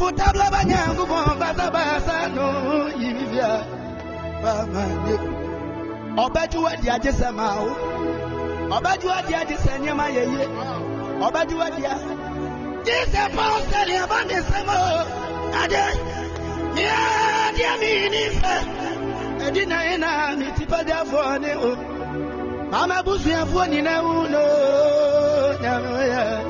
nofutabla banyankopɔn basabasa no yimifia amanneɛ ɔbɛgye wadi agye sɛ ma wo ɔbɛgye wadi agye sɛ nneɛma yɛ yie ɔbɛgye wadi a Jesus Paul said about the summer. Ade, yeah, dear me, nifa. Edina ina mi tipa da for ne o. Mama busu ya for ni na uno. Nyame ya.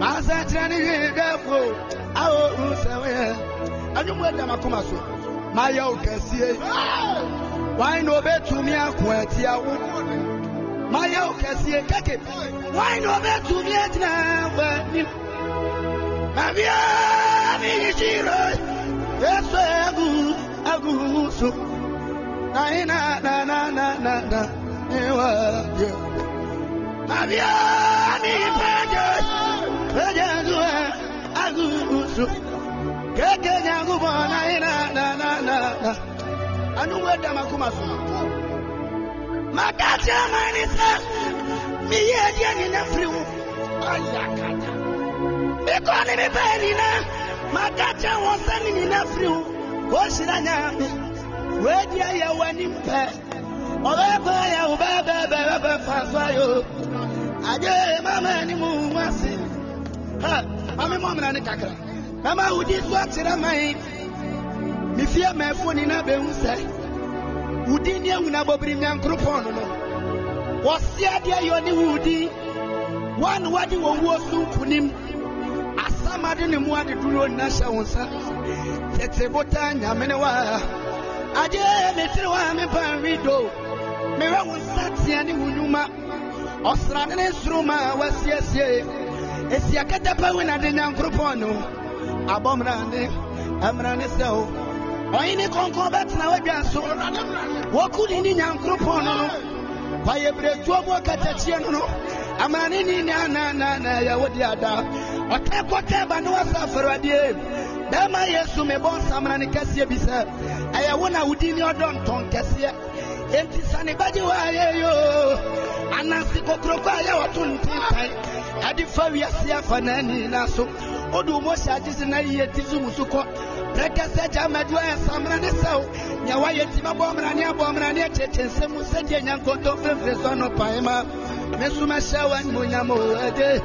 masa kyerɛ ne hwee keke nyankopɔn nayenananana anowu adama koma so maka kyerɛ man ne sɛ meyɛ adiɛ nyina firi wo ayakata mekɔ ne mepɛɛ nyina maka kyerɛ wɔ sɛ ne nyina firi wo kɔhyira nyame woadiɛ yɛ w'anim ame mɔ amena ne kakra. Mɛma wodi so akyerɛ man. Mefie maɛfo ni na bɛhu sɛ wodi ne ahuna bɔbiri nyankoropɔn no no. Wɔseɛ deɛ yɛ ne wodi wɔne wade wɔn wuo so nkonim asamade ne mu ade duro nyina hyɛ wo nsa. Tete botaa nyamene wa. Agye metiri wa mepa nwido mewɛ wo nsa teɛ ne wo nnwuma. Ɔsrane ne nsoroma a wɔasiesie esi akatapa wi na de nyankoropɔn no abɔmmrane ɛmrane sɛ wo ɔhene kɔnkɔn bɛtena wadwa so wɔku ne ne nyankoropɔn no no kwayɛ beretuo mu ɔkatakyie no no amane ni na na na na yɛwo de ada. Ɔtɛ kɔtɛ ba ne wasa afɛrɛdeɛ bɛrima yesu mebɔ nsamena ne kɛseɛ bi sɛ ɛyɛ wo na wodi ne ɔdɔ ntɔn kɛseɛ enti sane bagye wɔ ayɛ yo. Anansi kokoroko a yɛ wɔto ntentan ɛde fa wiase afa na so wode wo mɔhyɛ agye se na yiyɛ ti so mu so kɔ. Prɛkɛ sɛ gya madu ayɛ samena ne sɛw. Nea woayɛ ti mabɔ mmara ne abɔ mmara ne akyerɛkyerɛ nsɛm sɛdeɛ nyankontɔ mfirifiri so anɔpae ma. Me so mɛhyɛ wo animonyam o ɛde.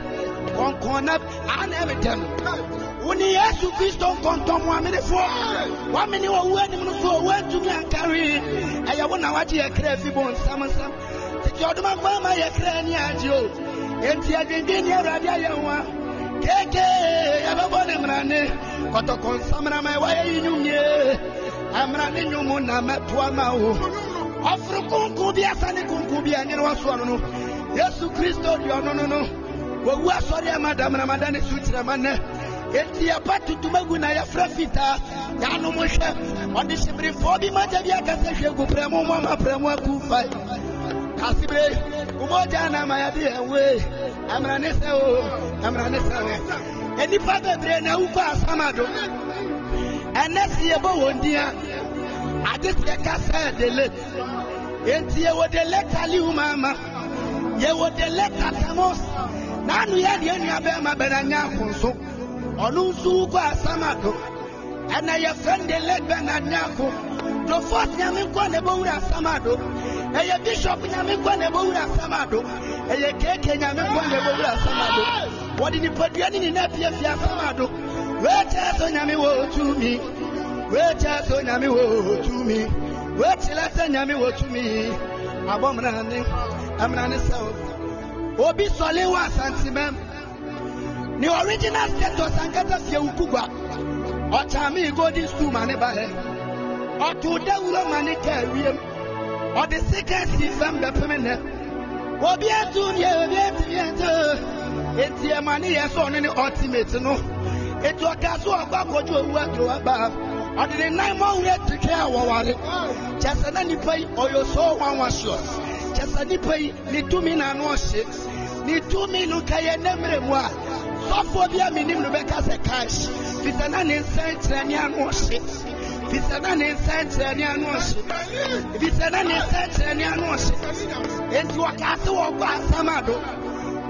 Kɔnkɔn na ana ɛmetɛm wo ne yesu kristo nkɔntɔn mu amenefoɔ. Woamene wɔ wo anim no so woantumi ankare. Ɛyɛ wo na wagye yɛ kra fi bo nsamnsam tete ɔdoma nkwa ma yɛ kra ani agye o enti adwendwen ne awurade ayɛ ho a keke yɛbɛbɔ ne mmarane kɔtɔkɔ nsamra ma ɛwɔyɛ yi nwumie amrane nwom na mɛtoa ma wo ɔforo konko bi asa ne konko bi anyene wasoɔ no no yesu kristo deɛ ɔno no no wɔwu asɔre ama damanamada ne sukyerɛma nnɛ enti yɛpa tutum agu na yɛfrɛ fitaa yɛanom hwɛ ɔde hyeberefoɔ bi magya bi akasɛ hwɛ gu prɛ mu mɔma prɛ mu aku fae kasibire umoja anama ya bi ɛnwe o amara o enipa bebree na awufo asama do ɛnɛ si yɛbɔ wɔn dia ade si ɛka sɛ dele eti yɛwɔ dele nanu yɛ deɛ nua bɛɛ ma bɛna nya akonso ɔno nso wukɔ asama do ɛnɛ yɛfɛ dele bɛna nya nyame nkɔ ne wura asama. Ɛyɛ bishop nyame nkɔ na ɛbɛwura asamado ɛyɛ keke nyame nkɔ na ɛbɛwura asamado wɔde nipadua ne nyinaa piafie asamado wɛkyerɛ sɛ nyame wɔ tumi. Wɛkyerɛ sɛ nyame wɔ tumi. Wɛkyerɛ sɛ nyame wɔ tumi. Abɔ mmerane mmerane sɛ obi sɔle wɔ asantemam ne original status ankasa fie wo kugua ɔkyame golden stool ma ne baɛ ɔto dawuro ma ne kaa wiem ɔde sika si fam bɛpem nnɛ obi atum yɛ obi atum yɛ nto enti ɛma ne yɛ sɛ ɔno ne ultimate no eti ɔka so ɔkɔ akɔgye owu aduro aba ɔde ne nan ma ɔwura twitwe a wɔware kyɛ sɛ na nipa yi ɔyɛ so wanwasios kyɛ sɛ nipa yi ne tumi na ano ɔhye ne tumi no ka yɛ ne mmerɛ mu a sɔfoɔ bi a menim no bɛka sɛ cash fita na ne nsɛnkyerɛnne ano ɔhye fita na ne nsɛnkyerɛnne ano ɔhye fita na ne nsɛnkyerɛnne ano ɔhye enti wɔka se wɔkɔ asamado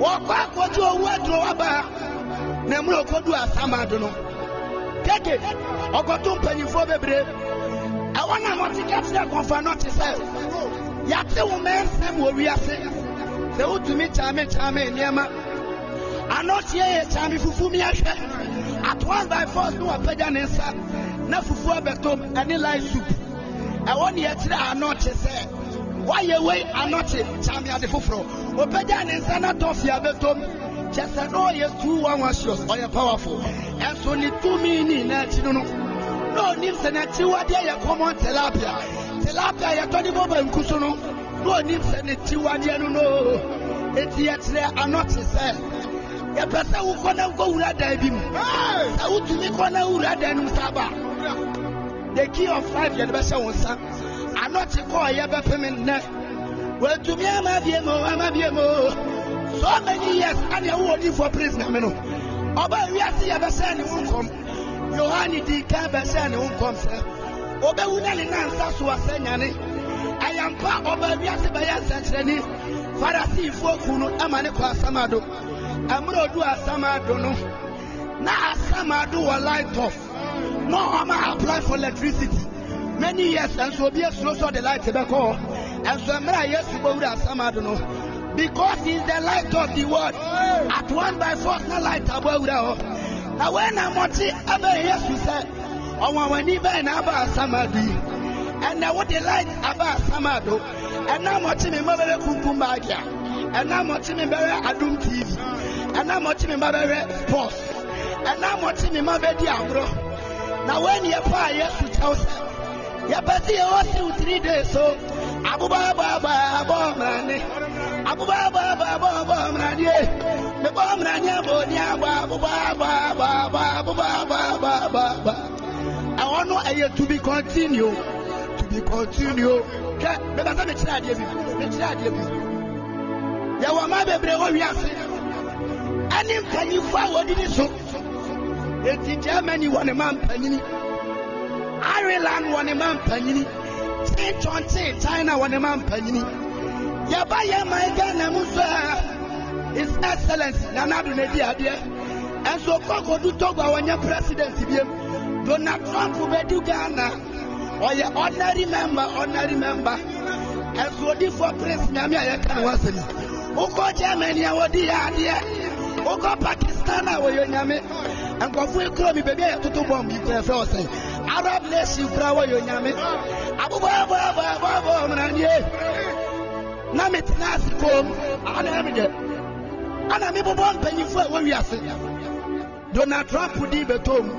wɔkɔ akɔgye owu aduro aba na mmerɛ ɔkɔdu asamado no keke ɔkɔto mpanyimfoɔ bebree ɛwɔ na mɔte kɛkyerɛ kɔmfa no te sɛ yɛate wo mɛnsɛm wɔ wiase sɛ wotumi kyame kyame nneɛma kyame fufu mi ahwɛ atoas by force ne wapagya ne nsa na fufuo abɛtom ɛne light soup. Ɛwɔ ne yɛkyerɛ anɔte sɛ woayɛ wei anɔte kyame ade foforɔ wɔpagya ne nsa na tɔfe abɛtom kyɛ sɛ na ɔyɛ too wanwasios ɔyɛ powerful. Ɛnso ne tumi ne nyinaa akyi no na onim sɛ n'akyiwadeɛ yɛ common tilapia tilapia yɛtɔ de bɔ banku so no na onim sɛ ne kyiwadeɛ no no. Eti yɛkyerɛ anɔte sɛ yɛpɛ sɛ wokɔ na nkɔwura dan bi mu. Sɛ wotumi kɔ na wura dan no mu sa ba the key of life yɛde bɛhyɛ wo nsa anɔte kɔɔ yɛbɛpem nnɛ wɔatumi ama bie mu ama bie mu so many years ane ɛwɔ odifoɔ praise na me no ɔba wiase yɛbɛhyɛ ne wo nkɔm yohane di kan bɛhyɛ ne wo nkɔm sɛ obɛwu na ne nansa so asɛ nyane ɛyɛmpa ɔba wiase bɛyɛ nsɛnkyerɛni farisifoɔ ku no ama ne kɔ asamado ɛmmerɛ odu asamado no na asamado wɔ light off na ɔma apply for electricity. Many years ɛnso obi asuro sɛ ɔde light bɛkɔ hɔ ɛnso mmerɛ a yesu bɛwura asamado no because he is the light of the world at one by force na light abɔ awura hɔ na wei na mmɔte abɛn yesu sɛ ɔnwanwani bɛn na aba asamado yi ɛnna wode light aba asamado ɛna mmɔte me mmabɛrɛ kumkum baagi a ɛna mmɔte me bɛrɛ adum tv ɛna mmɔte me mmabɛrɛ sports. Ɛna mmɔte me mmabɛdi agorɔ na wei ne yɛpa a yesu kyɛw sɛ yɛpɛ sɛ yɛwɔ siw three days so abobaababa abɔ mmerane abobaababa abɔ mmerane mebɔ mmerane abɔ ni abɔ abobaababa abobaababa ɛhɔ no ɛyɛ to be continue to be continue hwɛ bɛbɛ sɛ mekyerɛ adeɛ bi mekyerɛ adeɛ bi yɛwɔ ma bebree wɔ wiase ɛne mpanyimfo a wɔdidi so eti germany wɔ ne ma mpanyini ireland wɔ ne ma mpanyini tinchɔnten china wɔ ne ma mpanyini yɛba yɛ ma ghana mu his excellence nanado na di adeɛ ɛnso kɔkɔdu togo a wɔnyɛ president biam donald trump bɛdi ghana. Ɔyɛ ordinary member ordinary member. Ɛnso odifoɔ prince nyame a yɛka ne wasɛm wokɔ germany a wɔdi yɛ adeɛ pakistan a wɔyɛ nyame nkɔfo ekura mi beebi a yɛtoto bɔ mu yikura fɛ ɔsɛn. Arab nation kura wɔ yɛ onyame abobɔ abɔ abɔ abɔ abɔ ɔmuna nie. Na mi tena ase kom. Ana ɛmi dɛ. Ana mi bɔbɔ mpanyinfo a wɔwi ase donald trump di bɛtɔ mu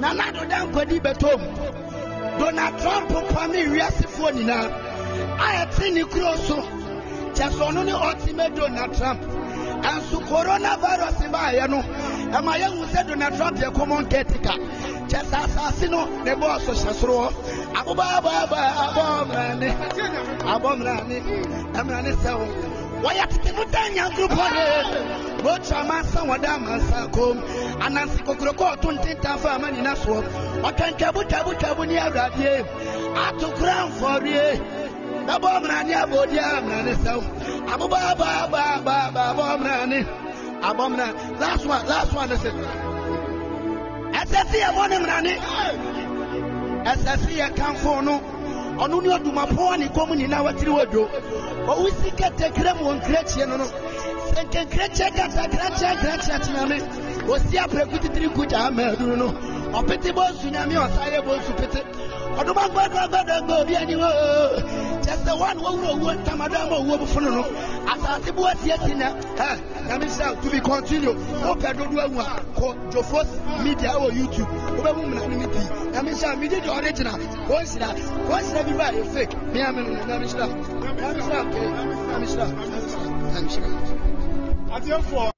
nana do danko di bɛtɔ donald trump pɔnne wiasefoɔ nyinaa. A yɛte ne kuro so. Kyɛ sɛ ɔno ne ɔte mɛ donald trump ɛnso coronavirus baayɛ no ɛma yɛhu sɛ donald trump yɛ common caretaker kyɛ sɛ asase no ne bɔɔ so hyɛ soro hɔ abobaababa abɔmmerane abɔmmerane ɛmmerane sɛ wo wɔyɛ tete mo da nyankoropɔ ne. Wɔtu amansa wɔda amansa kom ananse kokoroko ɔto ntentan fa ama nyina soɔ ɔtwantwabotwabotwabo ne awuradeɛ atokora mfɔreɛ na bɔ mmerani abodi ammerani sɛw abobaabaabaaba bɔ mmerani abɔ mmerani last one last one ɛsɛ ɛsɛsi yɛ bɔ ne mmerani ɛsɛsi yɛ kanfo no ɔno ne ɔdumapɔ a ne kɔn mu nyinaa watiri wadwo owu si kɛtɛkirɛ mu wɔn kirɛkyɛ no no sɛ nkɛnkirɛkyɛ katakrakyɛ krakyɛ tena ne aprɛku titiri ku gyaa ma aduru no ɔpete bɔnsu nyame ɔsa yɛ bɔnsu pete ɔdoma gbɔdɔgbɔdɔgbɔ obi ani hɔ kyɛ sɛ wɔne wɔwura owuo ntamada ma owuo bofono no asase bo atiati na. Nyame sɛ to be continue. Wopɛ dodo ahu a kɔ jofos media wɔ youtube. Wobɛhu mmara no ne pii nyame hyɛ mede de original. Kɔnhyira kɔnhyira bi ba yɛ fake. Mea me no nyame hyira nyame hyira nyame hyira nyame hyira Atiefoɔ.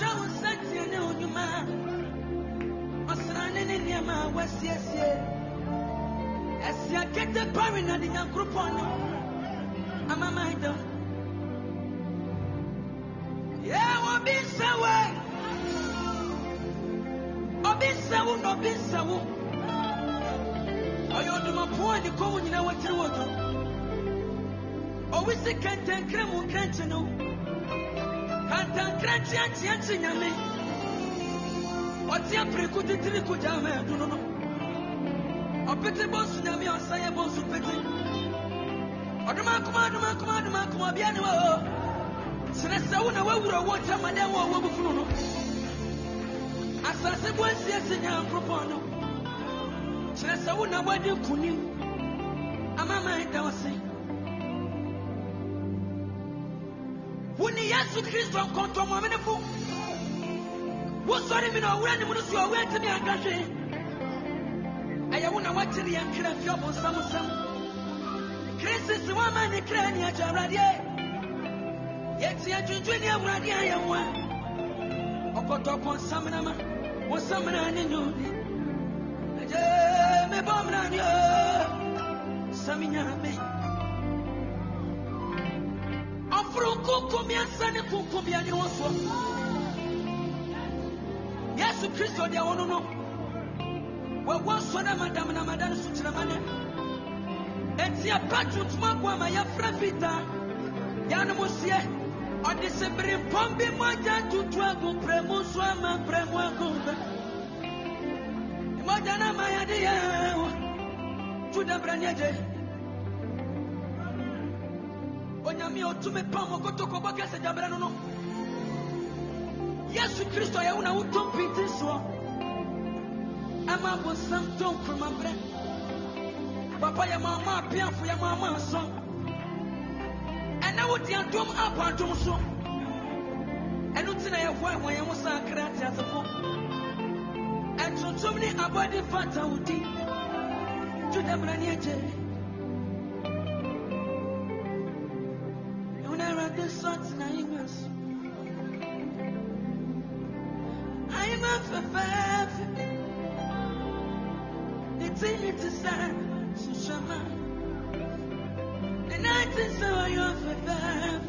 hwɛ wo nsateɛ ne wo nnwuma ɔsrane ne nneɛma a wɔasiesie ɛsia kete pare na de nyankoropɔn no. Amaman dam yɛwɔ bi nsɛ wo obi nsɛ wo na obi nsɛ wo ɔyɛ nkɛnkye no kantankrakye akyeakye nyame ɔte apreku titiri ko gya ma ɛdu no ɔpete bɔnsu nyame a ɔsa yɛ bɔnsu pete. Ɔdoma akoma adoma akoma adoma akoma ɔbea ne wɔ hɔ kyerɛ sɛ wo na woawura wɔ ntamadɛn wɔ ɔwɔ bufunu no. Asase bo asiesie nyankoropɔn no. Kyerɛ sɛ wo na woadi nkonim ama ma ɛda wo se wone yesu kristo nkɔntɔmmɔmenefo wosɔre mi na ɔwura ne mu no so ɔwura ntimi anka hwee ɛyɛ wo na woakyere yɛn kra mfi ɔbonsam kristo si woama ne kra ne agya awuradeɛ yɛti adwundwe ne awurade a yɛn wa ɔkɔtɔkɔ nsamena wo nsamena ne nyoni agye mebɔ mmara ne o same Muroko miasa ne kukumia ni wosuo. Yesu Kristo deɛ wɔn no, wɔwɔ suo na madam na madam so kyerɛma ne. Eti apa tuntum aboa ma yɛfrɛ fitaa, yanom seɛ, ɔde sebiri pɔn bi mu tutu agu premu nso ama premu agu bɛ. Mmɔgya na ma yɛde yɛ wɔ, tu dabrɛ nyɛ gye. nio tumepamwa kutoka kwake sejambera nono yesu kristo yɛwo na wotompinti soɔ ɛma bonsam tom kurumammerɛ papa yɛmaama apeafo yɛmaama asɔ ɛnɛ wo deantom apa adom so. Ɛno nti na yɛhoa ɛhoa yɛ ho saa kra ateasefo ɛtontom ne abɔde fata wo din juda mmara ne agye Jesus. I am up for five. Continue to serve to Shama. And I just saw you for five.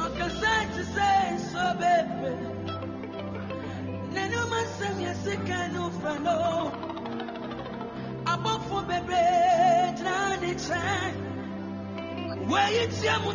On Cassette to say, so baby. Nano Massam Yasika no Fano. Above for baby, Johnny Chan. Where you tell me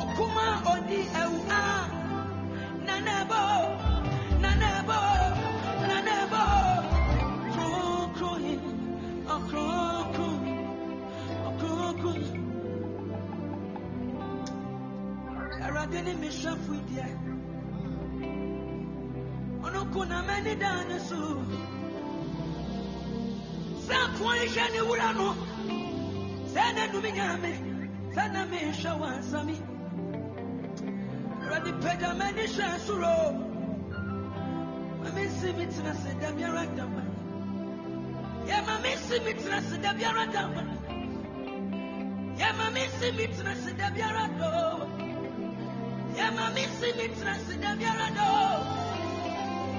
okuma odi ɛwu a. Nanɛbɔ nanɛbɔ nanɛbɔ kronkron ɔkronkron ɔkronkron Awurade ne me hwɛfo deɛ ɔno ko na m'ani daa ne so sɛ akoa yi hwɛ ne wura no sɛ na numi nyame. Sɛ na mehwɛ wɔ ansame Awurade pagya m'ani hwɛ soro ma mensi me tena se da biara da ma yɛ ma mensi me tena se da biara da ma yɛ ma mensi me tena se da biara do. Yɛ ma mensi me tena se da biara do.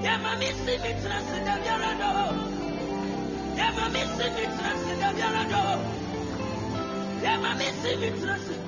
Yɛ ma mensi me tena se da biara do. Yɛ ma mensi me tena se da biara do. Yɛ ma mensi me tena se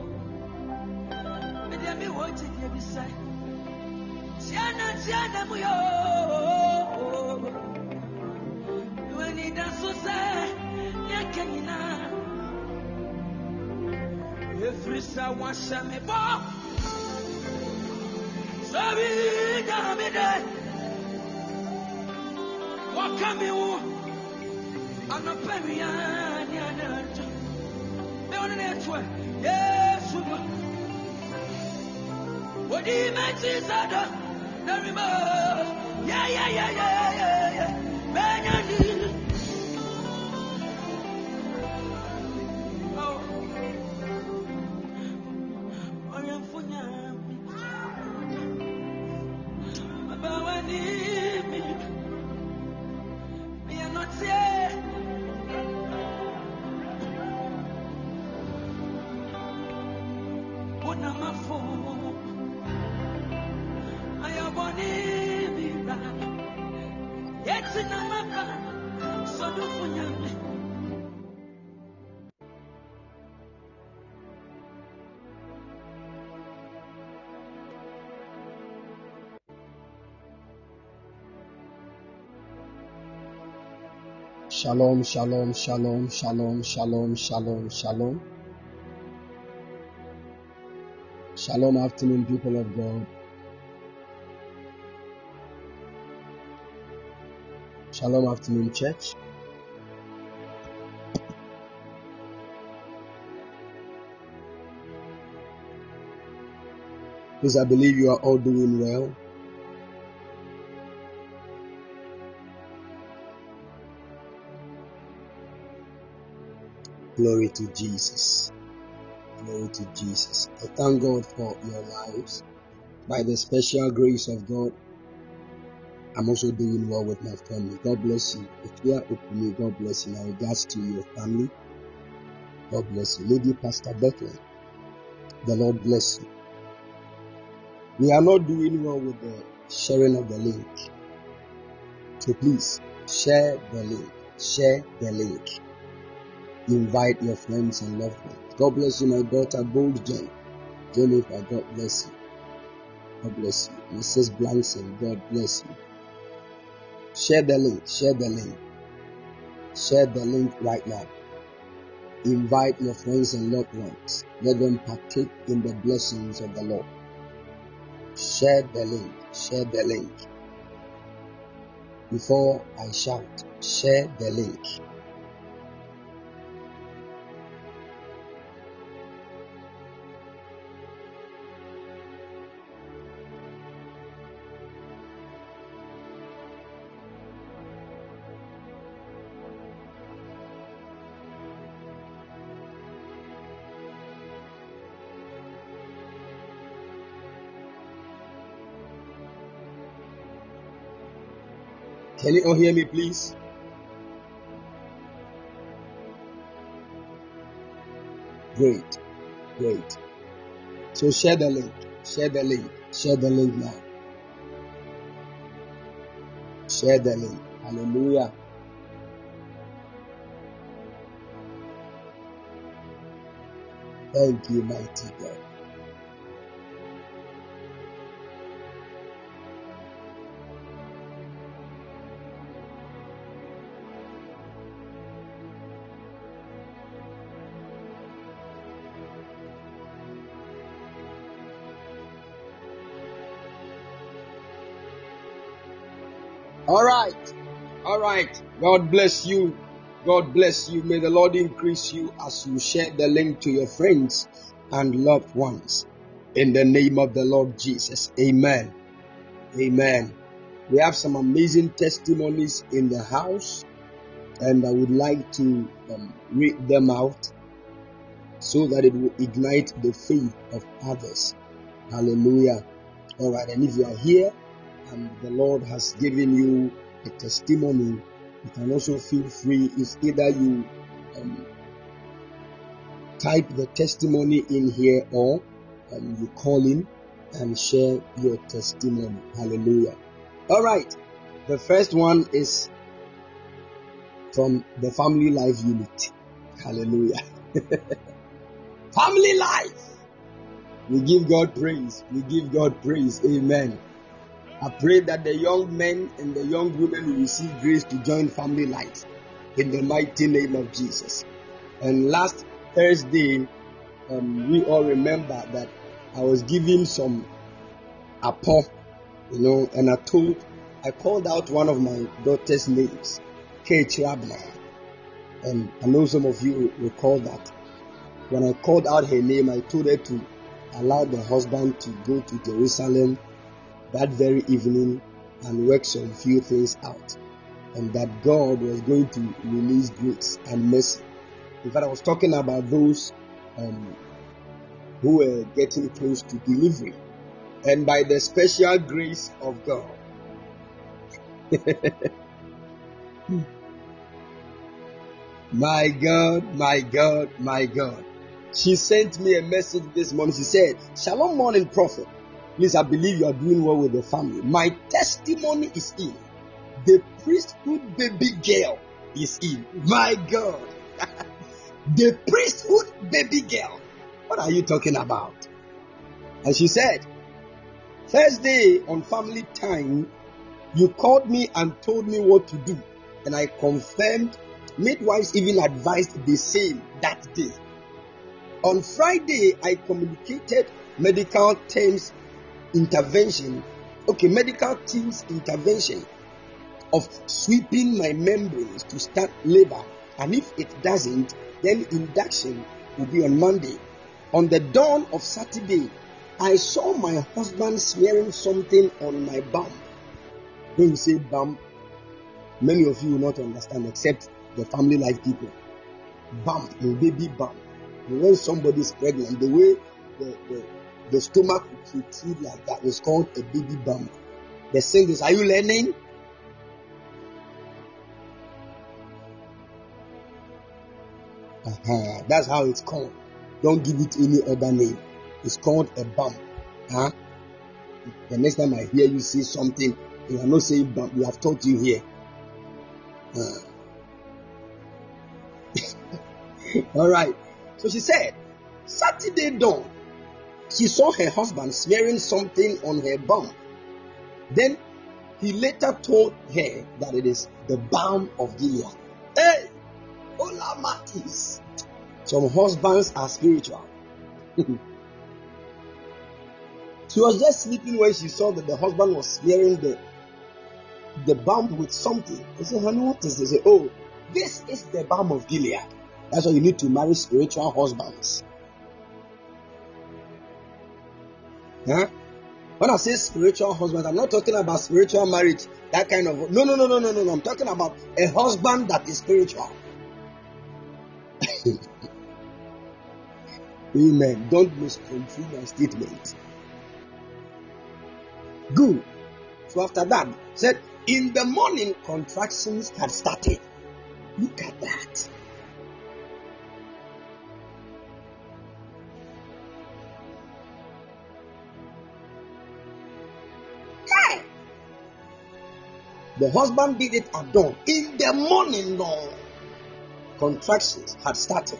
sɛ, tiana tiana mu yoo. Ewa ni da so sɛ, kɛ nyinaa. Efiri sɛ wahyɛ me bɔ. Sɛbi nyame dɛ. Wɔka me wo. Anɔpa wia ne anadwo. Me wo ne ne to ɛ. Yesu mo. Wodi m'akyi sɛ da. Na rema. Yeah, yeah, yeah, yeah, yeah, yeah. Shalom, shalom, shalom, shalom, shalom, shalom, shalom. Shalom, afternoon, people of God. Shalom, afternoon, church. Please, I believe you are all doing well. Glory to Jesus. Glory to Jesus. I thank God for your lives. By the special grace of God, I'm also doing well with my family. God bless you. If you are open, God bless you. My regards to your family. God bless you. Lady Pastor Bethlehem, the Lord bless you. We are not doing well with the sharing of the link. So please share the link. Share the link. Invite your friends and loved ones. God bless you, my daughter, Bold Jen. Jennifer, God bless you. God bless you. Mrs. Blanson, God bless you. Share the link. Share the link. Share the link right now. Invite your friends and loved ones. Let them partake in the blessings of the Lord. Share the link. Share the link. Before I shout, share the link. Can you all hear me, please? Great, great. So share the link, share the link, share the link now. Share the link. Hallelujah. Thank you, mighty God. God bless you. God bless you. May the Lord increase you as you share the link to your friends and loved ones. In the name of the Lord Jesus. Amen. Amen. We have some amazing testimonies in the house, and I would like to um, read them out so that it will ignite the faith of others. Hallelujah. All right. And if you are here and the Lord has given you a testimony, you can also feel free. It's either you um, type the testimony in here or um, you call in and share your testimony. Hallelujah. All right. The first one is from the Family Life Unit. Hallelujah. family Life. We give God praise. We give God praise. Amen. I pray that the young men and the young women will receive grace to join family life in the mighty name of Jesus. And last Thursday, um, we all remember that I was giving some apo, you know, and I told, I called out one of my daughter's names, Kate Rabna. And I know some of you recall that. When I called out her name, I told her to allow the husband to go to Jerusalem that very evening and work some few things out. And that God was going to release grace and mercy. In fact, I was talking about those um, who were getting close to delivery. And by the special grace of God, my God, my God, my God. She sent me a message this morning. She said, Shalom morning prophet. Please, I believe you are doing well with the family. My testimony is in. The priesthood baby girl is in. My God. the priesthood baby girl. What are you talking about? And she said, Thursday on family time, you called me and told me what to do. And I confirmed, midwives even advised the same that day. On Friday, I communicated medical terms intervention, okay, medical team's intervention of sweeping my membranes to start labor. And if it doesn't, then induction will be on Monday. On the dawn of Saturday, I saw my husband smearing something on my bum. When you say bum, many of you will not understand except the family life people. Bump, a baby bump. When somebody is pregnant, the way the, the, the stomach will protrude like that is called a baby bump. The is, are you learning? Uh-huh. That's how it's called. Don't give it any other name. It's called a bump. Huh? The next time I hear you say something, you are not saying bump. We have taught you here. Uh. All right. So she said, Saturday dawn, she saw her husband smearing something on her bum. Then he later told her that it is the balm of Gilead. Hey, Ola Matis. Some husbands are spiritual. she was just sleeping when she saw that the husband was smearing the the balm with something. He said, honey, what is this? Said, oh, this is the balm of Gilead. That's why you need to marry spiritual husbands. Huh? When I say spiritual husband, I'm not talking about spiritual marriage, that kind of no no no no no no. I'm talking about a husband that is spiritual. Amen. Don't misconstrue my statement. Good. So after that, said in the morning contractions had started. Look at that. The husband did it at dawn. In the morning, no. Contractions had started.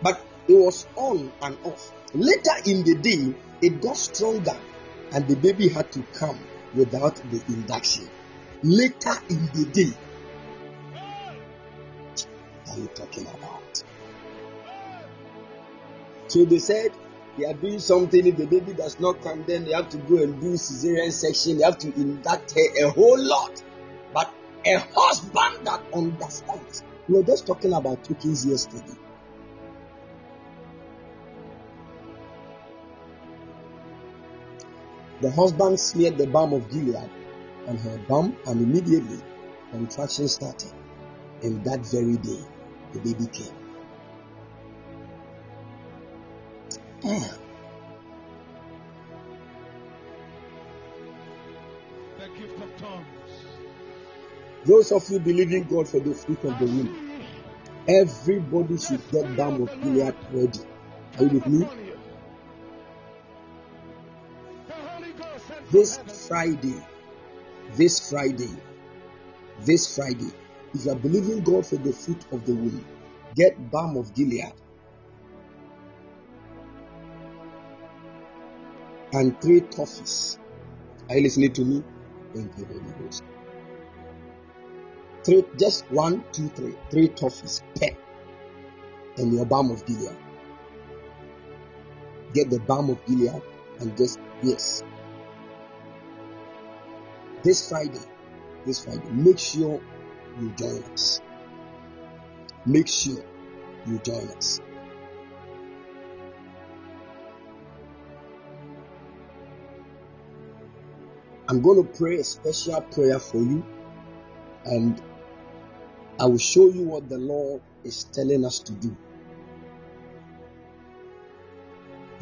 But it was on and off. Later in the day, it got stronger and the baby had to come without the induction. Later in the day, are you talking about? So they said they are doing something. If the baby does not come, then they have to go and do cesarean section. They have to induct her a whole lot. But a husband that understands. We were just talking about tokens yesterday. The husband smeared the balm of Gilead on her bum, and immediately contraction started. And that very day, the baby came. Mm. The gift of tongues. Those of you believing God for the fruit of the womb, everybody should get balm of Gilead ready. Are you with me? this Friday, this Friday, this Friday, if you are believing God for the fruit of the womb, get balm of Gilead and three toffees. Are you listening to me? Thank you, Holy Ghost. Three, just one, two, three, three toffees per and your balm of Gilead. Get the balm of Gilead and just yes, this Friday, this Friday, make sure you join us. Make sure you join us. I'm going to pray a special prayer for you and I will show you what the Lord is telling us to do.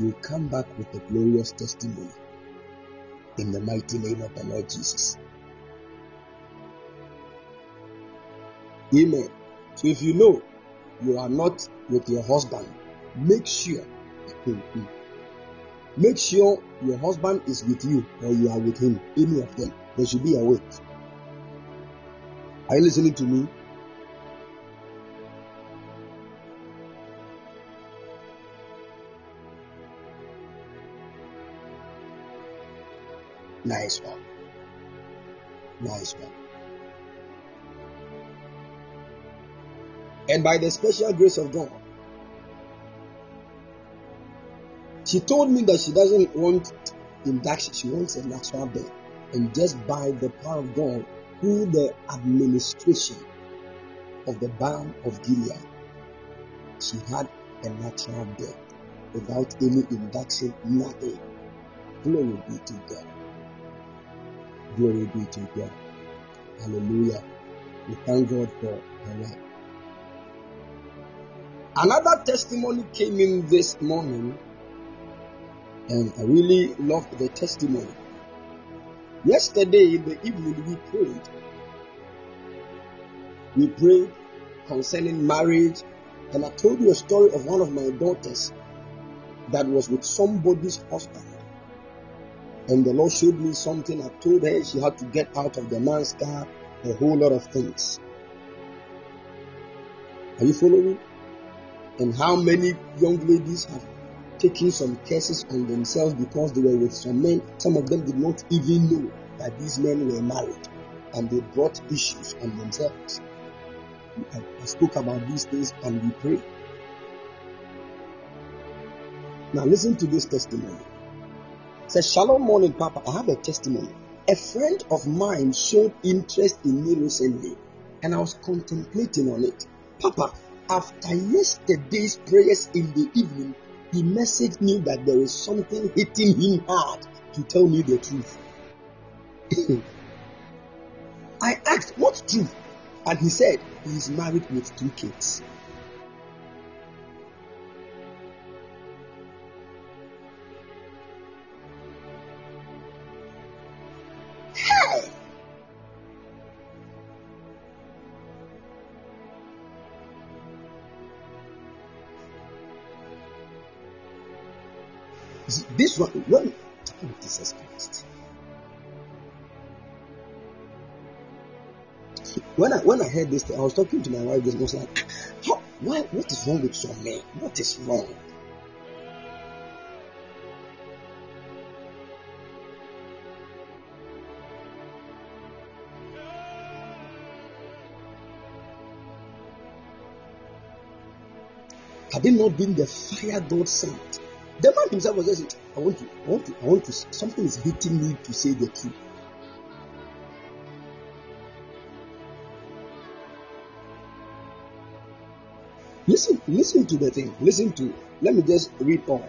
You come back with a glorious testimony in the mighty name of the Lord Jesus. Amen. So if you know you are not with your husband, make sure make sure your husband is with you or you are with him. Any of them. There should be a wait. Are you listening to me? Nice one. Nice one. And by the special grace of God, she told me that she doesn't want induction, she wants a natural birth. And just by the power of God, through the administration of the balm of Gilead, she had a natural birth without any induction, nothing. Glory be to God. Glory be to God. Hallelujah. We thank God for her life. Another testimony came in this morning, and I really loved the testimony. Yesterday in the evening, we prayed. We prayed concerning marriage, and I told you a story of one of my daughters that was with somebody's husband. And the Lord showed me something. I told her she had to get out of the man's car, a whole lot of things. Are you following? And how many young ladies have taken some curses on themselves because they were with some men? Some of them did not even know that these men were married and they brought issues on themselves. I spoke about these things and we pray. Now listen to this testimony. It says, Shalom morning, Papa. I have a testimony. A friend of mine showed interest in me recently, and I was contemplating on it. Papa, after yesterday's prayers in the evening, he messaged me that there is something hitting him hard to tell me the truth. I asked, What truth? And he said, He is married with two kids. This when oh, Jesus Christ. When I when I heard this, I was talking to my wife. This was like, How, why? What is wrong with some men? What is wrong? Had it not been the fire God sent, the man himself was just, I want to, I want to, I want to. Something is hitting me to say the truth. Listen, listen to the thing. Listen to. Let me just read on.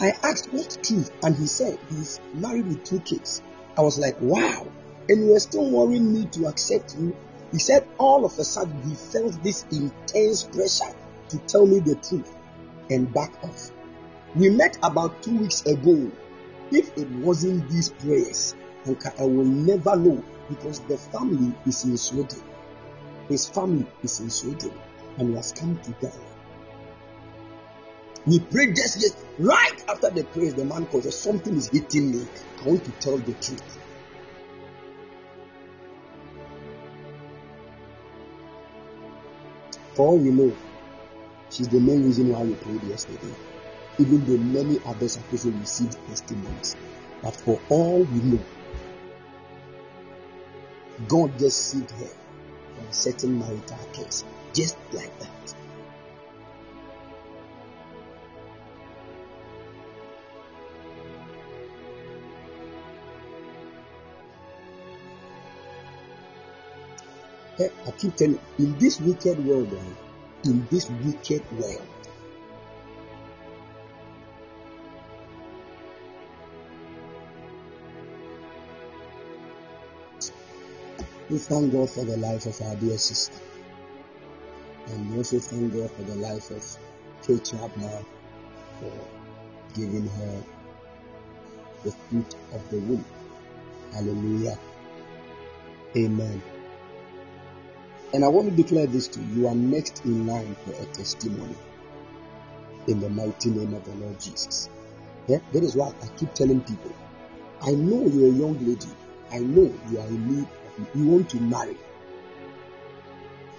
I asked what truth, and he said he's married with two kids. I was like, wow. And you were still worrying me to accept you. He said all of a sudden he felt this intense pressure to tell me the truth and back off. We met about two weeks ago. If it wasn't these prayers, I will never know because the family is in Sweden. His family is in Sweden and he has come to Ghana. We prayed just yet, right after the prayers, the man calls something is hitting me. I want to tell the truth. For all we know, she's the main reason why we prayed yesterday. Even though many others have also received testimonies. But for all we know, God just saved her from certain marital case. Just like that. I keep telling in this wicked world, eh, in this wicked world, we thank God for the life of our dear sister. And we also thank God for the life of Kate Chapman for giving her the fruit of the womb. Hallelujah. Amen. And I want to declare this to you. You are next in line for a testimony. In the mighty name of the Lord Jesus. Yeah, that is why I keep telling people. I know you're a young lady. I know you are in need you want to marry.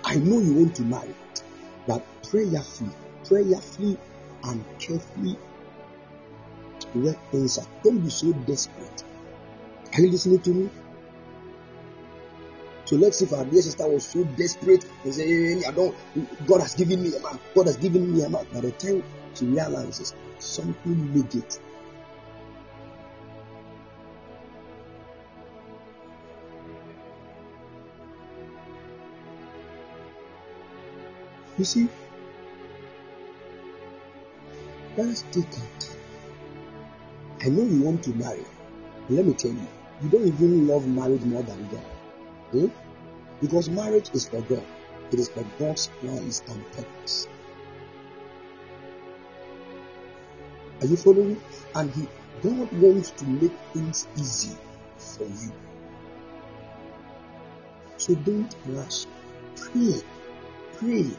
I know you want to marry, but prayerfully, prayerfully and carefully work things out. Don't be so desperate. Are you listening to me? So let's see if our dear sister was so desperate and say, I don't, God has given me a man, God has given me a man. By the time she realizes something negative, You see, let's take it. I know you want to marry. Let me tell you, you don't even love marriage more than God. Hmm? Because marriage is for God. It is for God's plans and purpose. Are you following? And He God wants to make things easy for you. So don't rush. Pray. Pray.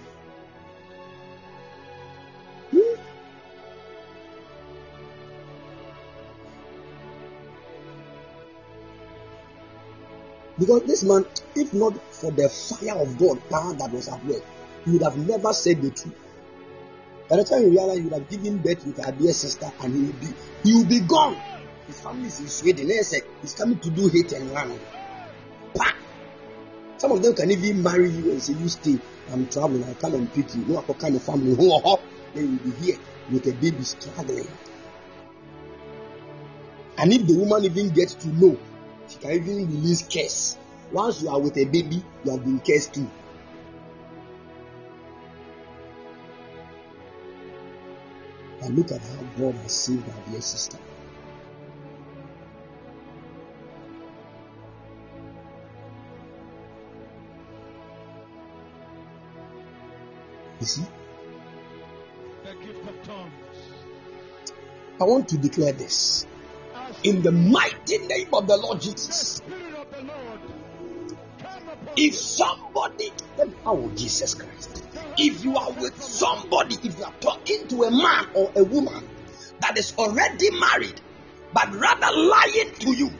Because this man, if not for the fire of God power that was at work, you would have never said the truth. By the time you realize you would have given birth with our dear sister and he will be he will be gone. His family is in Sweden. They say he's coming to do hate and run. Pa! Some of them can even marry you and say, You stay, I'm traveling, I'll come and pick you. No, what kind of family? Then you'll be here with a baby struggling. And if the woman even gets to know, she can even release curse. Once you are with a baby, you have been cursed too. And look at how God has saved our dear sister. You see, The gift of tongues. I want to declare this in the mighty name of the Lord Jesus. If somebody, oh Jesus Christ, if you are with somebody, if you are talking to a man or a woman that is already married, but rather lying to you,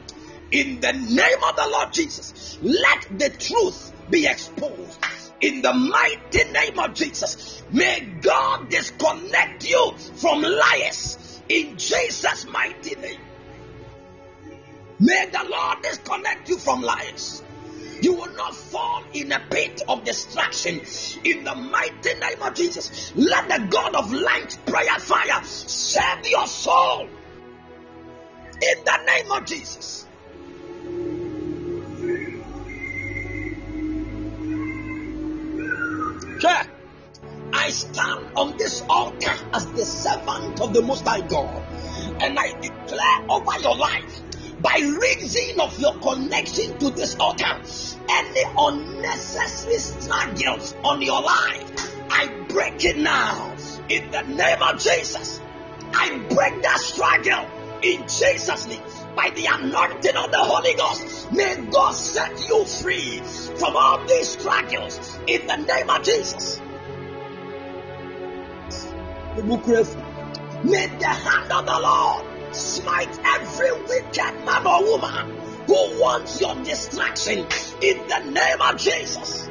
in the name of the Lord Jesus, let the truth be exposed. In the mighty name of Jesus, may God disconnect you from liars. In Jesus' mighty name. May the Lord disconnect you from lies. You will not fall in a pit of destruction in the mighty name of Jesus. Let the God of light, prayer, fire save your soul in the name of Jesus. Sure. I stand on this altar as the servant of the Most High God, and I declare over your life by reason of your connection to this altar, any unnecessary struggles on your life, I break it now in the name of Jesus. I break that struggle in Jesus' name by the anointing of the Holy Ghost. May God set you free from all these struggles in the name of Jesus. May the hand of the Lord smite every wicked man or woman who wants your distraction in the name of Jesus.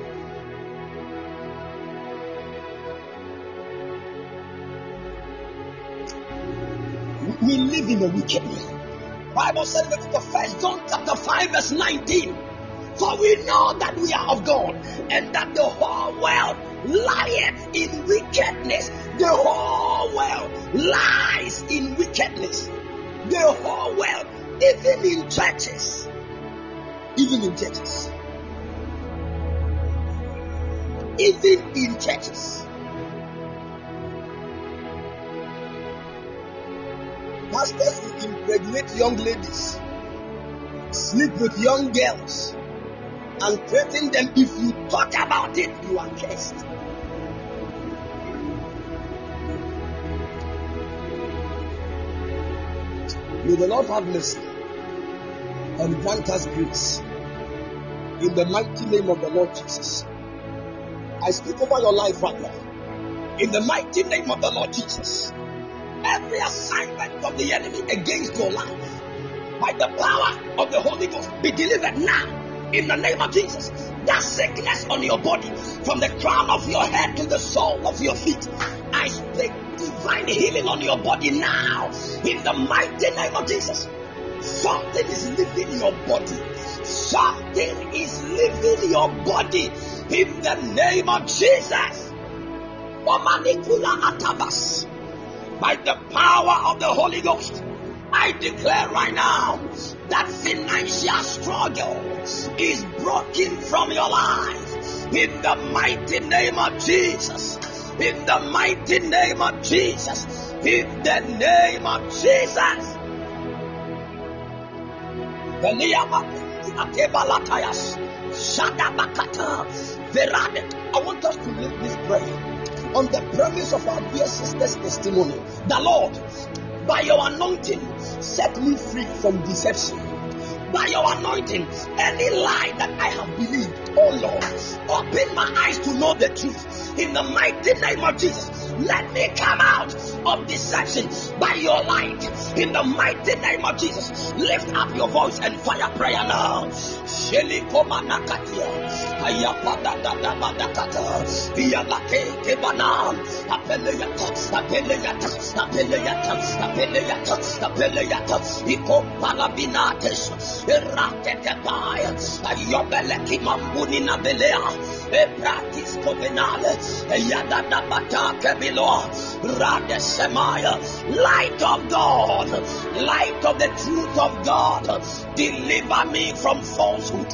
We live in a wicked world. Bible said in the First John chapter 5 verse 19. For we know that we are of God, and that the whole world lieth in wickedness. The whole world lies in wickedness. The whole world, even in churches, even in churches, even in churches. Pastors will impregnate young ladies, sleep with young girls, and threaten them if you talk about it, you are cursed. May the Lord have mercy and grant us grace. In the mighty name of the Lord Jesus. I speak over your life right now. In the mighty name of the Lord Jesus. Every assignment of the enemy against your life, by the power of the Holy Ghost, be delivered now. In the name of Jesus. That sickness on your body, from the crown of your head to the sole of your feet, I speak divine healing on your body now. In the mighty name of Jesus. Something is leaving your body. Something is leaving your body. In the name of Jesus. By the power of the Holy Ghost. I declare right now that financial struggle is broken from your life in the mighty name of Jesus. In the mighty name of Jesus. In the name of Jesus. I want us to live this prayer on the premise of our dear sister's testimony. The Lord, by your anointing, set me free from deception. By your anointing, any lie that I have believed, oh Lord, open my eyes to know the truth. In the mighty name of Jesus, let me come out of deception by your light. In the mighty name of Jesus, lift up your voice and fire prayer now. Light of God. Light of the truth of God. Deliver me from falsehood.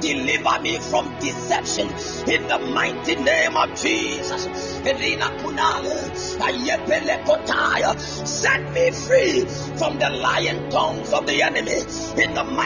Deliver me from deception. In the mighty name of Jesus. Elina Kunale. Ayepele Kotaya. Set me free from the lying tongues of the enemy. In the mighty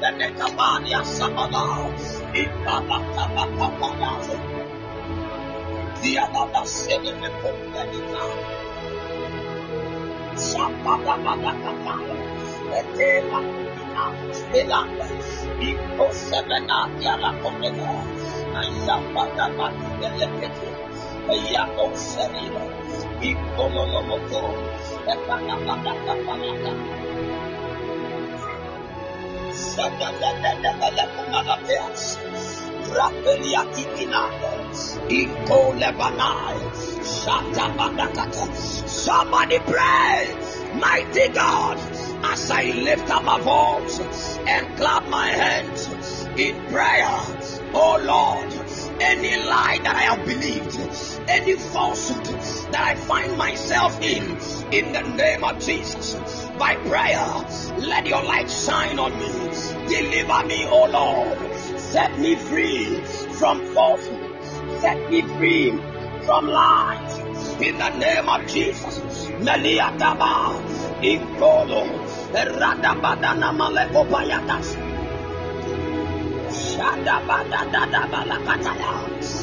Benekabaria Sabada, Ipapapapapapadazo, Diababa Sedeme Pomperita, Sapapapapapapa, Etela Kumina, Elanda, Ipo Semena Yala Komena, Ayabada Matibele Petu, Ayako Serino, Ipo Lomoto, Epanapatakapalata, Somebody pray, mighty God, as I lift up my voice and clap my hands in prayer. Oh Lord, any lie that I have believed, any falsehood that I find myself in, in the name of Jesus, by prayer, let your light shine on me. Deliver me, O Lord. Set me free from falsehood. Set me free from lies. In the name of Jesus.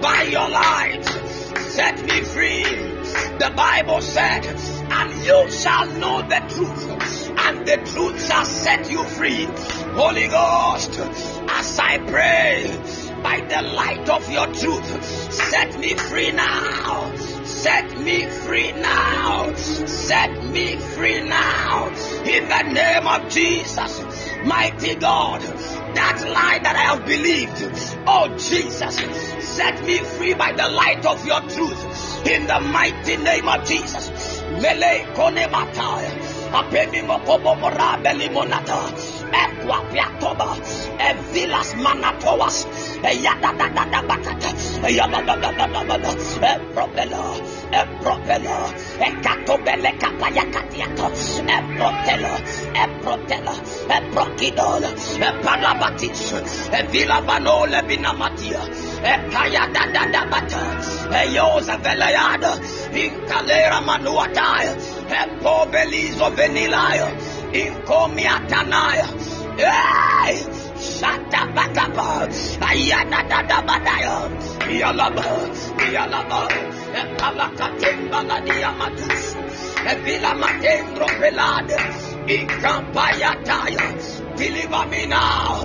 By your light. Set me free. The Bible said, and you shall know the truth, and the truth shall set you free. Holy Ghost, as I pray, by the light of your truth, set me free now. Set me free now. Set me free now. In the name of Jesus, mighty God, that lie that I have believed, oh Jesus, set me free by the light of your truth. In the mighty name of Jesus. Embropelo, Ecatobele Capayacatiato, Embrotelo, Embrotelo, Embrokinol, Empalabatis, Evilabano Lebinamatia, Ecaya da da da bata, Eyosa Velayada, Incalera Manuataya, Empobelizo Venilayo, Incomiatanaya, Hey! Shata bakapa. Ayana da da badaya. Yalaba. Yalaba. Epalakatemba la diamatus. Evila matendro pelade. Ikampayataya. Deliver me now.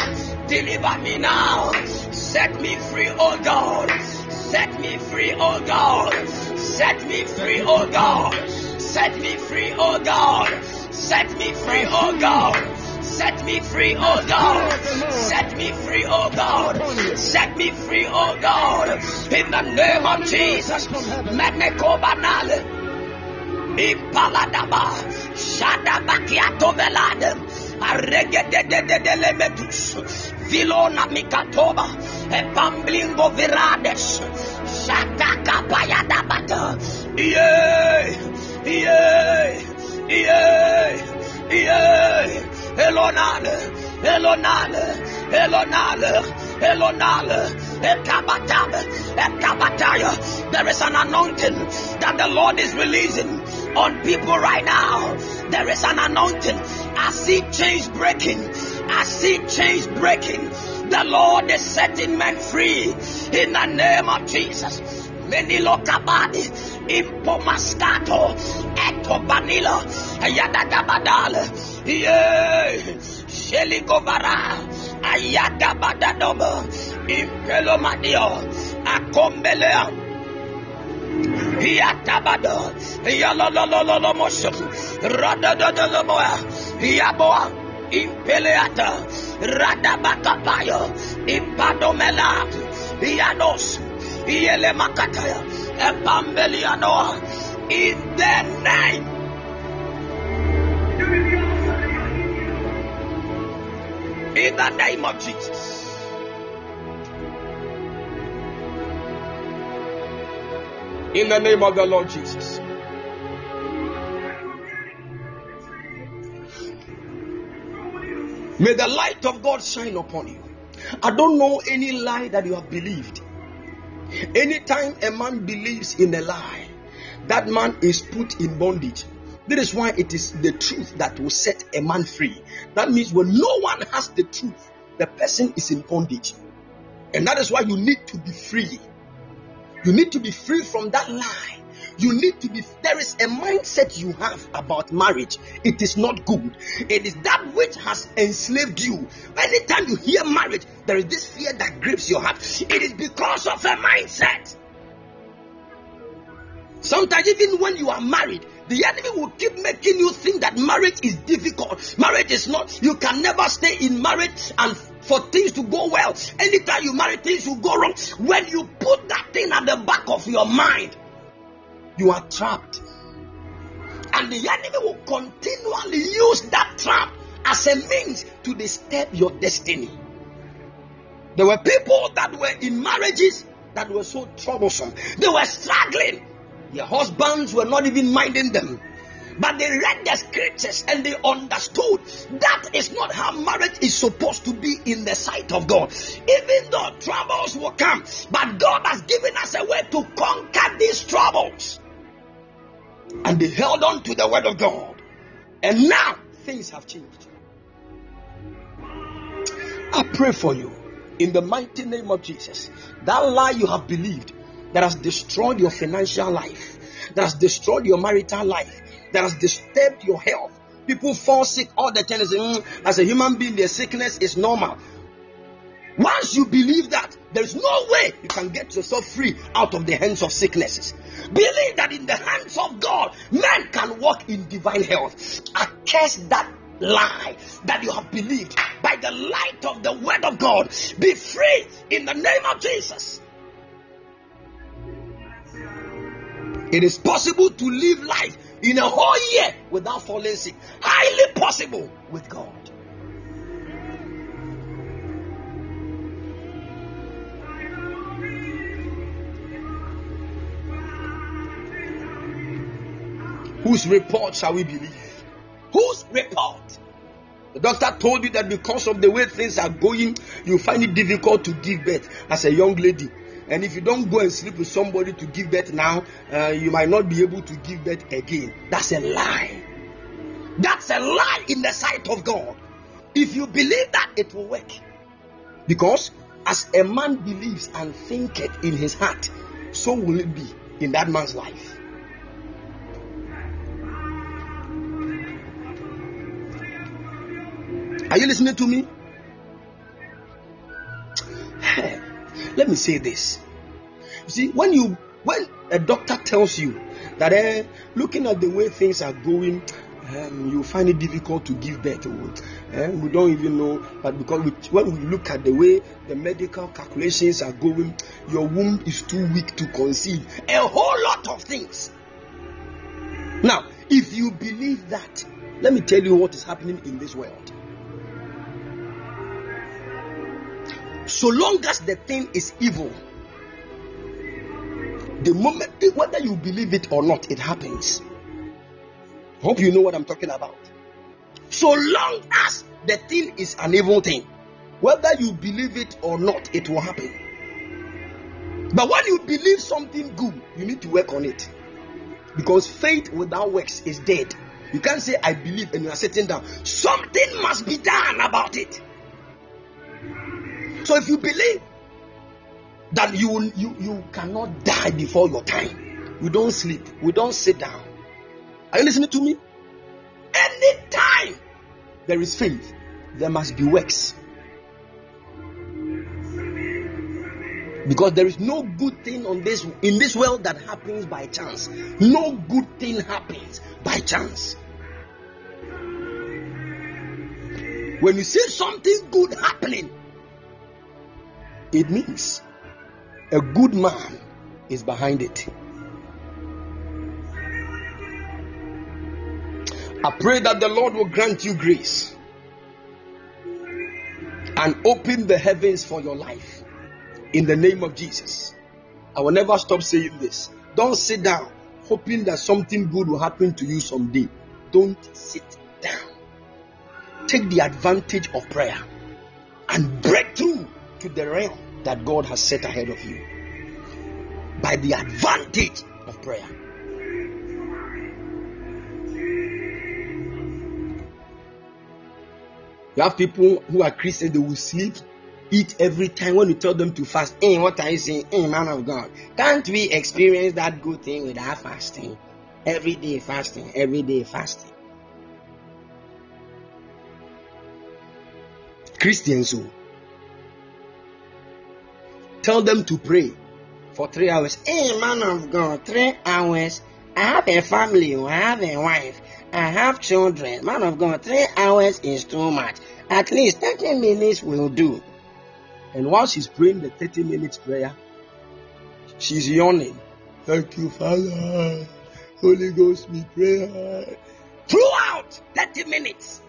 Deliver me now. Set me free, oh God. Set me free, oh God. Set me free, oh God. Set me free, oh God. Set me free, oh God. Set me free, oh God. Set me free, oh God. Set me free, oh God. In the name of Jesus. Meneko banale. Ipaladaba. Shadabakiato veladem. Arregedededelemetus. Vilona mikatoba. Epamblingo virades. Shataka payadabata. Yeah, yeah, yeah, yeah. Elonale, Elonale, Elonale, Elonale. There is an anointing that the Lord is releasing on people right now. There is an anointing. I see chains breaking. I see chains breaking. The Lord is setting men free in the name of Jesus. Menilo kabadi, impomascato, eto banilo, ayadagabadale, yeah, sheligovara, ayadabadadobo, impelomadio, akombelea. Yatabado, Yalolololomosho, Radadadalaboa, Yaboa, Impeleata, Radabakapayo, Impadomela, Yanos, Yelemakataya, In the name. In the name of Jesus. In the name of the Lord Jesus. May the light of God shine upon you. I don't know any lie that you have believed. Anytime a man believes in a lie, that man is put in bondage. That is why it is the truth that will set a man free. That means when no one has the truth, the person is in bondage. And that is why you need to be free. You need to be free from that lie. You need to be, there is a mindset you have about marriage. It is not good. It is that which has enslaved you. Anytime you hear marriage, there is this fear that grips your heart. It is because of a mindset. Sometimes, even when you are married, the enemy will keep making you think that marriage is difficult. Marriage is not, you can never stay in marriage and for things to go well. Anytime you marry, things will go wrong. When you put that thing at the back of your mind, you are trapped. And the enemy will continually use that trap as a means to disturb your destiny. There were people that were in marriages that were so troublesome. They were struggling. Their husbands were not even minding them. But they read the scriptures and they understood that is not how marriage is supposed to be in the sight of God. Even though troubles will come, but God has given us a way to conquer these troubles. And they held on to the word of God. And now things have changed. I pray for you in the mighty name of Jesus. That lie you have believed that has destroyed your financial life, that has destroyed your marital life, that has disturbed your health. People fall sick all the time. Mm, as a human being, their sickness is normal. Once you believe that, there is no way you can get yourself free out of the hands of sicknesses. Believe that in the hands of God, man can walk in divine health. I curse that lie that you have believed by the light of the word of God. Be free in the name of Jesus. It is possible to live life in a whole year without falling sick. Highly possible with God. Whose report shall we believe? Whose report? The doctor told you that because of the way things are going, you find it difficult to give birth as a young lady. And if you don't go and sleep with somebody to give birth now, uh, you might not be able to give birth again. That's a lie. That's a lie in the sight of God. If you believe that, it will work. Because as a man believes and thinketh in his heart, so will it be in that man's life. Are you listening to me? Let me say this. You see, when you when a doctor tells you that eh, looking at the way things are going, um, you find it difficult to give birth. Eh, we don't even know, but because we, when we look at the way the medical calculations are going, your womb is too weak to conceive. A whole lot of things. Now, if you believe that, let me tell you what is happening in this world. So long as the thing is evil, The moment, whether you believe it or not, it happens. Hope you know what I'm talking about. So long as the thing is an evil thing, whether you believe it or not, it will happen. But when you believe something good, you need to work on it. Because faith without works is dead. You can't say, I believe, and you are sitting down. Something must be done about it. So if you believe that you, you, you cannot die before your time, we don't sleep, we don't sit down. Are you listening to me? Anytime there is faith, there must be works. Because there is no good thing on this in this world that happens by chance. No good thing happens by chance. When you see something good happening, it means a good man is behind it. I pray that the Lord will grant you grace and open the heavens for your life in the name of Jesus. I will never stop saying this. Don't sit down hoping that something good will happen to you someday. Don't sit down. Take the advantage of prayer and break through to the realm that God has set ahead of you by the advantage of prayer. You have people who are Christians, they will sleep, eat every time when you tell them to fast. Hey, what are you saying? Hey, man of God, can't we experience that good thing without fasting? Every day fasting, every day fasting. Christians who tell them to pray for three hours. Hey, man of God, three hours. I have a family, oh, I have a wife, I have children. Man of God, three hours is too much. At least 30 minutes will do. And while she's praying the 30 minutes prayer, she's yawning. Thank you, Father. Holy Ghost, we pray. Throughout 30 minutes.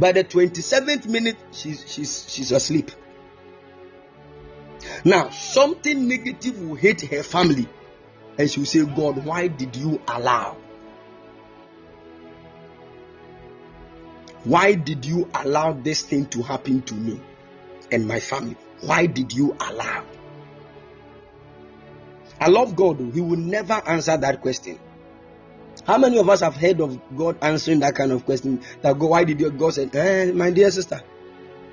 By the 27th minute, she's, she's, she's asleep. Now, something negative will hit her family, and she will say, God, why did you allow? Why did you allow this thing to happen to me and my family? Why did you allow? I love God. He will never answer that question. How many of us have heard of God answering that kind of question? That God, why did? God said, eh, my dear sister,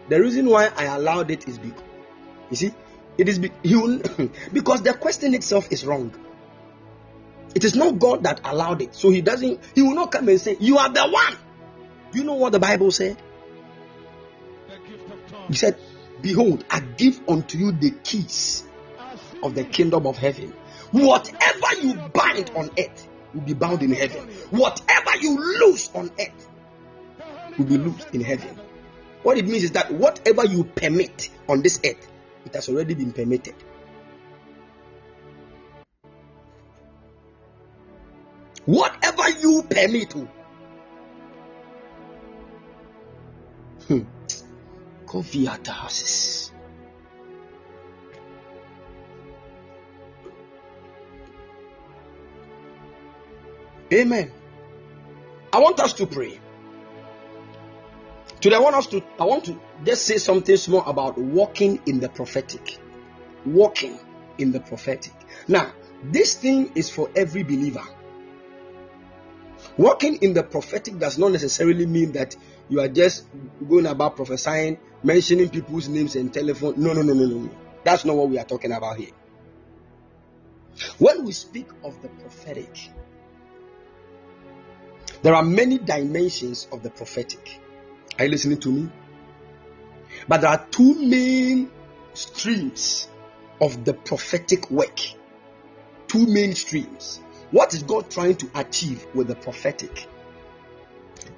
the reason why I allowed it is because, you see, it is because the question itself is wrong. It is not God that allowed it, so he doesn't. He will not come and say, "You are the one." You know what the Bible said? He said, Behold, I give unto you the keys of the kingdom of heaven. Whatever you bind on earth will be bound in heaven. Whatever you lose on earth will be loosed in heaven. What it means is that whatever you permit on this earth, it has already been permitted. Whatever you permit, Hmm. Coffee Amen. I want us to pray. Today I want us to I want to just say something small about walking in the prophetic. Walking in the prophetic. Now, this thing is for every believer. Walking in the prophetic does not necessarily mean that you are just going about prophesying, mentioning people's names and telephone. No, no, no, no, no. no. That's not what we are talking about here. When we speak of the prophetic, there are many dimensions of the prophetic. Are you listening to me? But there are two main streams of the prophetic work. Two main streams. What is God trying to achieve with the prophetic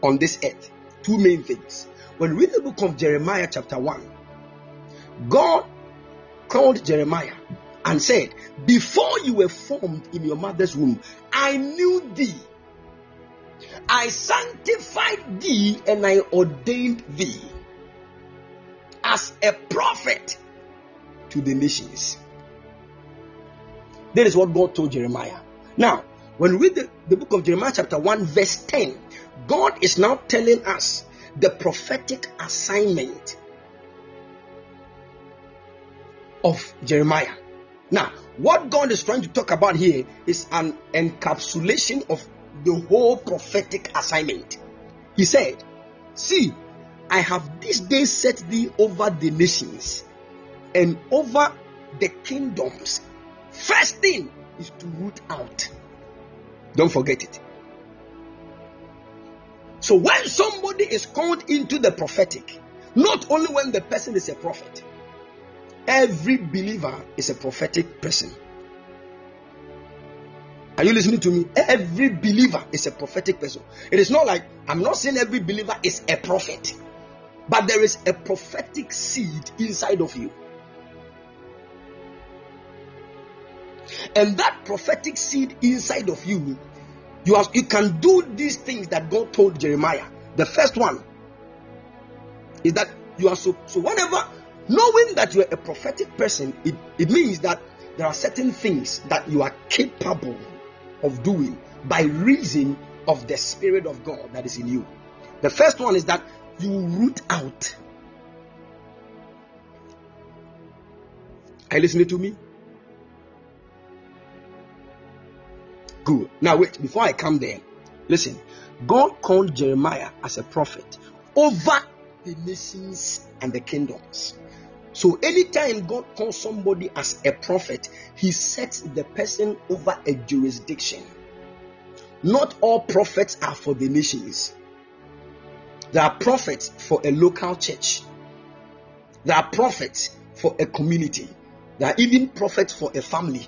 on this earth? Two main things. When we read the book of Jeremiah, chapter 1, God called Jeremiah and said, Before you were formed in your mother's womb, I knew thee. I sanctified thee and I ordained thee as a prophet to the nations. That is what God told Jeremiah. Now, when we read the, the book of Jeremiah, chapter 1, verse 10, God is now telling us the prophetic assignment of Jeremiah. Now, what God is trying to talk about here is an encapsulation of the whole prophetic assignment. He said, See, I have this day set thee over the nations and over the kingdoms. First thing is to root out. Don't forget it. So when somebody is called into the prophetic, not only when the person is a prophet, every believer is a prophetic person. Are you listening to me? Every believer is a prophetic person. It is not like I'm not saying every believer is a prophet, but there is a prophetic seed inside of you. And that prophetic seed inside of you, you have you can do these things that God told Jeremiah. The first one is that you are so so whenever knowing that you are a prophetic person, it, it means that there are certain things that you are capable of doing by reason of the Spirit of God that is in you. The first one is that you root out. Are you listening to me? Good. Now, wait, before I come there, listen. God called Jeremiah as a prophet over the nations and the kingdoms. So, anytime God calls somebody as a prophet, he sets the person over a jurisdiction. Not all prophets are for the nations. There are prophets for a local church. There are prophets for a community. There are even prophets for a family.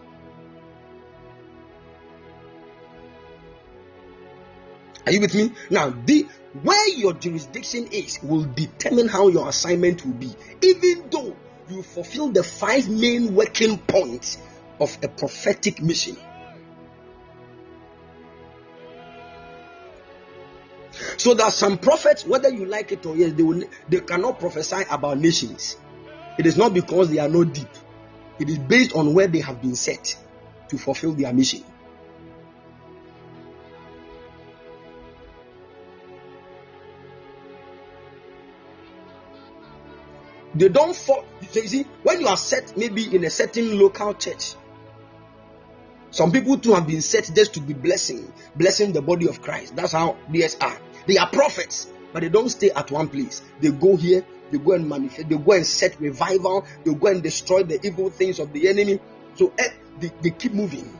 Are you with me? Now, the where your jurisdiction is will determine how your assignment will be, even though you fulfill the five main working points of a prophetic mission. So there are some prophets, whether you like it or yes, they will they cannot prophesy about nations. It is not because they are not deep. It is based on where they have been set to fulfill their mission. They don't fall. You see, when you are set maybe in a certain local church, some people too have been set just to be blessing, blessing the body of Christ. That's how these are. They are prophets, but they don't stay at one place. They go here, they go and manifest, they go and set revival, they go and destroy the evil things of the enemy. So eh, they, they keep moving.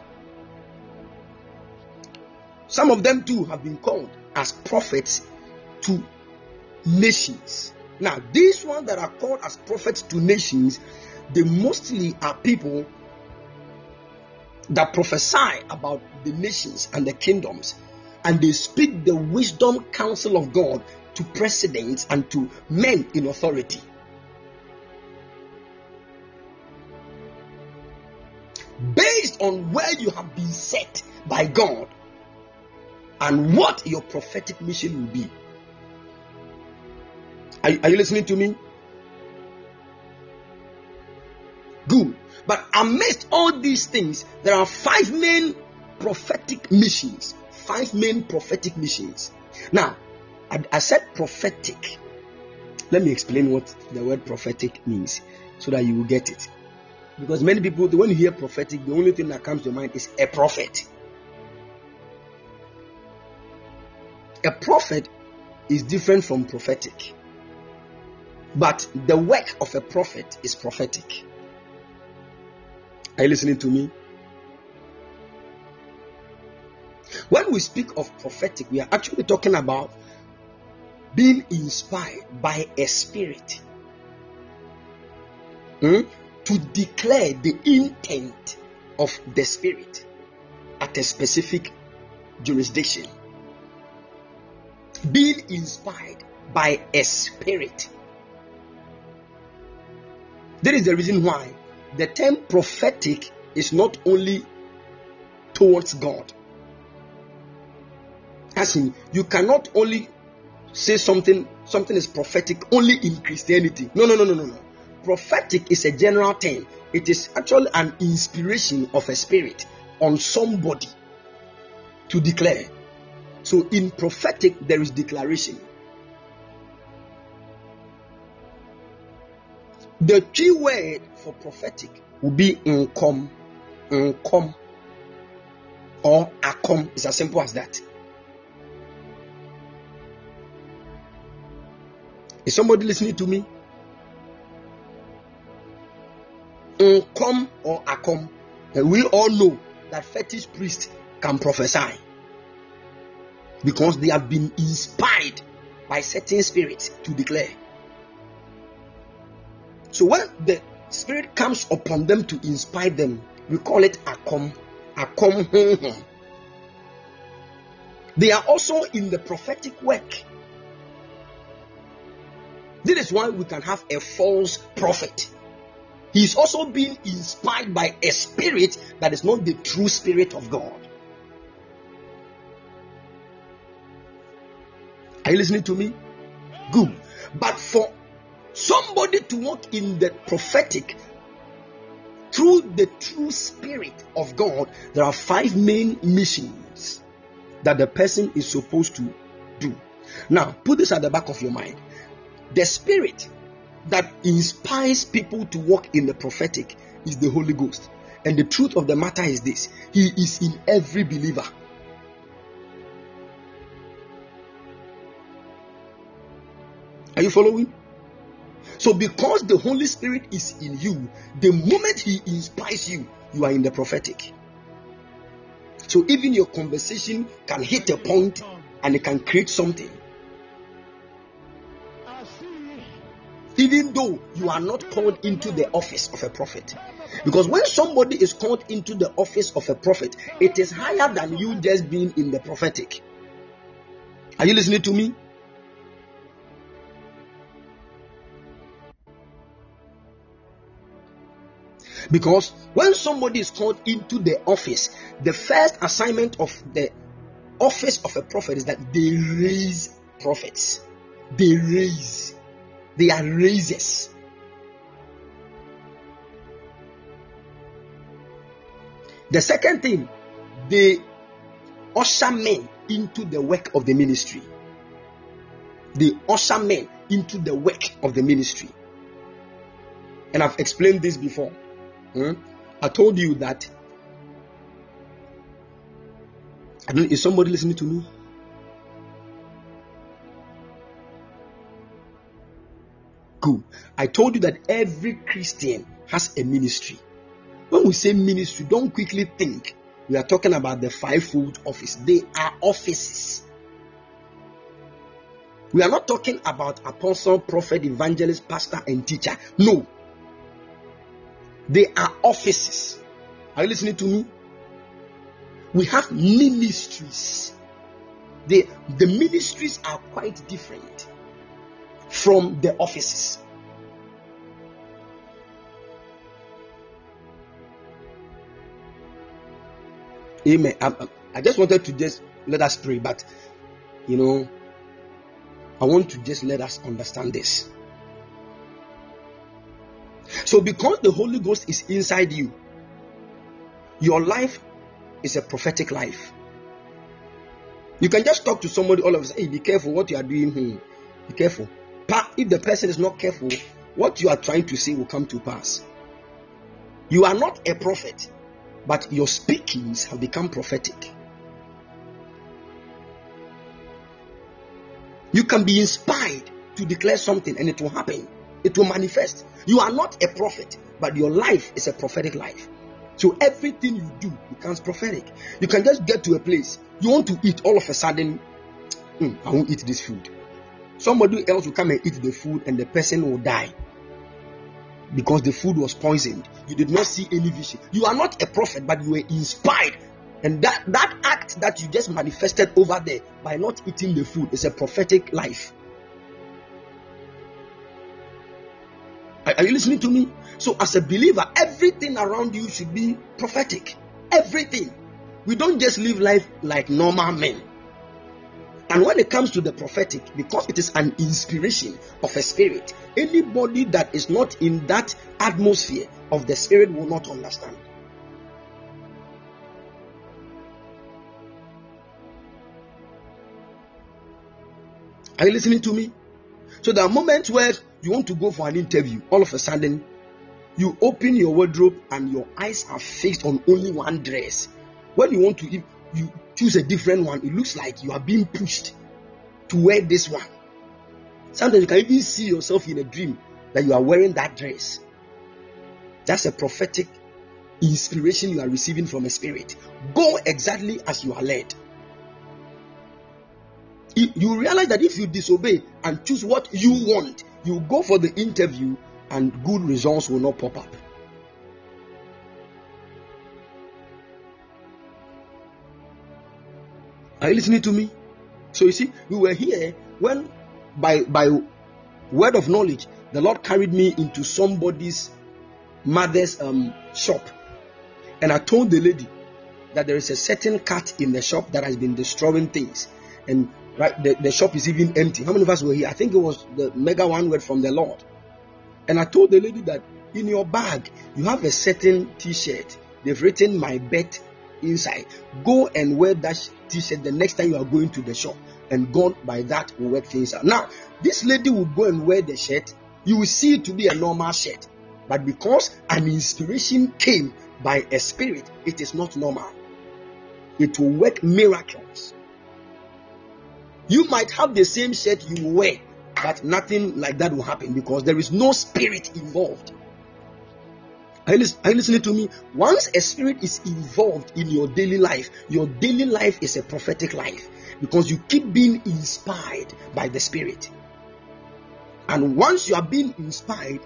Some of them too have been called as prophets to nations. Now, these ones that are called as prophets to nations, they mostly are people that prophesy about the nations and the kingdoms, and they speak the wisdom counsel of God to presidents and to men in authority. Based on where you have been set by God and what your prophetic mission will be. Are, are you listening to me? Good. But amidst all these things, there are five main prophetic missions. Five main prophetic missions. Now, I, I said prophetic. Let me explain what the word prophetic means so that you will get it. Because many people, when you hear prophetic, the only thing that comes to mind is a prophet. A prophet is different from prophetic. But the work of a prophet is prophetic. Are you listening to me? When we speak of prophetic, we are actually talking about being inspired by a spirit hmm, to declare the intent of the spirit at a specific jurisdiction. Being inspired by a spirit that is the reason why the term prophetic is not only towards God. As in, you cannot only say something, something is prophetic only in Christianity. No, no, no, no, no, no. prophetic is a general term, it is actually an inspiration of a spirit on somebody to declare. So in prophetic, there is declaration. The key word for prophetic will be income, income, or acom. It's as simple as that. Is somebody listening to me? Income or acom. And we all know that fetish priests can prophesy because they have been inspired by certain spirits to declare. So when the spirit comes upon them to inspire them, we call it akom. Akom. They are also in the prophetic work. This is why we can have a false prophet. He is also being inspired by a spirit that is not the true spirit of God. Are you listening to me? Good. But for somebody to walk in the prophetic through the true spirit of God, there are five main missions that the person is supposed to do. Now, put this at the back of your mind. The spirit that inspires people to walk in the prophetic is the Holy Ghost. And the truth of the matter is this He is in every believer. Are you following? So, because the Holy Spirit is in you, the moment He inspires you, you are in the prophetic. So, even your conversation can hit a point and it can create something. Even though you are not called into the office of a prophet. Because when somebody is called into the office of a prophet, it is higher than you just being in the prophetic. Are you listening to me? Because when somebody is called into the office, the first assignment of the office of a prophet is that they raise prophets. They raise. They are raisers. The second thing, they usher men into the work of the ministry. They usher men into the work of the ministry. And I've explained this before. Hmm? I told you that. I is somebody listening to me? Good. I told you that every Christian has a ministry. When we say ministry, don't quickly think we are talking about the fivefold office. They are offices. We are not talking about apostle, prophet, evangelist, pastor, and teacher. No, they are offices. Are you listening to me? We have ministries. The, the ministries are quite different from the offices. Amen. I, I just wanted to just let us pray, but you know, I want to just let us understand this. So, because the Holy Ghost is inside you, your life is a prophetic life. You can just talk to somebody all of a sudden, hey, be careful what you are doing here. Be careful. If the person is not careful, what you are trying to say will come to pass. You are not a prophet, but your speakings have become prophetic. You can be inspired to declare something and it will happen it will manifest. You are not a prophet, but your life is a prophetic life. So everything you do becomes prophetic. You can just get to a place you want to eat all of a sudden. Mm, I won't eat this food. Somebody else will come and eat the food, and the person will die because the food was poisoned. You did not see any vision. You are not a prophet, but you were inspired. And that, that act that you just manifested over there by not eating the food is a prophetic life. Are you listening to me? So, as a believer, everything around you should be prophetic. Everything. We don't just live life like normal men. And when it comes to the prophetic, because it is an inspiration of a spirit, anybody that is not in that atmosphere of the spirit will not understand. Are you listening to me? So there are moments where you want to go for an interview, all of a sudden, you open your wardrobe and your eyes are fixed on only one dress. When you want to you choose a different one, it looks like you are being pushed to wear this one. Sometimes you can even see yourself in a dream that you are wearing that dress. That's a prophetic inspiration you are receiving from a spirit. Go exactly as you are led. You realize that if you disobey and choose what you want, you go for the interview and good results will not pop up. Are you listening to me? So you see, we were here when by by word of knowledge, the Lord carried me into somebody's mother's um, shop, and I told the lady that there is a certain cat in the shop that has been destroying things, and right the, the shop is even empty. How many of us were here? I think it was the mega one word from the Lord, and I told the lady that in your bag you have a certain T-shirt. They've written "My bet" inside. Go and wear that t-shirt the next time you are going to the shop, and God by that will work things out. Now, this lady will go and wear the shirt. You will see it to be a normal shirt, but because an inspiration came by a spirit, it is not normal. It will work miracles. You might have the same shirt you wear, but nothing like that will happen because there is no spirit involved. Are you, listening to me? Once a spirit is involved in your daily life, your daily life is a prophetic life because you keep being inspired by the spirit. And once you are being inspired,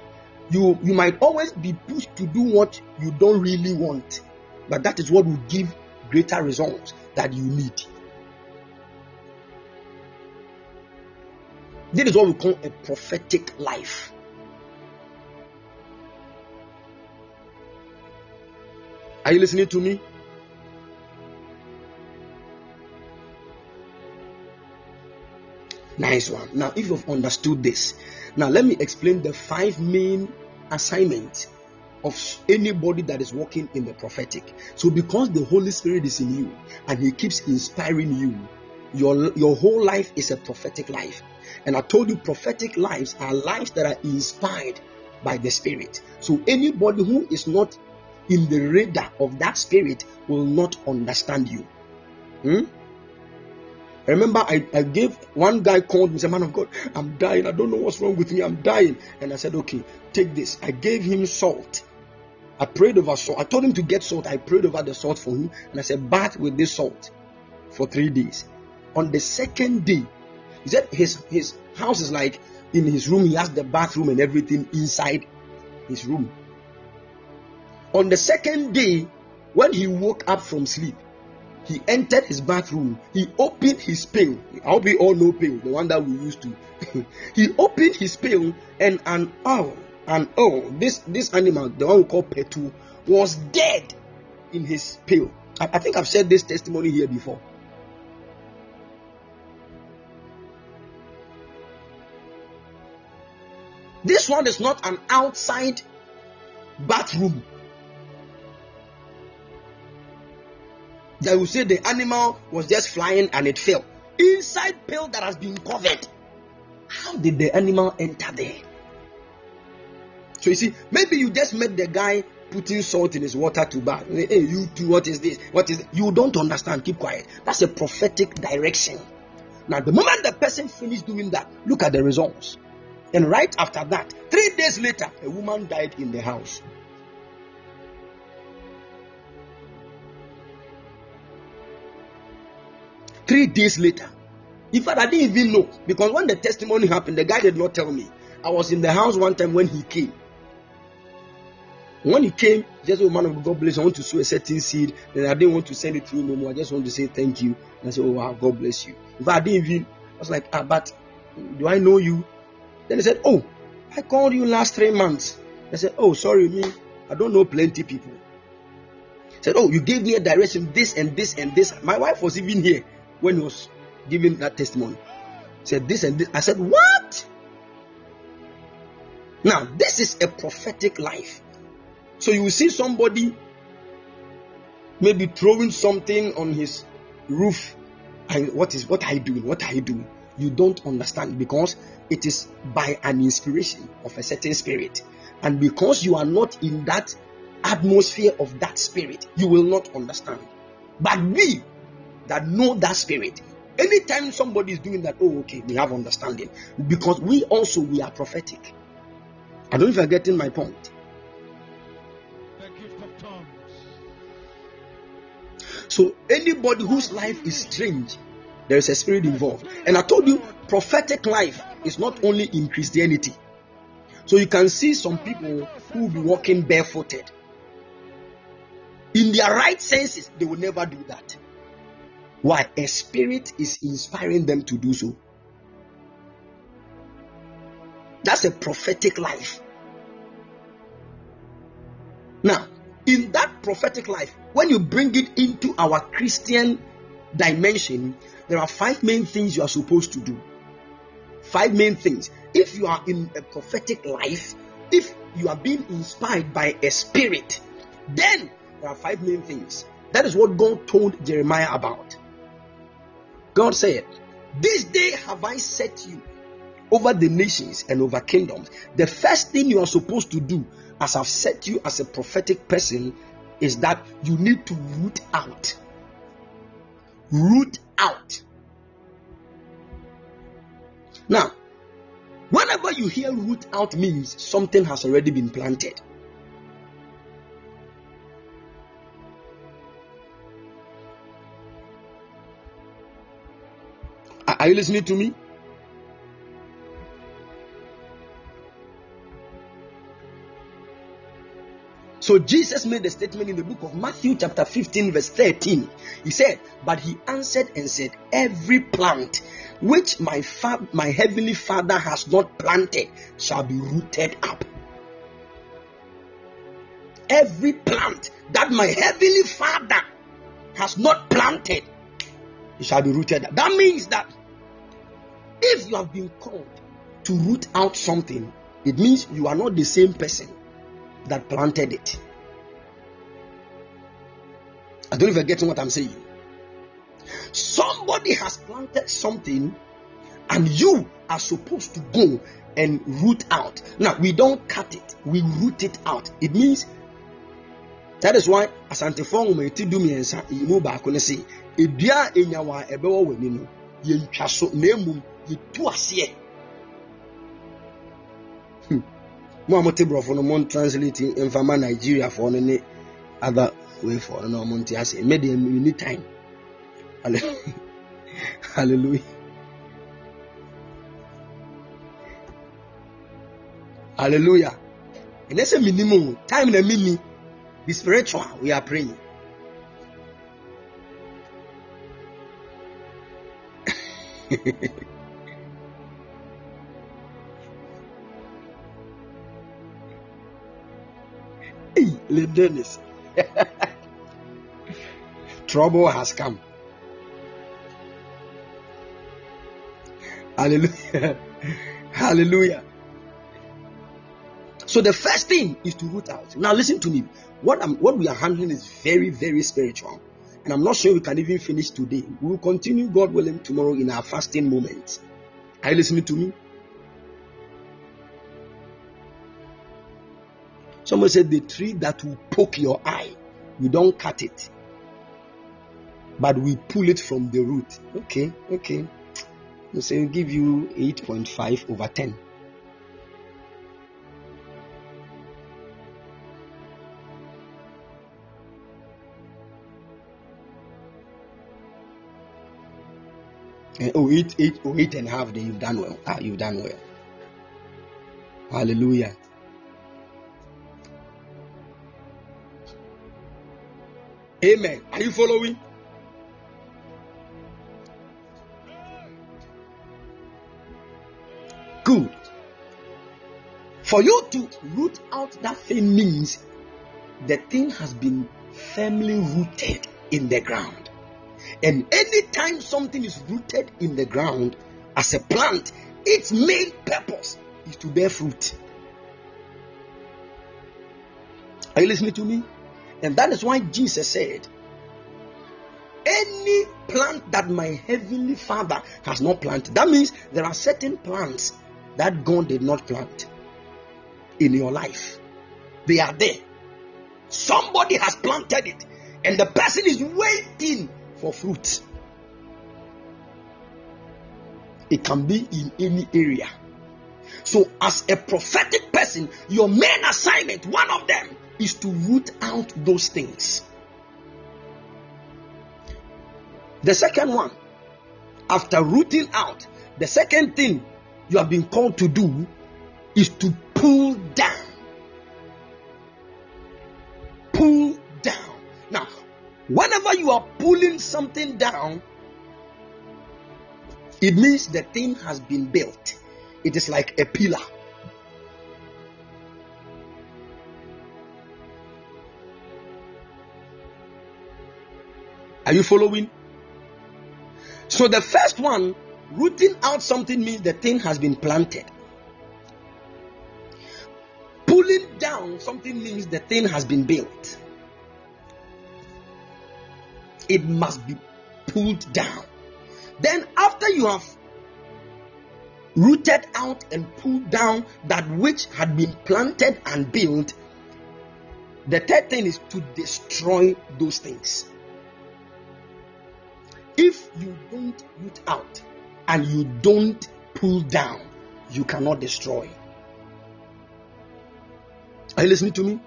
you you might always be pushed to do what you don't really want, but that is what will give greater results that you need. This is what we call a prophetic life. Are you listening to me? Nice one. Now, if you've understood this, now let me explain the five main assignments of anybody that is working in the prophetic. So, because the Holy Spirit is in you and He keeps inspiring you, your, your whole life is a prophetic life. And I told you, prophetic lives are lives that are inspired by the Spirit. So, anybody who is not in the radar of that spirit will not understand you. Hmm? remember, I, I gave one guy called me, said, Man of God, I'm dying. I don't know what's wrong with me. I'm dying. And I said, Okay, take this. I gave him salt. I prayed over salt. I told him to get salt. I prayed over the salt for him. And I said, Bath with this salt for three days. On the second day, he said his, his house is like in his room, he has the bathroom and everything inside his room. On the second day, when he woke up from sleep, he entered his bathroom. He opened his pail. I hope we all know pail, the one that we used to. he opened his pail, and an owl, an owl, this this animal, the one we call petu, was dead in his pail. I, I think I've shared this testimony here before. This one is not an outside bathroom. They will say the animal was just flying and it fell inside pail that has been covered. How did the animal enter there? So you see, maybe you just met the guy putting salt in his water to bath. Hey, you do what is this? What is this? you don't understand? Keep quiet. That's a prophetic direction. Now, the moment the person finished doing that, look at the results. And right after that, three days later, a woman died in the house. Three days later, in fact, I didn't even know because when the testimony happened, the guy did not tell me. I was in the house one time when he came. When he came, just a man of God bless. I want to sow a certain seed, and I didn't want to send it you no more. I just want to say thank you. And I said, Oh wow, God bless you. Fact, I didn't even. I was like, ah, but do I know you? Then he said, Oh, I called you last three months. I said, Oh, sorry, me. I don't know plenty people. He said, Oh, you gave me a direction, this and this and this. My wife was even here when he was giving that testimony. Said this and this. I said, What? Now, this is a prophetic life. So you see somebody maybe throwing something on his roof. And what is what are you doing? What are you doing? You don't understand because it is by an inspiration of a certain spirit. And because you are not in that atmosphere of that spirit, you will not understand. But we that know that spirit, anytime somebody is doing that, oh, okay, we have understanding. Because we also we are prophetic. I don't know if you're getting my point. So anybody whose life is strange, there is a spirit involved. And I told you, prophetic life is not only in Christianity. So you can see some people who will be walking barefooted. In their right senses, they will never do that. Why? A spirit is inspiring them to do so. That's a prophetic life. Now, in that prophetic life, when you bring it into our Christian dimension, there are five main things you are supposed to do. Five main things. If you are in a prophetic life, if you are being inspired by a spirit, then there are five main things. That is what God told Jeremiah about. God said, This day have I set you over the nations and over kingdoms. The first thing you are supposed to do, as I've set you as a prophetic person, is that you need to root out. Root out. Now, whenever you hear root out means something has already been planted. Are you listening to me? So Jesus made a statement in the book of Matthew, chapter 15, verse 13. He said, But he answered and said, Every plant which my, fa- my heavenly Father has not planted shall be rooted up. Every plant that my heavenly Father has not planted, shall be rooted up. That means that if you have been called to root out something, it means you are not the same person that planted it. I don't even get what I'm saying. Somebody has planted something, and you are supposed to go and root out. Now, we don't cut it, we root it out. It means that is why asantefo nwoma eti du mmiɛnsa emu baako ne se edua enyawa ɛbɛwɔ wɔ anim yɛntwa so na emum yɛtu aseɛ. Mo a mo te borɔfo no mo translate mfama nigeria foɔ no ne other way foɔ no na ɔmo nte ase. Mme deɛ you need time. Hallelujah. Hallelujah. Ɛnɛ sɛ minimum time na mini. Be spiritual we are praying. Hey, Dennis. Trouble has come. Hallelujah. Hallelujah. So the first thing is to root out. Now listen to me. What I'm, what we are handling is very very spiritual, and I'm not sure we can even finish today. We will continue, God willing, tomorrow in our fasting moment. Are you listening to me? Someone said the tree that will poke your eye, we don't cut it, but we pull it from the root. Okay, okay. Say we give you 8.5 over 10. And, oh, eight, eight, oh, eight and a half, then you've done well. Ah, you've done well. Hallelujah. Amen. Are you following? Good. For you to root out that thing means the thing has been firmly rooted in the ground. And anytime something is rooted in the ground as a plant, its main purpose is to bear fruit. Are you listening to me? And that is why Jesus said, Any plant that my heavenly Father has not planted, that means there are certain plants that God did not plant in your life. They are there. Somebody has planted it, and the person is waiting for fruit. It can be in any area. So, as a prophetic person, your main assignment, one of them, is to root out those things. The second one, after rooting out, the second thing you have been called to do is to pull down. Pull down. Now, whenever you are pulling something down, it means the thing has been built. It is like a pillar. Are you following? So the first one, rooting out something means the thing has been planted. Pulling down something means the thing has been built. It must be pulled down. Then, after you have rooted out and pulled down that which had been planted and built, the third thing is to destroy those things. If you don't root out and you don't pull down, you cannot destroy. Are you listening to me?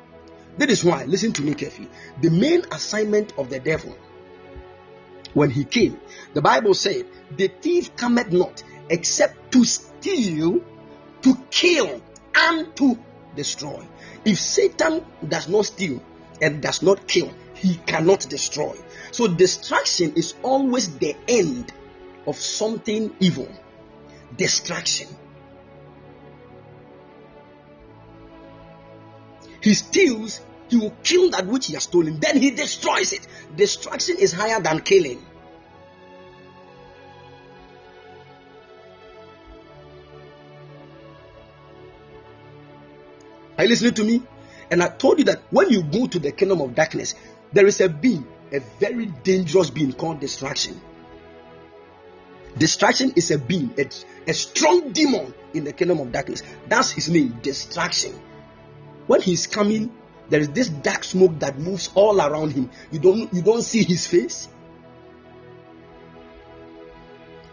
That is why, listen to me carefully. The main assignment of the devil when he came, the Bible said, The thief cometh not except to steal, to kill, and to destroy. If Satan does not steal and does not kill, he cannot destroy. So, destruction is always the end of something evil. Destruction. He steals, he will kill that which he has stolen, then he destroys it. Destruction is higher than killing. Are you listening to me? And I told you that when you go to the kingdom of darkness, there is a being, a very dangerous being called distraction. Distraction is a being, a, a strong demon in the kingdom of darkness. That's his name, distraction. When he's coming, there is this dark smoke that moves all around him. You don't you don't see his face.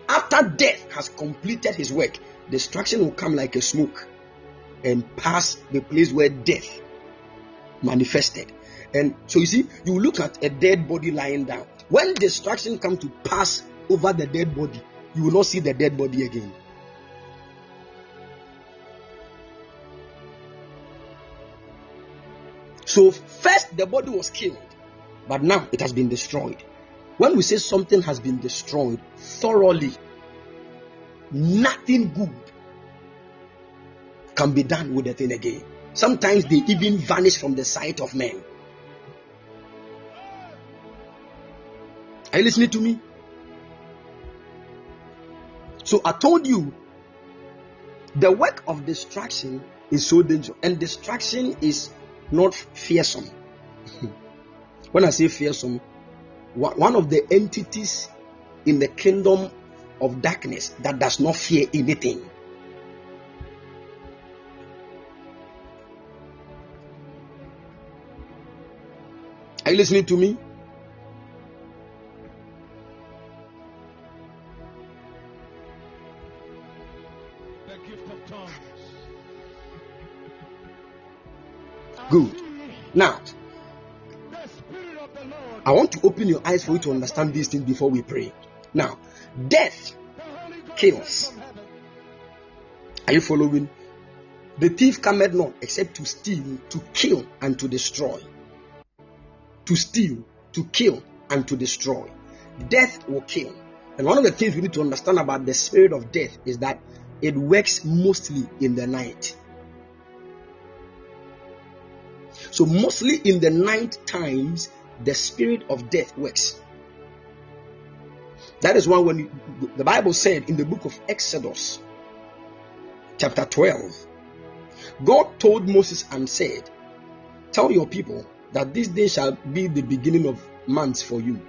After death has completed his work, destruction will come like a smoke and pass the place where death manifested. And so you see, you look at a dead body lying down. When destruction comes to pass over the dead body, you will not see the dead body again. So, first the body was killed, but now it has been destroyed. When we say something has been destroyed thoroughly, nothing good can be done with the thing again. Sometimes they even vanish from the sight of men. Are you listening to me? So I told you the work of distraction is so dangerous, and distraction is not fearsome. when I say fearsome, one of the entities in the kingdom of darkness that does not fear anything. Are you listening to me? Now, I want to open your eyes for you to understand these things before we pray. Now, death kills. Are you following? The thief cometh not except to steal, to kill, and to destroy. To steal, to kill, and to destroy. Death will kill. And one of the things we need to understand about the spirit of death is that it works mostly in the night. So, mostly in the night times, the spirit of death works. That is why when you, the Bible said in the book of Exodus, chapter 12, God told Moses and said, Tell your people that this day shall be the beginning of months for you.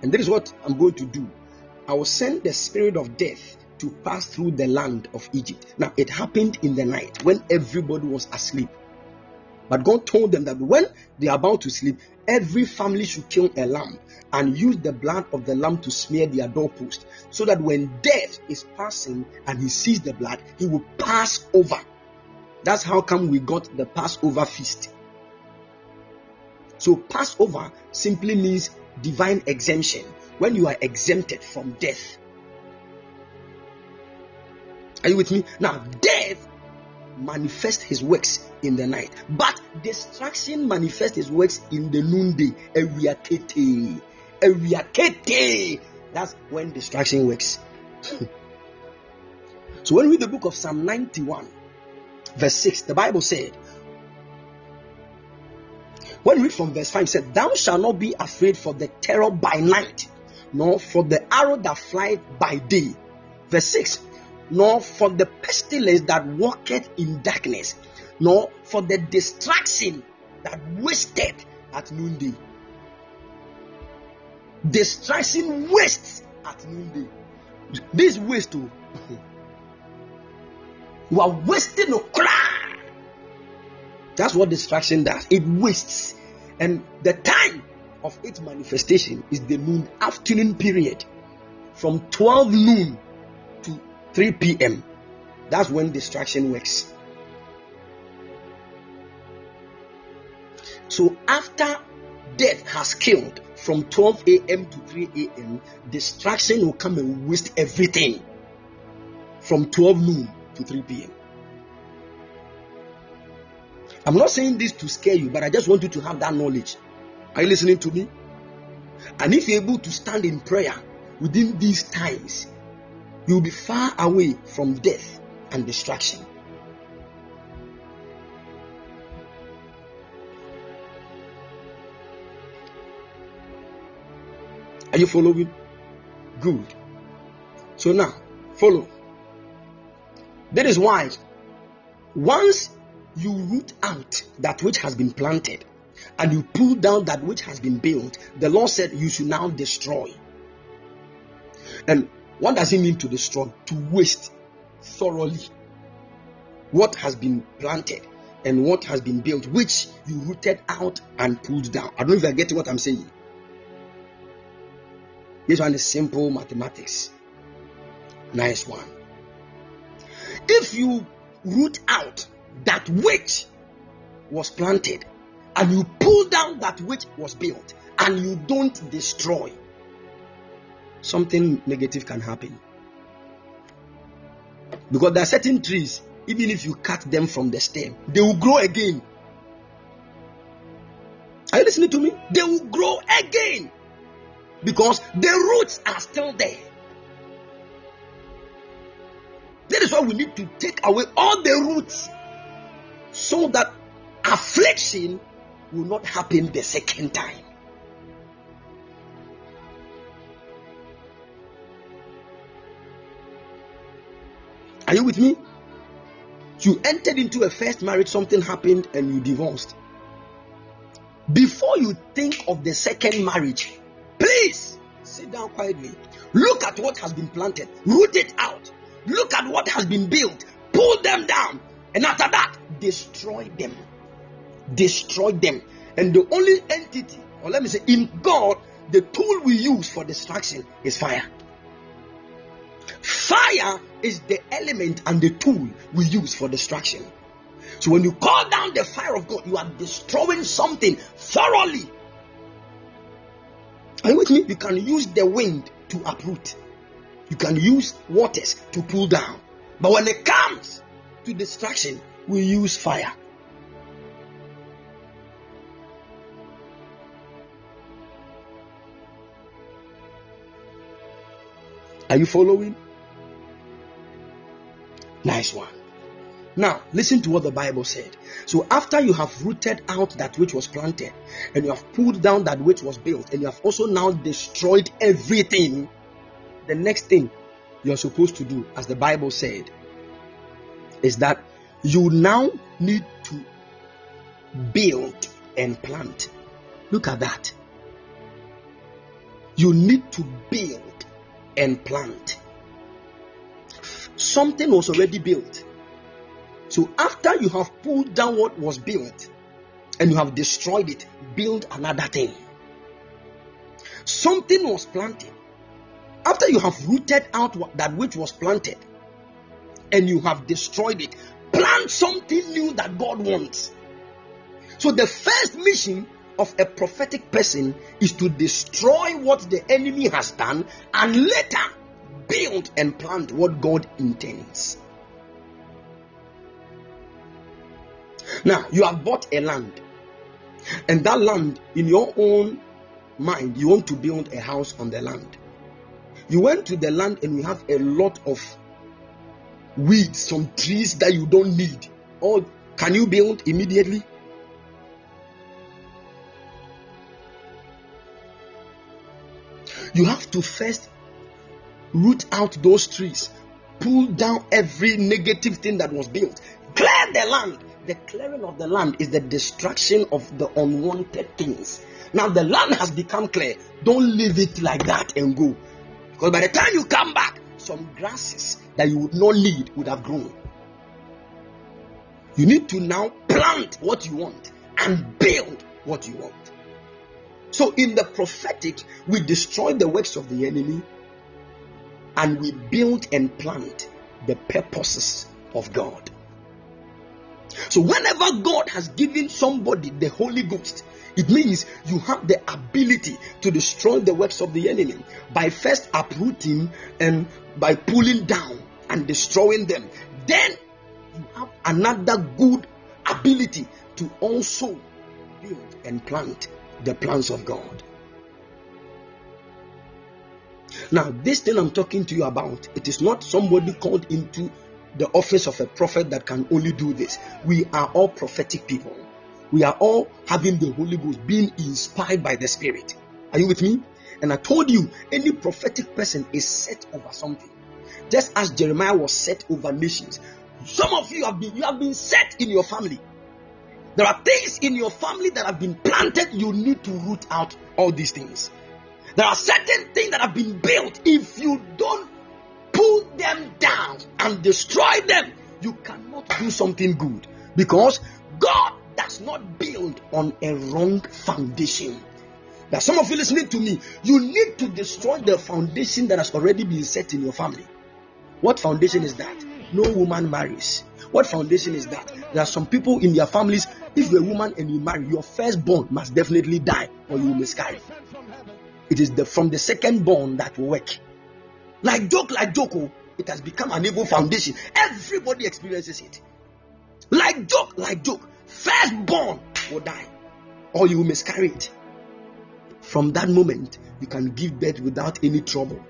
And this is what I'm going to do. I will send the spirit of death to pass through the land of Egypt. Now, it happened in the night when everybody was asleep. But God told them that when they are about to sleep, every family should kill a lamb and use the blood of the lamb to smear their doorpost, so that when death is passing and he sees the blood, he will pass over. That's how come we got the Passover feast. So Passover simply means divine exemption when you are exempted from death. Are you with me? Now, death manifests his works in the night, but destruction manifests his works in the noonday. That's when destruction works. so when we read the book of Psalm 91, verse 6, the Bible said, when we read from verse 5, said, Thou shalt not be afraid for the terror by night, nor for the arrow that flieth by day. Verse 6, nor for the pestilence that walketh in darkness, nor for the distraction that wasted at noonday. Distraction wastes at noonday. This waste, too. Oh, you are wasting a cry. That's what distraction does. It wastes. And the time of its manifestation is the noon afternoon period from 12 noon 3 p.m. That's when distraction works. So after death has killed from 12 a.m. to 3 a.m., distraction will come and waste everything from 12 noon to 3 p.m. I'm not saying this to scare you, but I just want you to have that knowledge. Are you listening to me? And if you're able to stand in prayer within these times, you'll be far away from death and destruction. Are you following? Good. So now, follow. That is why once you root out that which has been planted and you pull down that which has been built, the Lord said you should now destroy. And what does it mean to destroy? To waste thoroughly what has been planted and what has been built, which you rooted out and pulled down. I don't know if you what I'm saying. This one is simple mathematics. Nice one. If you root out that which was planted and you pull down that which was built and you don't destroy, something negative can happen. Because there are certain trees, even if you cut them from the stem, they will grow again. Are you listening to me? They will grow again because the roots are still there. That is why we need to take away all the roots so that affliction will not happen the second time. Are you with me? You entered into a first marriage, something happened, and you divorced. Before you think of the second marriage, please sit down quietly. Look at what has been planted, root it out. Look at what has been built, pull them down, and after that, destroy them. Destroy them. And the only entity, or let me say, in God, the tool we use for destruction is fire. Fire is the element and the tool we use for destruction. So when you call down the fire of God, you are destroying something thoroughly. Are you with me? You can use the wind to uproot. You can use waters to pull down. But when it comes to destruction, we use fire. Are you following? Nice one. Now, listen to what the Bible said. So, after you have rooted out that which was planted, and you have pulled down that which was built, and you have also now destroyed everything, the next thing you're supposed to do, as the Bible said, is that you now need to build and plant. Look at that. You need to build and plant. Something was already built. So after you have pulled down what was built and you have destroyed it, build another thing. Something was planted. After you have rooted out that which was planted and you have destroyed it, plant something new that God wants. So the first mission of a prophetic person is to destroy what the enemy has done and later build and plant what God intends. Now, you have bought a land, and that land, in your own mind, you want to build a house on the land. You went to the land and you have a lot of weeds, some trees that you don't need. Or can you build immediately? You have to first root out those trees, pull down every negative thing that was built, clear the land. The clearing of the land is the destruction of the unwanted things. Now the land has become clear. Don't leave it like that and go. Because by the time you come back, some grasses that you would not need would have grown. You need to now plant what you want and build what you want. So, in the prophetic, we destroy the works of the enemy and we build and plant the purposes of God. So, whenever God has given somebody the Holy Ghost, it means you have the ability to destroy the works of the enemy by first uprooting and by pulling down and destroying them. Then you have another good ability to also build and plant the plans of God. Now, this thing I'm talking to you about, it is not somebody called into the office of a prophet that can only do this. We are all prophetic people. We are all having the Holy Ghost, being inspired by the Spirit. Are you with me? And I told you, any prophetic person is set over something. Just as Jeremiah was set over nations. Some of you have been you have been set in your family. There are things in your family that have been planted, you need to root out all these things. There are certain things that have been built. If you don't pull them down and destroy them, you cannot do something good because God does not build on a wrong foundation. Now, some of you listening to me, you need to destroy the foundation that has already been set in your family. What foundation is that? No woman marries. What foundation is that? There are some people in their families, if you're a woman and you marry, your firstborn must definitely die or you will miscarry. It is the, from the second born that will work. Like joke, like joke, oh, it has become an evil foundation. Everybody experiences it. Like joke, like joke. born will die or you will miscarry it. From that moment, you can give birth without any trouble.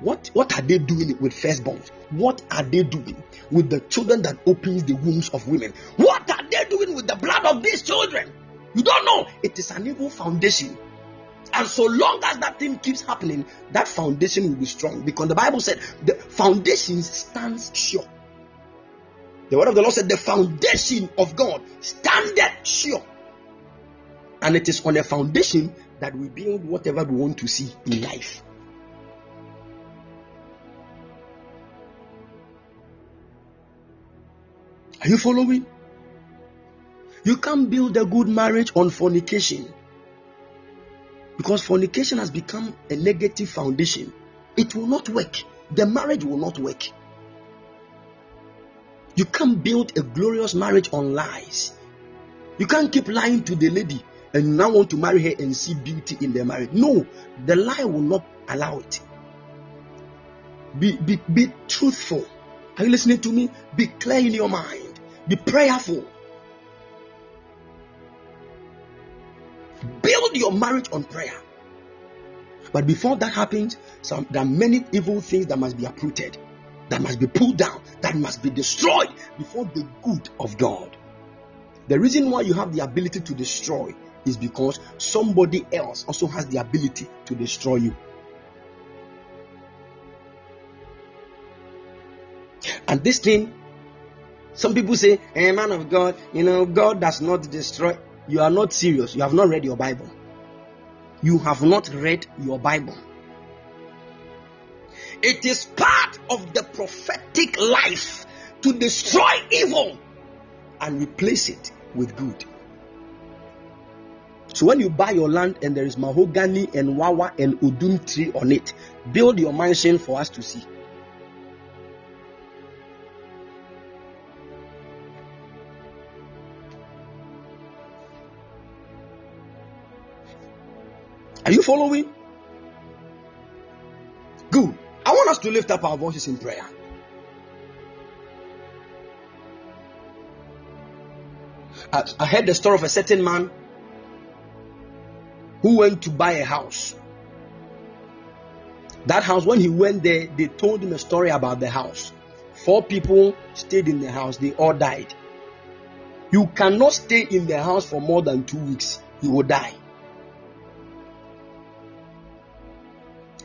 What, what are they doing with firstborns? What are they doing with the children that opens the wombs of women? What are they doing with the blood of these children? You don't know. It is an evil foundation. And so long as that thing keeps happening, that foundation will be strong. Because the Bible said the foundation stands sure. The word of the Lord said the foundation of God standeth sure. And it is on a foundation that we build whatever we want to see in life. Are you following? You can't build a good marriage on fornication because fornication has become a negative foundation. It will not work. The marriage will not work. You can't build a glorious marriage on lies. You can't keep lying to the lady and now want to marry her and see beauty in the marriage. No, the lie will not allow it. Be, be, be truthful. Are you listening to me? Be clear in your mind. Be prayerful. Build your marriage on prayer. But before that happens, some, there are many evil things that must be uprooted, that must be pulled down, that must be destroyed before the good of God. The reason why you have the ability to destroy is because somebody else also has the ability to destroy you. And this thing, some people say, hey, man of God, you know, God does not destroy. You are not serious. You have not read your Bible. You have not read your Bible. It is part of the prophetic life to destroy evil and replace it with good. So when you buy your land and there is mahogany and wawa and odum tree on it, build your mansion for us to see. Are you following? Good. I want us to lift up our voices in prayer. I, heard the story of a certain man who went to buy a house. That house, when he went there, they told him a story about the house. Four people stayed in the house, they all died. You cannot stay in the house for more than two weeks, you will die.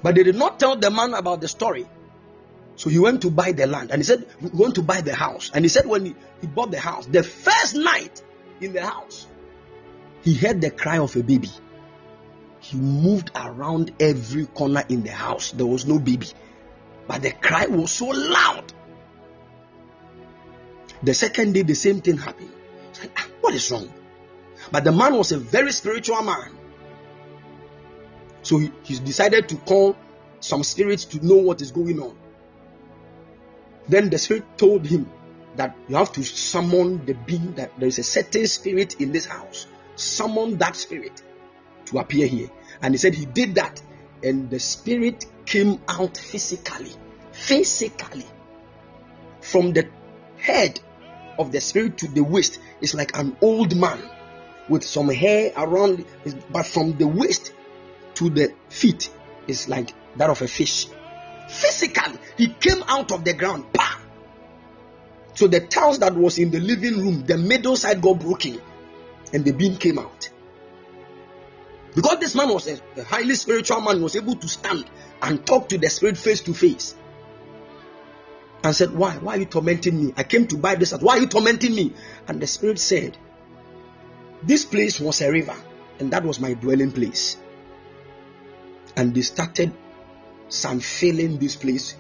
But they did not tell the man about the story. So he went to buy the land and he said, We want to buy the house. And he said, When he, he bought the house, the first night in the house, he heard the cry of a baby. He moved around every corner in the house. There was no baby. But the cry was so loud. The second day, the same thing happened. Said, ah, what is wrong? But the man was a very spiritual man. So he, he decided to call some spirits to know what is going on. Then the spirit told him that you have to summon the being that there is a certain spirit in this house. Summon that spirit to appear here. And he said he did that, and the spirit came out physically. Physically. From the head of the spirit to the waist It's like an old man with some hair around, but from the waist to the feet is like that of a fish. Physically, he came out of the ground. Bah! So the tiles that was in the living room, the middle side got broken, and the beam came out. Because this man was a, a highly spiritual man, was able to stand and talk to the spirit face to face. And said, Why? Why are you tormenting me? I came to buy this. Why are you tormenting me? And the spirit said, This place was a river, and that was my dwelling place. And they started some filling this place.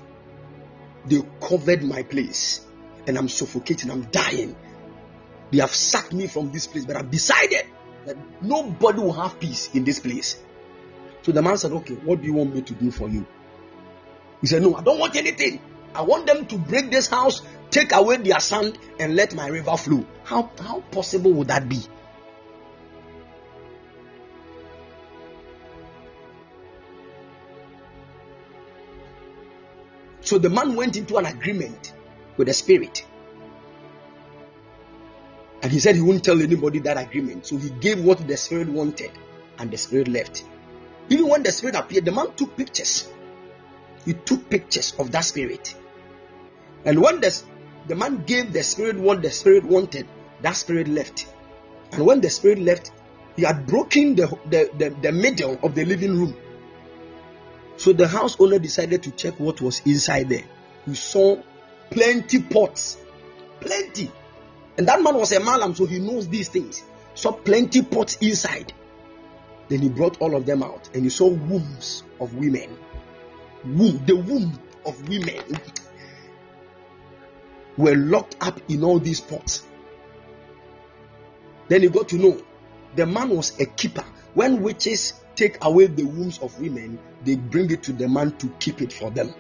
They covered my place, and I'm suffocating, I'm dying. They have sacked me from this place, but I've decided that nobody will have peace in this place. So the man said, Okay, what do you want me to do for you? He said, No, I don't want anything. I want them to break this house, take away their sand, and let my river flow. How, how possible would that be? So the man went into an agreement with the spirit. And he said he wouldn't tell anybody that agreement. So he gave what the spirit wanted, and the spirit left. Even when the spirit appeared, the man took pictures. He took pictures of that spirit. And when the, the man gave the spirit what the spirit wanted, that spirit left. And when the spirit left, he had broken the, the, the, the middle of the living room. So the house owner decided to check what was inside there. He saw plenty pots, plenty. And that man was a malam, so he knows these things. Saw plenty pots inside. Then he brought all of them out, and he saw wombs of women. Womb, the womb of women were locked up in all these pots. Then he got to know the man was a keeper. When witches take away the wombs of women, they bring it to the man to keep it for them.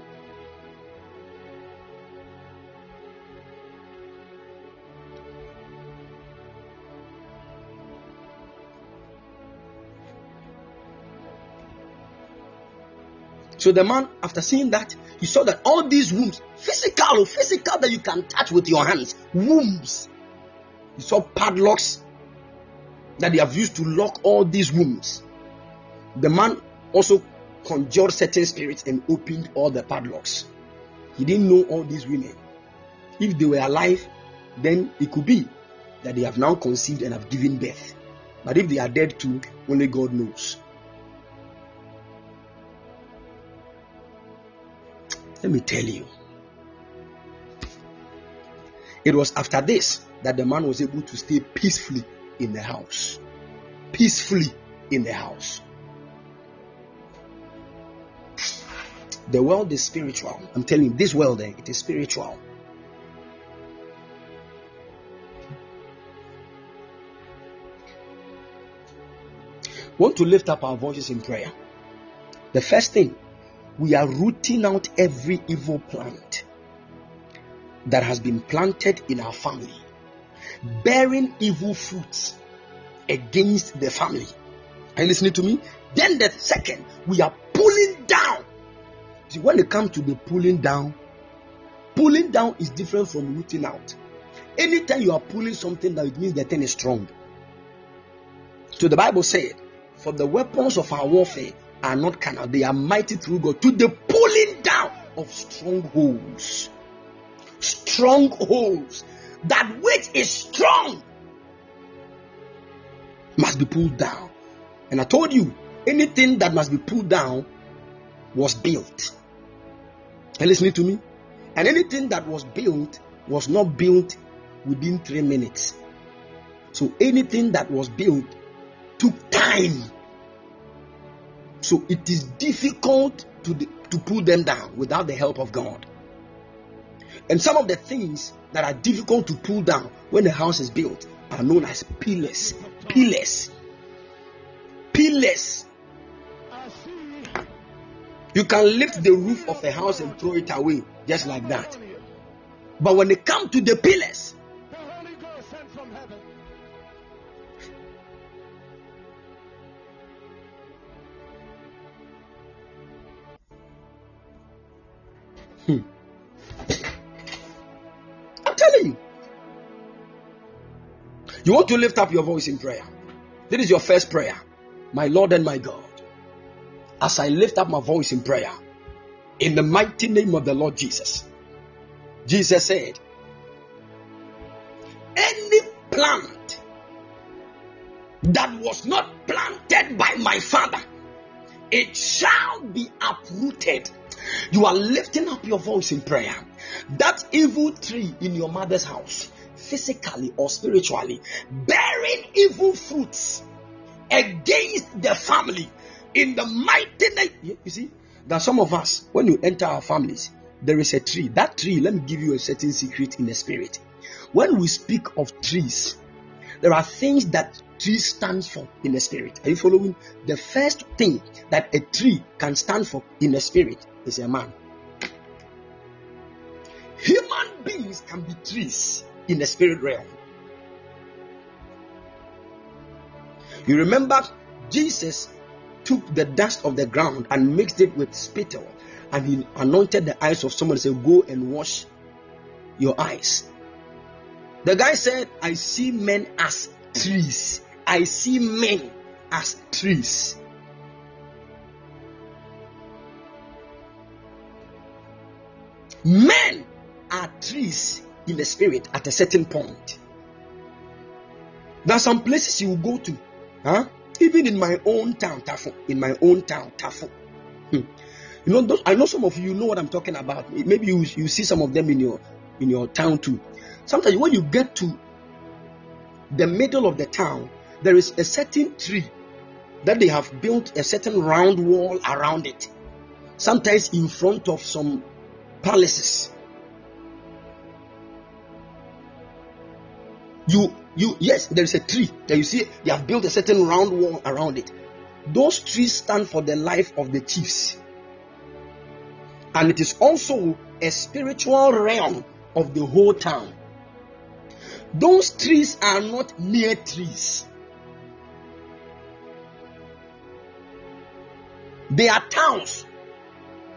So the man, after seeing that, he saw that all these wombs, physical, or physical that you can touch with your hands, wombs. He saw padlocks that they have used to lock all these wombs. The man also conjured certain spirits and opened all the padlocks. He didn't know all these women. If they were alive, then it could be that they have now conceived and have given birth. But if they are dead too, only God knows. Let me tell you. It was after this that the man was able to stay peacefully in the house. Peacefully in the house. The world is spiritual. I'm telling you, this world, eh, it is spiritual. want to lift up our voices in prayer. The first thing, we are rooting out every evil plant that has been planted in our family, bearing evil fruits against the family. Are you listening to me? Then the second, we are pulling down. See, when it comes to the pulling down, pulling down is different from rooting out. Anytime you are pulling something, that it means the thing is strong. So the Bible said, "For the weapons of our warfare are not carnal; they are mighty through God to the pulling down of strongholds." Strongholds. That which is strong must be pulled down. And I told you, anything that must be pulled down was built. Are listening to me? And anything that was built was not built within three minutes. So anything that was built took time. So it is difficult to, to pull them down without the help of God. And some of the things that are difficult to pull down when a house is built are known as pillars. Pillars. Pillars. You can lift the roof of a house and throw it away just like that. But when it comes to the pillars, hmm. I'm telling you. You want to lift up your voice in prayer. This is your first prayer. My Lord and my God, as I lift up my voice in prayer, in the mighty name of the Lord Jesus, Jesus said, Any plant that was not planted by my Father, it shall be uprooted. You are lifting up your voice in prayer. That evil tree in your mother's house, physically or spiritually, bearing evil fruits against the family in the mighty name. You see, that some of us, when you enter our families, there is a tree. That tree, let me give you a certain secret in the spirit. When we speak of trees, there are things that tree stands for in the spirit. Are you following? The first thing that a tree can stand for in the spirit is a man. Human beings can be trees in the spirit realm. You remember Jesus took the dust of the ground and mixed it with spittle and he anointed the eyes of someone and said, Go and wash your eyes. The guy said, I see men as trees. I see men as trees. Men are trees in the spirit at a certain point. There are some places you go to, huh? Even in my own town, Tafo. In my own town, Tafo. Hmm. You know, I know some of you know what I'm talking about. Maybe you, you see some of them in your in your town too. Sometimes when you get to the middle of the town, there is a certain tree that they have built a certain round wall around it. Sometimes in front of some palaces. You you yes, there is a tree that you see they have built a certain round wall around it. Those trees stand for the life of the chiefs. And it is also a spiritual realm of the whole town. Those trees are not mere trees. They are towns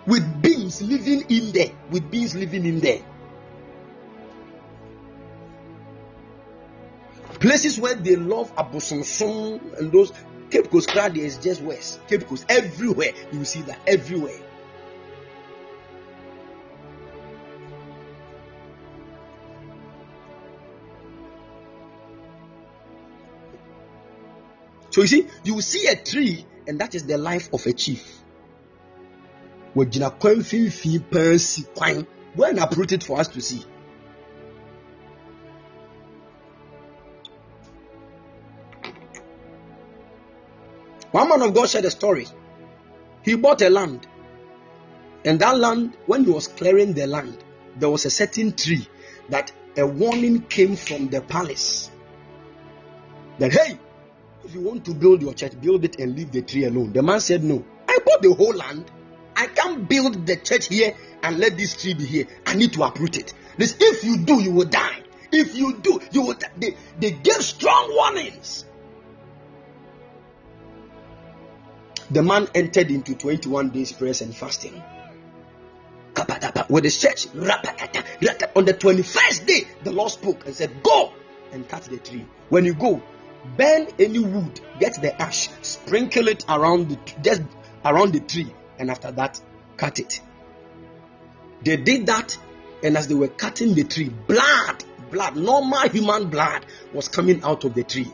with beings living in there, with beings living in there. Places where they love Abosonson and those Cape Coast crowd is just west. Cape Coast everywhere. You see that everywhere. So you see, you see a tree, and that is the life of a chief. And uproot it for us to see. Man of God shared a story. He bought a land, and that land, when he was clearing the land, there was a certain tree that a warning came from the palace that hey, if you want to build your church, build it and leave the tree alone. The man said, No, I bought the whole land. I can't build the church here and let this tree be here. I need to uproot it. This, if you do, you will die. If you do, you will. They, they gave strong warnings. The man entered into 21 days prayers and fasting. With the church, on the 21st day, the Lord spoke and said, Go and cut the tree. When you go, burn any wood, get the ash, sprinkle it around the just around the tree, and after that, cut it. They did that, and as they were cutting the tree, blood, blood, normal human blood was coming out of the tree.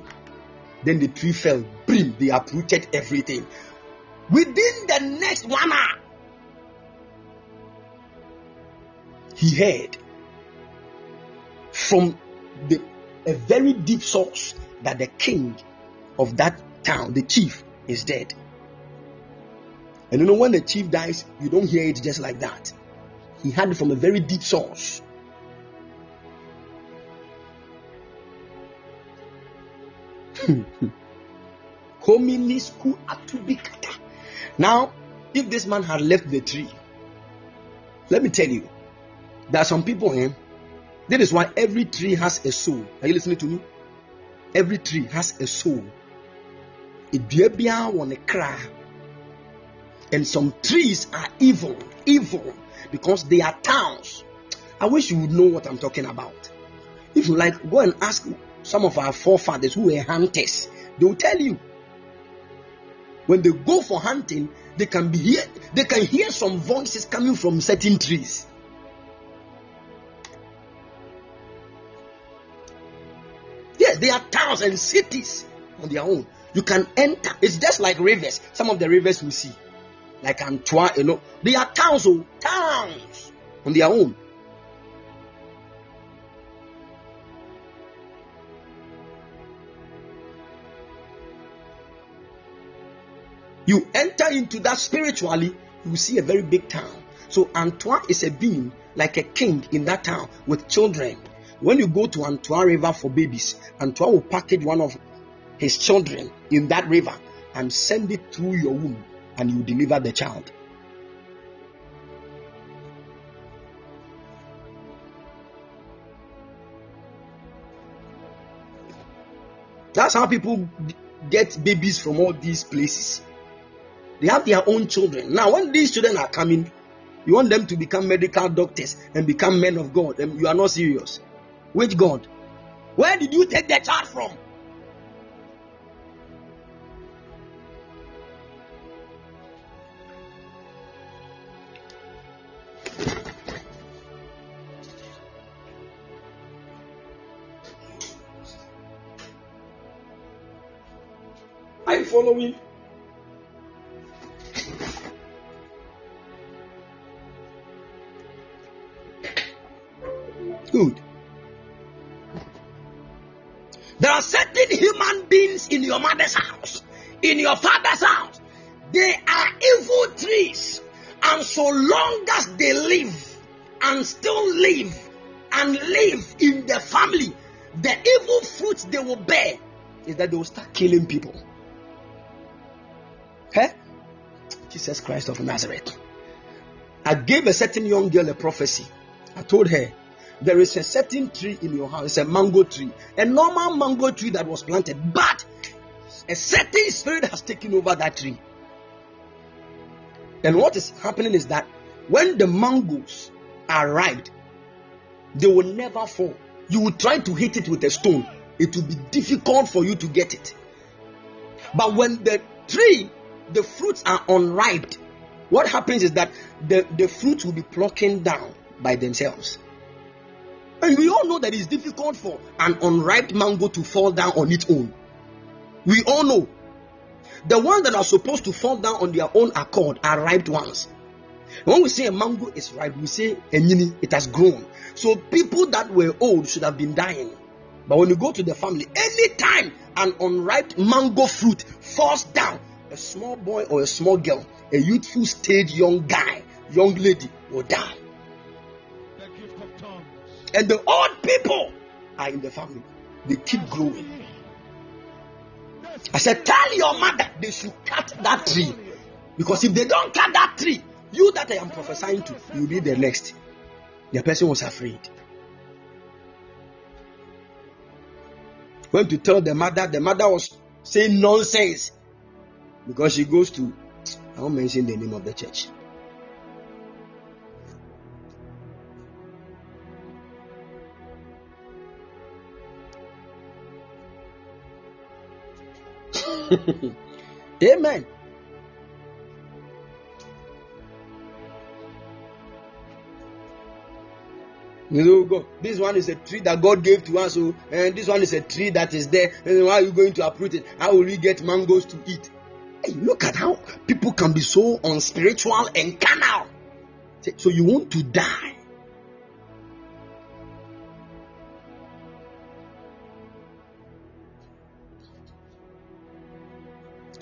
Then the tree fell, brim, they uprooted everything. Within the next one hour, he heard from the, a very deep source that the king of that town, the chief, is dead. And you know, when the chief dies, you don't hear it just like that. He had it from a very deep source. Now, if this man had left the tree, let me tell you, there are some people here. That is why every tree has a soul. Are you listening to me? Every tree has a soul. And some trees are evil, evil because they are towns. I wish you would know what I'm talking about. If you like, go and ask some of our forefathers who were hunters. They will tell you. When they go for hunting, they can be hear, they can hear some voices coming from certain trees. Yes, there are towns and cities on their own. You can enter. It's just like rivers. Some of the rivers we see, like Antoine, you know, they are towns, oh, towns on their own. You enter into that spiritually, you see a very big town. So Antoine is a being like a king in that town with children. When you go to Antoine River for babies, Antoine will package one of his children in that river and send it through your womb, and you deliver the child. That's how people get babies from all these places. They have their own children. Now, when these children are coming, you want them to become medical doctors and become men of God, and you are not serious. Which God? Where did you take the child from? Are you following? Your mother's house, in your father's house. They are evil trees. And so long as they live and still live and live in the family, the evil fruit they will bear is that they will start killing people. Hey? Jesus Christ of Nazareth. I gave a certain young girl a prophecy. I told her, there is a certain tree in your house, it's a mango tree, a normal mango tree that was planted, but a certain spirit has taken over that tree. And what is happening is that when the mangoes are ripe, they will never fall. You will try to hit it with a stone, it will be difficult for you to get it. But when the tree, the fruits are unripe, what happens is that the, the fruits will be plucking down by themselves. And we all know that it's difficult for an unripe mango to fall down on its own. We all know. The ones that are supposed to fall down on their own accord are ripe ones. When we say a mango is ripe, we say enyini, it has grown. So people that were old should have been dying. But when you go to the family, anytime an unripe mango fruit falls down, a small boy or a small girl, a youthful stage young guy, young lady will die. And the old people are in the family. They keep growing. I said, tell your mother they should cut that tree. Because if they don't cut that tree, you that I am prophesying to, you'll be the next. The person was afraid. Went to tell the mother, the mother was saying nonsense because she goes to, I won't mention the name of the church. Amen. You know. This one is a tree that God gave to us, and this one is a tree that is there. And why are you going to uproot it? How will we get mangoes to eat? Hey, look at how people can be so unspiritual and carnal. So you want to die.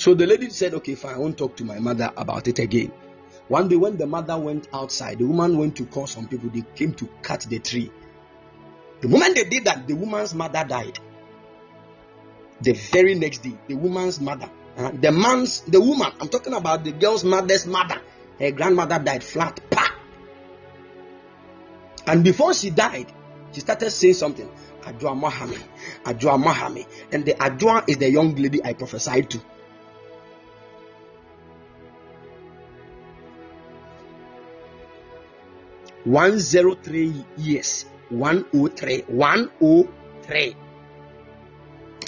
So the lady said, Okay, fine, I won't talk to my mother about it again. One day, when the mother went outside, the woman went to call some people. They came to cut the tree. The moment they did that, the woman's mother died. The very next day, the woman's mother, uh, the man's, the woman, I'm talking about the girl's mother's mother, her grandmother died flat. Pa! And before she died, she started saying something. Ajua Mahami, Ajua Mahami. And the Ajua is the young lady I prophesied to. 103 years. 103. 103.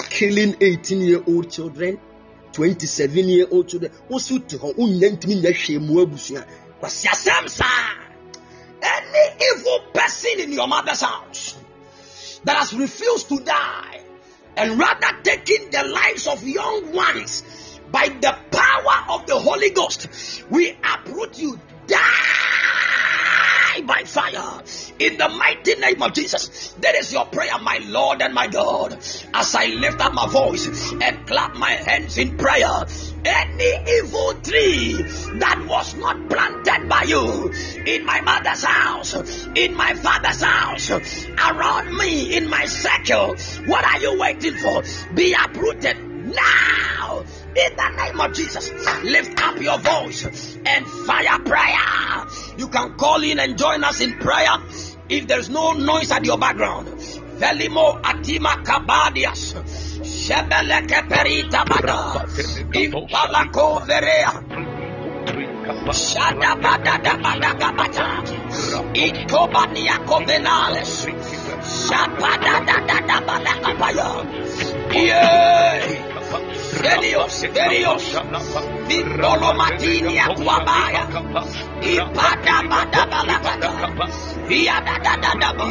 Killing 18 year old children, 27 year old children. Also to her own ntumi nyɛ hwee mu abusua. Kwasi asɛm. Any evil person in your mother's house that has refused to die and rather taking the lives of young ones by the power of the Holy Ghost, we uproot you. Die die by fire in the mighty name of Jesus. That is your prayer, my Lord and my God. As I lift up my voice and clap my hands in prayer, any evil tree that was not planted by you in my mother's house, in my father's house, around me, in my circle, what are you waiting for? Be uprooted now in the name of Jesus, lift up your voice and fire prayer. You can call in and join us in prayer if there's no noise at your background. Velimo Atima Kabadias. Shebeleke Perita Bada. Impalako Verea. Shada Bada Bada Bada. Dios, Dios, Vitolo Matinia Kuabaya, Ipada Madabalakata, Yadadadadaba,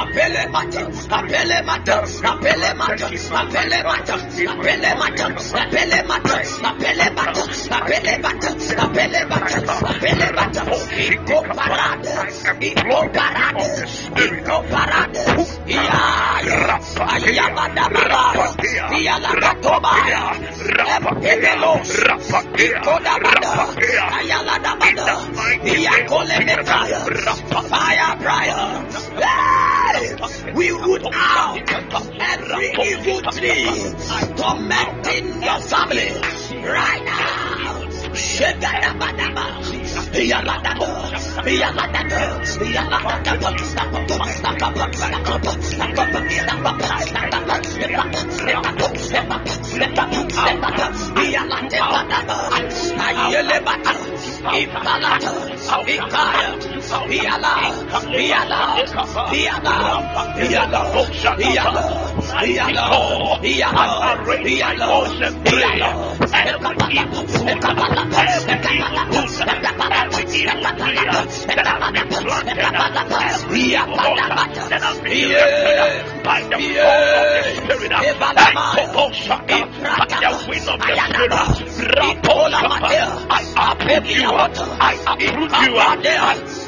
Apele Mata, Apele Mata, Apele Mata, Apele Mata, Apele Mata, Apele Mata, Apele Mata, Apele Mata, Apele Mata, Apele Mata, Iko Parade, Iko Parade, Iko Parade, Iya, Ayabada Baraya, Iyalakatobaya, Epegelos, Ikodabada, Ayaladabada, Iyakolemetaya, Fire prayer. We root out every evil tree tormenting your family right now. Every evil by the yeah. power of the Spirit, by the wind of the Spirit, I approve you, I approve you, I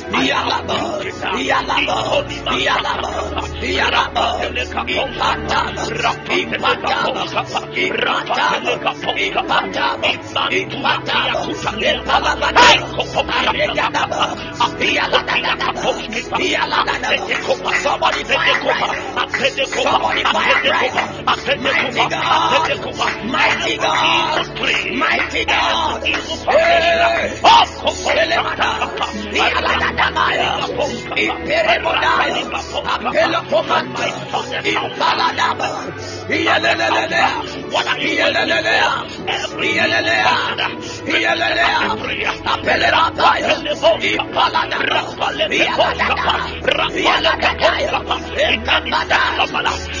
Uproot you. Somebody Mighty God, mighty God, Hey! By the way of the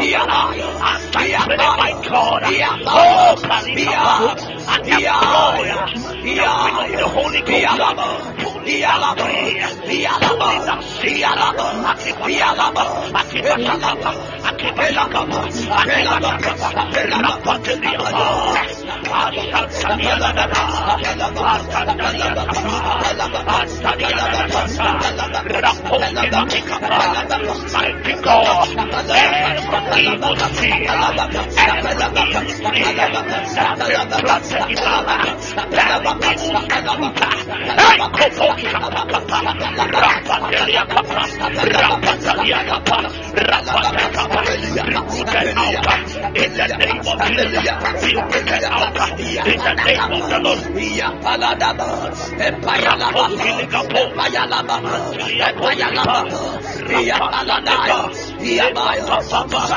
I pray, my God, oh, and the Holy Ghost, the name of Rooted out. In the name of the Lord.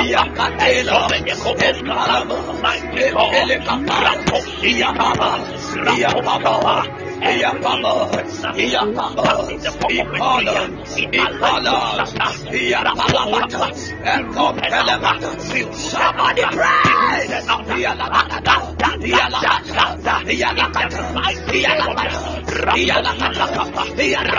Yeah. 来给我连连看吧来一二三 Iyapamo, Iyapamo, Ipalo, Ipalo, Iyapalamata, Ekopelemata. Somebody pray. Iyalabata, Iyalabata, Iyalabata, Iyalabata, Iyalabata, Iyalabata,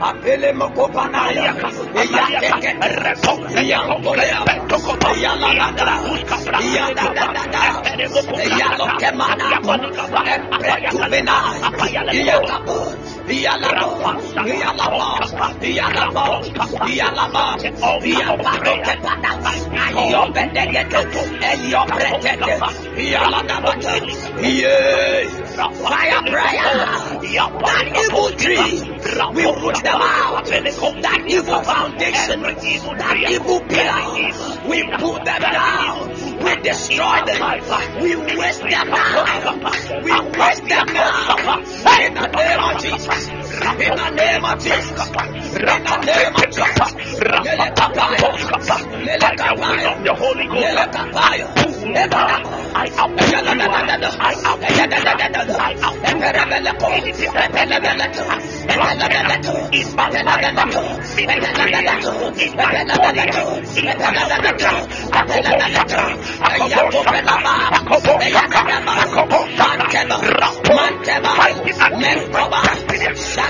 Apele mokopanaya, Iyateke, Iyantolea, Iyaladada, Iyadadadada, Iyalokemana, Epretubena, Iyakabo, Iyalaba, Iyalaba, Iyalaba, Iyalaba, Iyaparokepada, Ayobedegete, Eyobretete, Iyaladabata, Yes, fire prayer, that evil tree, we root them out, that evil foundation, that evil pillar, we put them down, we destroy them, we waste them now, we waste them now, in the name of Jesus, in the name of Jesus, in the name of Jesus, Lele kapaya, lele kapaya, the Holy Ghost. lele kapaya, ebada. I am I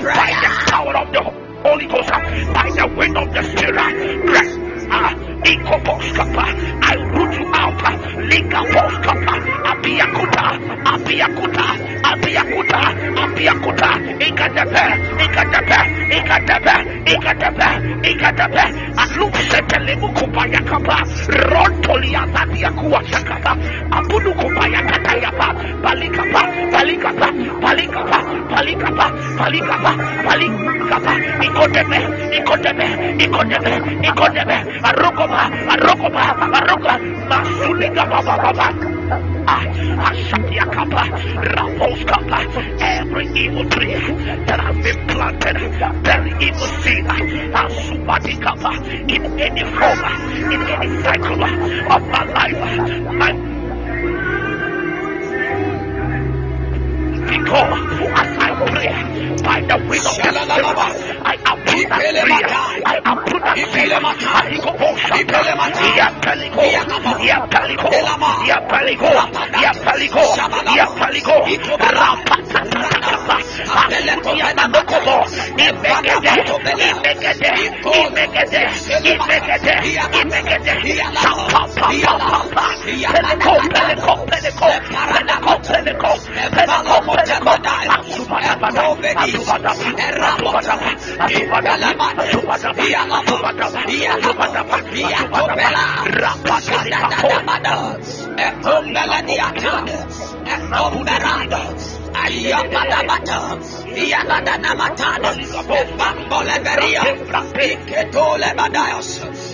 by the power of the Holy Ghost, by the wind of the Spirit. Rest. Ah, Ikoposkapa. I root you out. Likaposkapa. Abiakuta. Abiakuta. Abiakuta. Abiakuta. Ikatepe. Ikatepe. Ikatepe. Ikatepe. Ikatepe. Alusetelebu kubaya kapa. Rontolia zabiakua sakapa. Abudu kubaya. Balikapa. Balikapa. Balikapa. Balikapa. Balikapa. Balikapa. Ikotepe. Ikotepe. Ikotepe. Ikotepe. Arokoba. Arokoba. Arokoba. Masuliga baba baba. Ah, Ashatia Kappa, every evil tree that has been planted, very evil seed, Asubati Kappa, in any form, in any cycle of my life, my because as I pray by the wind of the Spirit, I put that free. I put that free. I go Shaka. Ya Palico. Ya Palico. Ya Palico. Ya Palico. Ya Palico. Rapata. Ya Madokobo. Imegede. Imegede. Imegede. Imegede. Imegede. Sapa. Papa. Papa. Pelico. Pelico. Pelico. Pelico. Pelico. Pelico. Ayabada Matana, Bamboleveria, Iketole Badayos,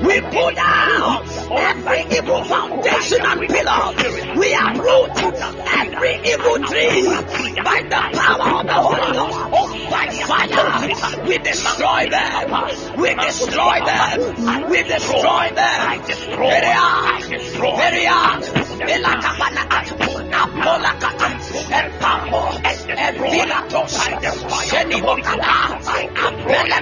we pull down every evil foundation and pillar. We uproot every evil tree by the power of the Holy Ghost. Oh, by fire, we destroy them. We destroy them. We destroy them. Period. Period. Elakapana. Apolakata. Epapo. Epilatos. Shenibokata. Epele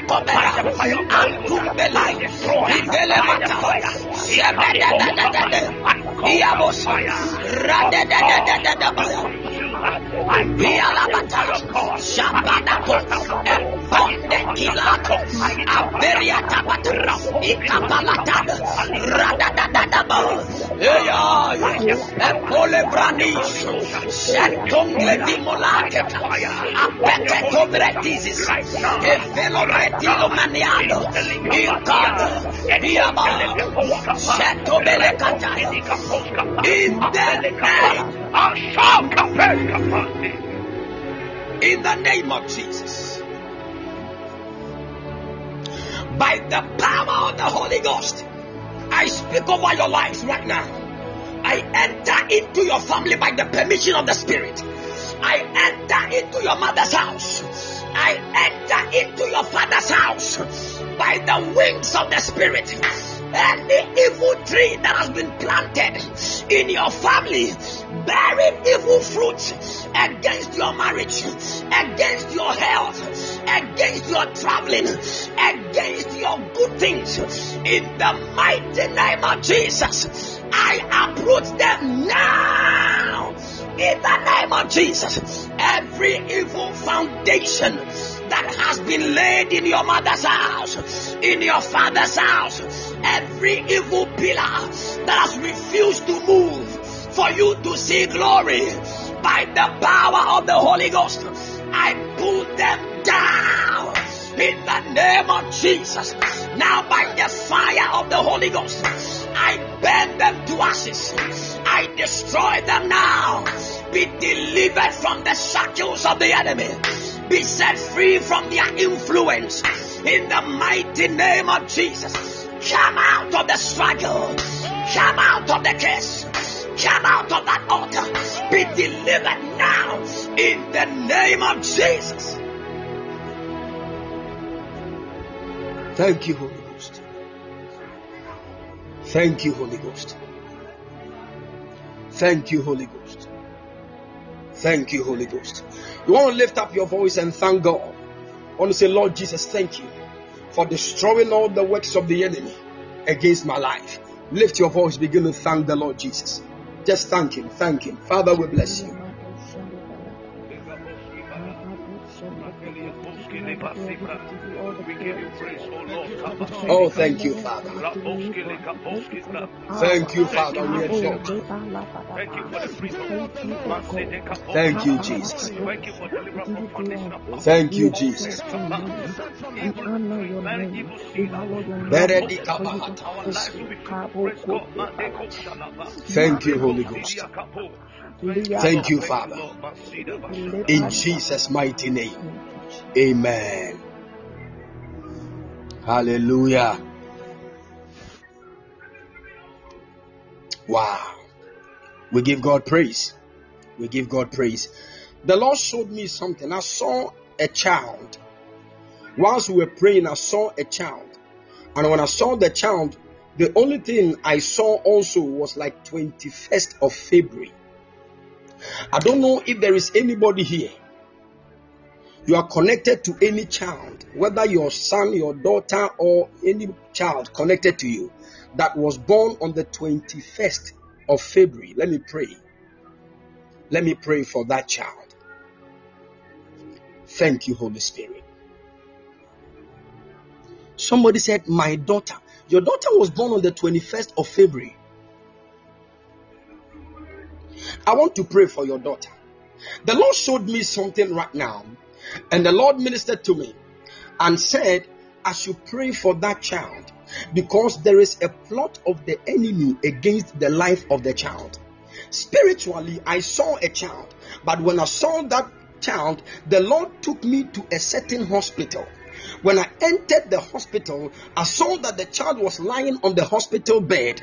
Via la batacco, sciabanaco, e bonde chilaco, avveriata patra, i capalata, radadadadabo, e iai, e pole branisho, scentongle di molate, appete cobretisis, e velobretilo maniano, il cato, via ma, scento bele catana, in the name of Shawkapel, In the name of Jesus. By the power of the Holy Ghost, I speak over your lives right now. I enter into your family by the permission of the Spirit. I enter into your mother's house. I enter into your father's house by the wings of the Spirit. Any evil tree that has been planted in your family, bearing evil fruit against your marriage, against your health, against your traveling, against your good things, in the mighty name of Jesus, I uproot them now. In the name of Jesus, every evil foundation that has been laid in your mother's house, in your father's house, every evil pillar that has refused to move for you to see glory by the power of the Holy Ghost, I pull them down in the name of Jesus. Now, by the fire of the Holy Ghost, I burn them to ashes. I destroy them now. Be delivered from the shackles of the enemy. Be set free from their influence. In the mighty name of Jesus. Come out of the struggle. Come out of the curse. Come out of that altar. Be delivered now. In the name of Jesus. Thank you, Holy Ghost. Thank you, Holy Ghost. Thank you, Holy Ghost. Thank you, Holy Ghost. You want to lift up your voice and thank God. I want to say, Lord Jesus, thank you for destroying all the works of the enemy against my life. Lift your voice, begin to thank the Lord Jesus. Just thank Him, thank Him. Father, we bless you. Oh, thank you, Father. Thank you, Father. We exalt you. Thank you, Jesus. Thank you, Jesus. Thank you, Holy Ghost. Thank you, Father. In Jesus' mighty name. Amen. Hallelujah. Wow. We give God praise. We give God praise. The Lord showed me something. I saw a child. Whilst we were praying, I saw a child. And when I saw the child, the only thing I saw also was like 21st of February. I don't know if there is anybody here. You are connected to any child, whether your son, your daughter, or any child connected to you that was born on the 21st of February. Let me pray. Let me pray for that child. Thank you, Holy Spirit. Somebody said, My daughter. Your daughter was born on the 21st of February. I want to pray for your daughter. The Lord showed me something right now, and the Lord ministered to me and said, I should pray for that child because there is a plot of the enemy against the life of the child. Spiritually, I saw a child, but when I saw that child, the Lord took me to a certain hospital. When I entered the hospital, I saw that the child was lying on the hospital bed,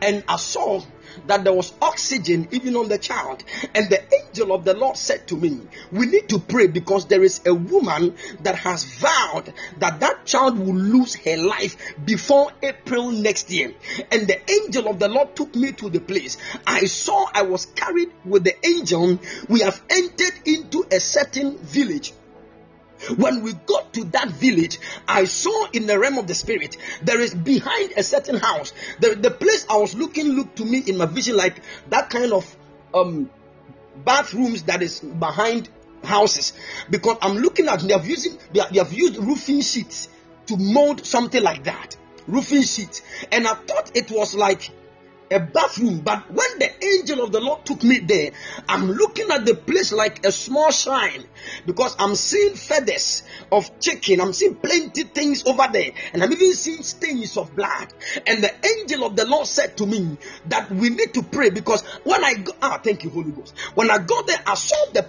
and I saw that there was oxygen even on the child. And the angel of the Lord said to me, We need to pray because there is a woman that has vowed that that child will lose her life before April next year. And the angel of the Lord took me to the place. I saw I was carried with the angel. We have entered into a certain village When we got to that village, I saw in the realm of the spirit, there is behind a certain house. The, the place I was looking looked to me in my vision like that kind of um bathrooms that is behind houses. Because I'm looking at they have using they have, they have used roofing sheets to mold something like that. Roofing sheets. And I thought it was like a bathroom. But when the angel of the Lord took me there, I'm looking at the place like a small shrine because I'm seeing feathers of chicken. I'm seeing plenty things over there, and I'm even seeing stains of blood. And the angel of the Lord said to me that we need to pray because when I go, ah, thank you, Holy Ghost. When I got there, I saw the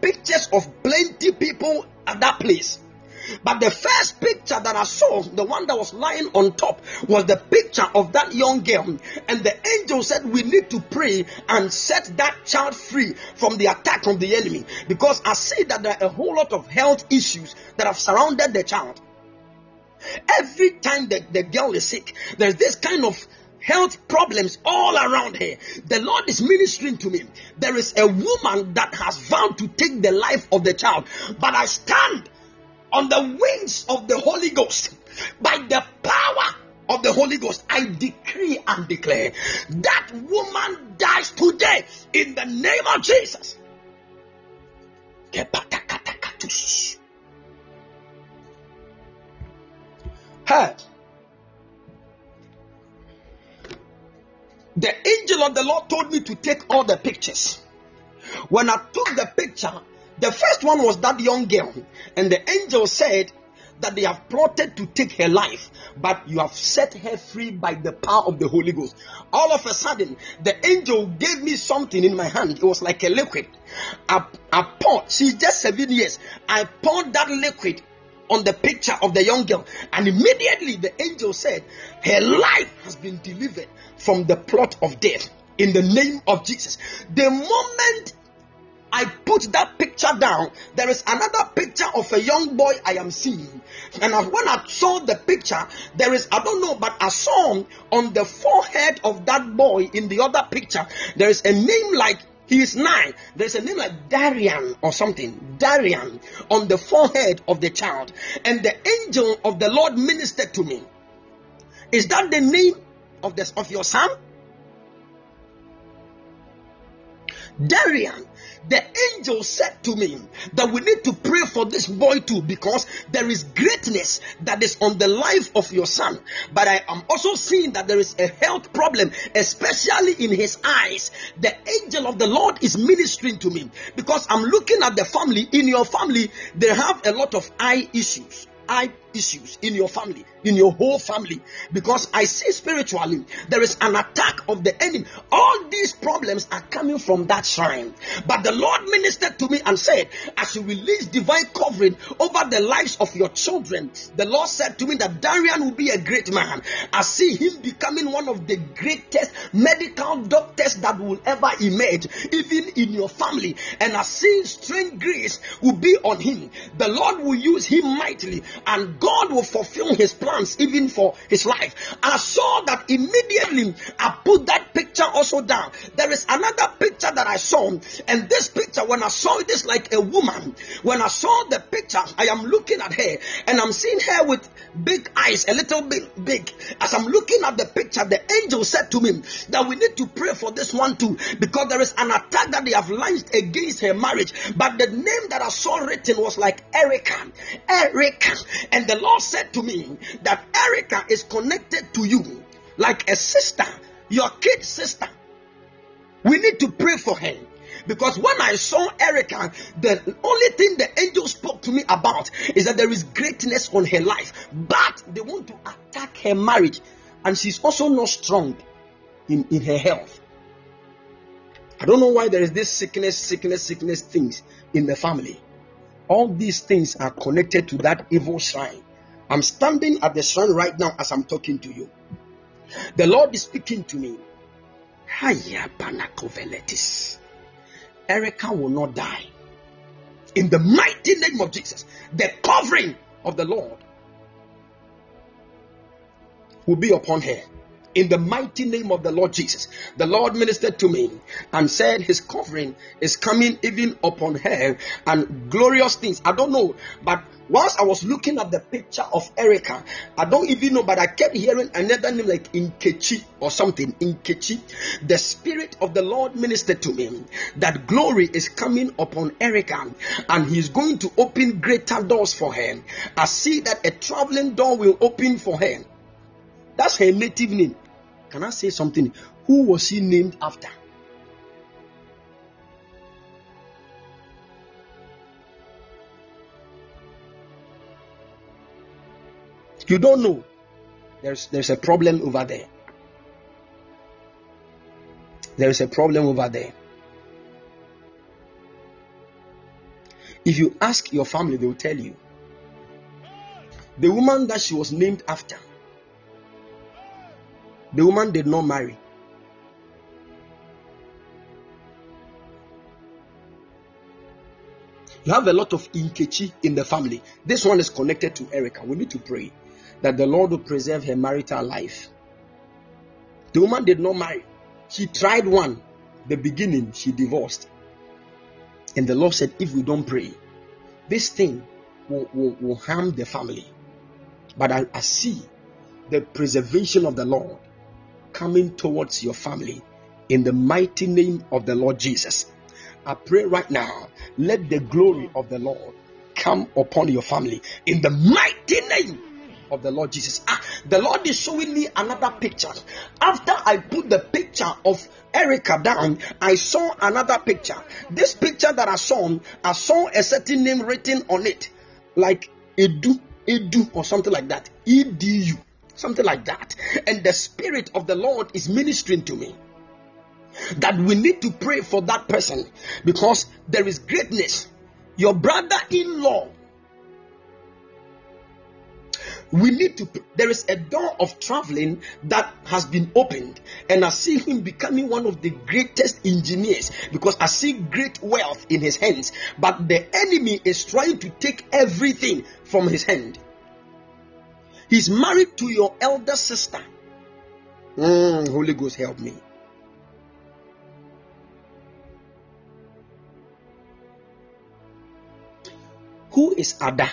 pictures of plenty people at that place. But the first picture that I saw, the one that was lying on top, was the picture of that young girl. And the angel said, We need to pray and set that child free from the attack of the enemy. Because I see that there are a whole lot of health issues that have surrounded the child. Every time the, the girl is sick, there's this kind of health problems all around her. The Lord is ministering to me. There is a woman that has vowed to take the life of the child, but I stand on the wings of the Holy Ghost, by the power of the Holy Ghost, I decree and declare that woman dies today in the name of Jesus. Hey. The angel of the Lord told me to take all the pictures. When I took the picture, the first one was that young girl, and the angel said that they have plotted to take her life, but you have set her free by the power of the Holy Ghost. All of a sudden, the angel gave me something in my hand. It was like a liquid. I, I poured, she's just seven years. I poured that liquid on the picture of the young girl, and immediately the angel said, Her life has been delivered from the plot of death in the name of Jesus. The moment I put that picture down, there is another picture of a young boy I am seeing. And when I saw the picture, there is, I don't know, but I saw on the forehead of that boy in the other picture, there is a name like he is nine. There's a name like Darian or something. Darian on the forehead of the child. And the angel of the Lord ministered to me. Is that the name of this of your son? Darian the angel said to me that we need to pray for this boy too because there is greatness that is on the life of your son. But I am also seeing that there is a health problem, especially in his eyes. The angel of the Lord is ministering to me because I'm looking at the family. In your family, they have a lot of eye issues eye issues in your family, in your whole family, because I see spiritually there is an attack of the enemy. All these problems are coming from that shrine. But the Lord ministered to me and said, As you release divine covering over the lives of your children, the Lord said to me that Darian will be a great man. I see him becoming one of the greatest medical doctors that will ever emerge, even in your family. And I see strange grace will be on him. The Lord will use him mightily and God will fulfill his plans even for his life. I saw that immediately I put that picture also down. There is another picture that I saw, and this picture, when I saw it, is like a woman. When I saw the picture, I am looking at her and I'm seeing her with big eyes, a little bit big. As I'm looking at the picture, the angel said to me that we need to pray for this one too because there is an attack that they have launched against her marriage. But the name that I saw written was like Erica. Erica. And the Lord said to me that Erica is connected to you like a sister, your kid sister. We need to pray for her. Because when I saw Erica, the only thing the angel spoke to me about is that there is greatness on her life, but they want to attack her marriage, and she's also not strong in, in her health. I don't know why there is this sickness, sickness, sickness things in the family. All these things are connected to that evil shrine. I'm standing at the shrine right now as I'm talking to you. The Lord is speaking to me. Erica will not die. In the mighty name of Jesus, the covering of the Lord will be upon her. In the mighty name of the Lord Jesus. The Lord ministered to me and said his covering is coming even upon her and glorious things. I don't know, but once I was looking at the picture of Erica, I don't even know, but I kept hearing another name like Inkechi or something. Inkechi. The Spirit of the Lord ministered to me that glory is coming upon Erica and He's going to open greater doors for her. I see that a traveling door will open for her. That's her native name. Can I say something? Who was she named after? You don't know. There's there's a problem over there. There is a problem over there. If you ask your family, they will tell you. The woman that she was named after, the woman did not marry. You have a lot of Inkechi in the family. This one is connected to Erica. We need to pray that the Lord will preserve her marital life. The woman did not marry. She tried one. The beginning, she divorced. And the Lord said, if we don't pray, this thing will, will, will harm the family. But I, I see the preservation of the Lord coming towards your family in the mighty name of the Lord Jesus. I pray right now, let the glory of the Lord come upon your family in the mighty name of the Lord Jesus. Ah, the Lord is showing me another picture. After I put the picture of Erica down, I saw another picture. This picture that I saw, I saw a certain name written on it, like Edu, Edu, or something like that. E D U, something like that. And the Spirit of the Lord is ministering to me. That we need to pray for that person. Because there is greatness. Your brother in law we need to there is a door of traveling that has been opened. And i see him becoming one of the greatest engineers. Because i see great wealth in his hands. But the enemy is trying to take everything from his hand he's married to your elder sister Mm, holy ghost help me who is ada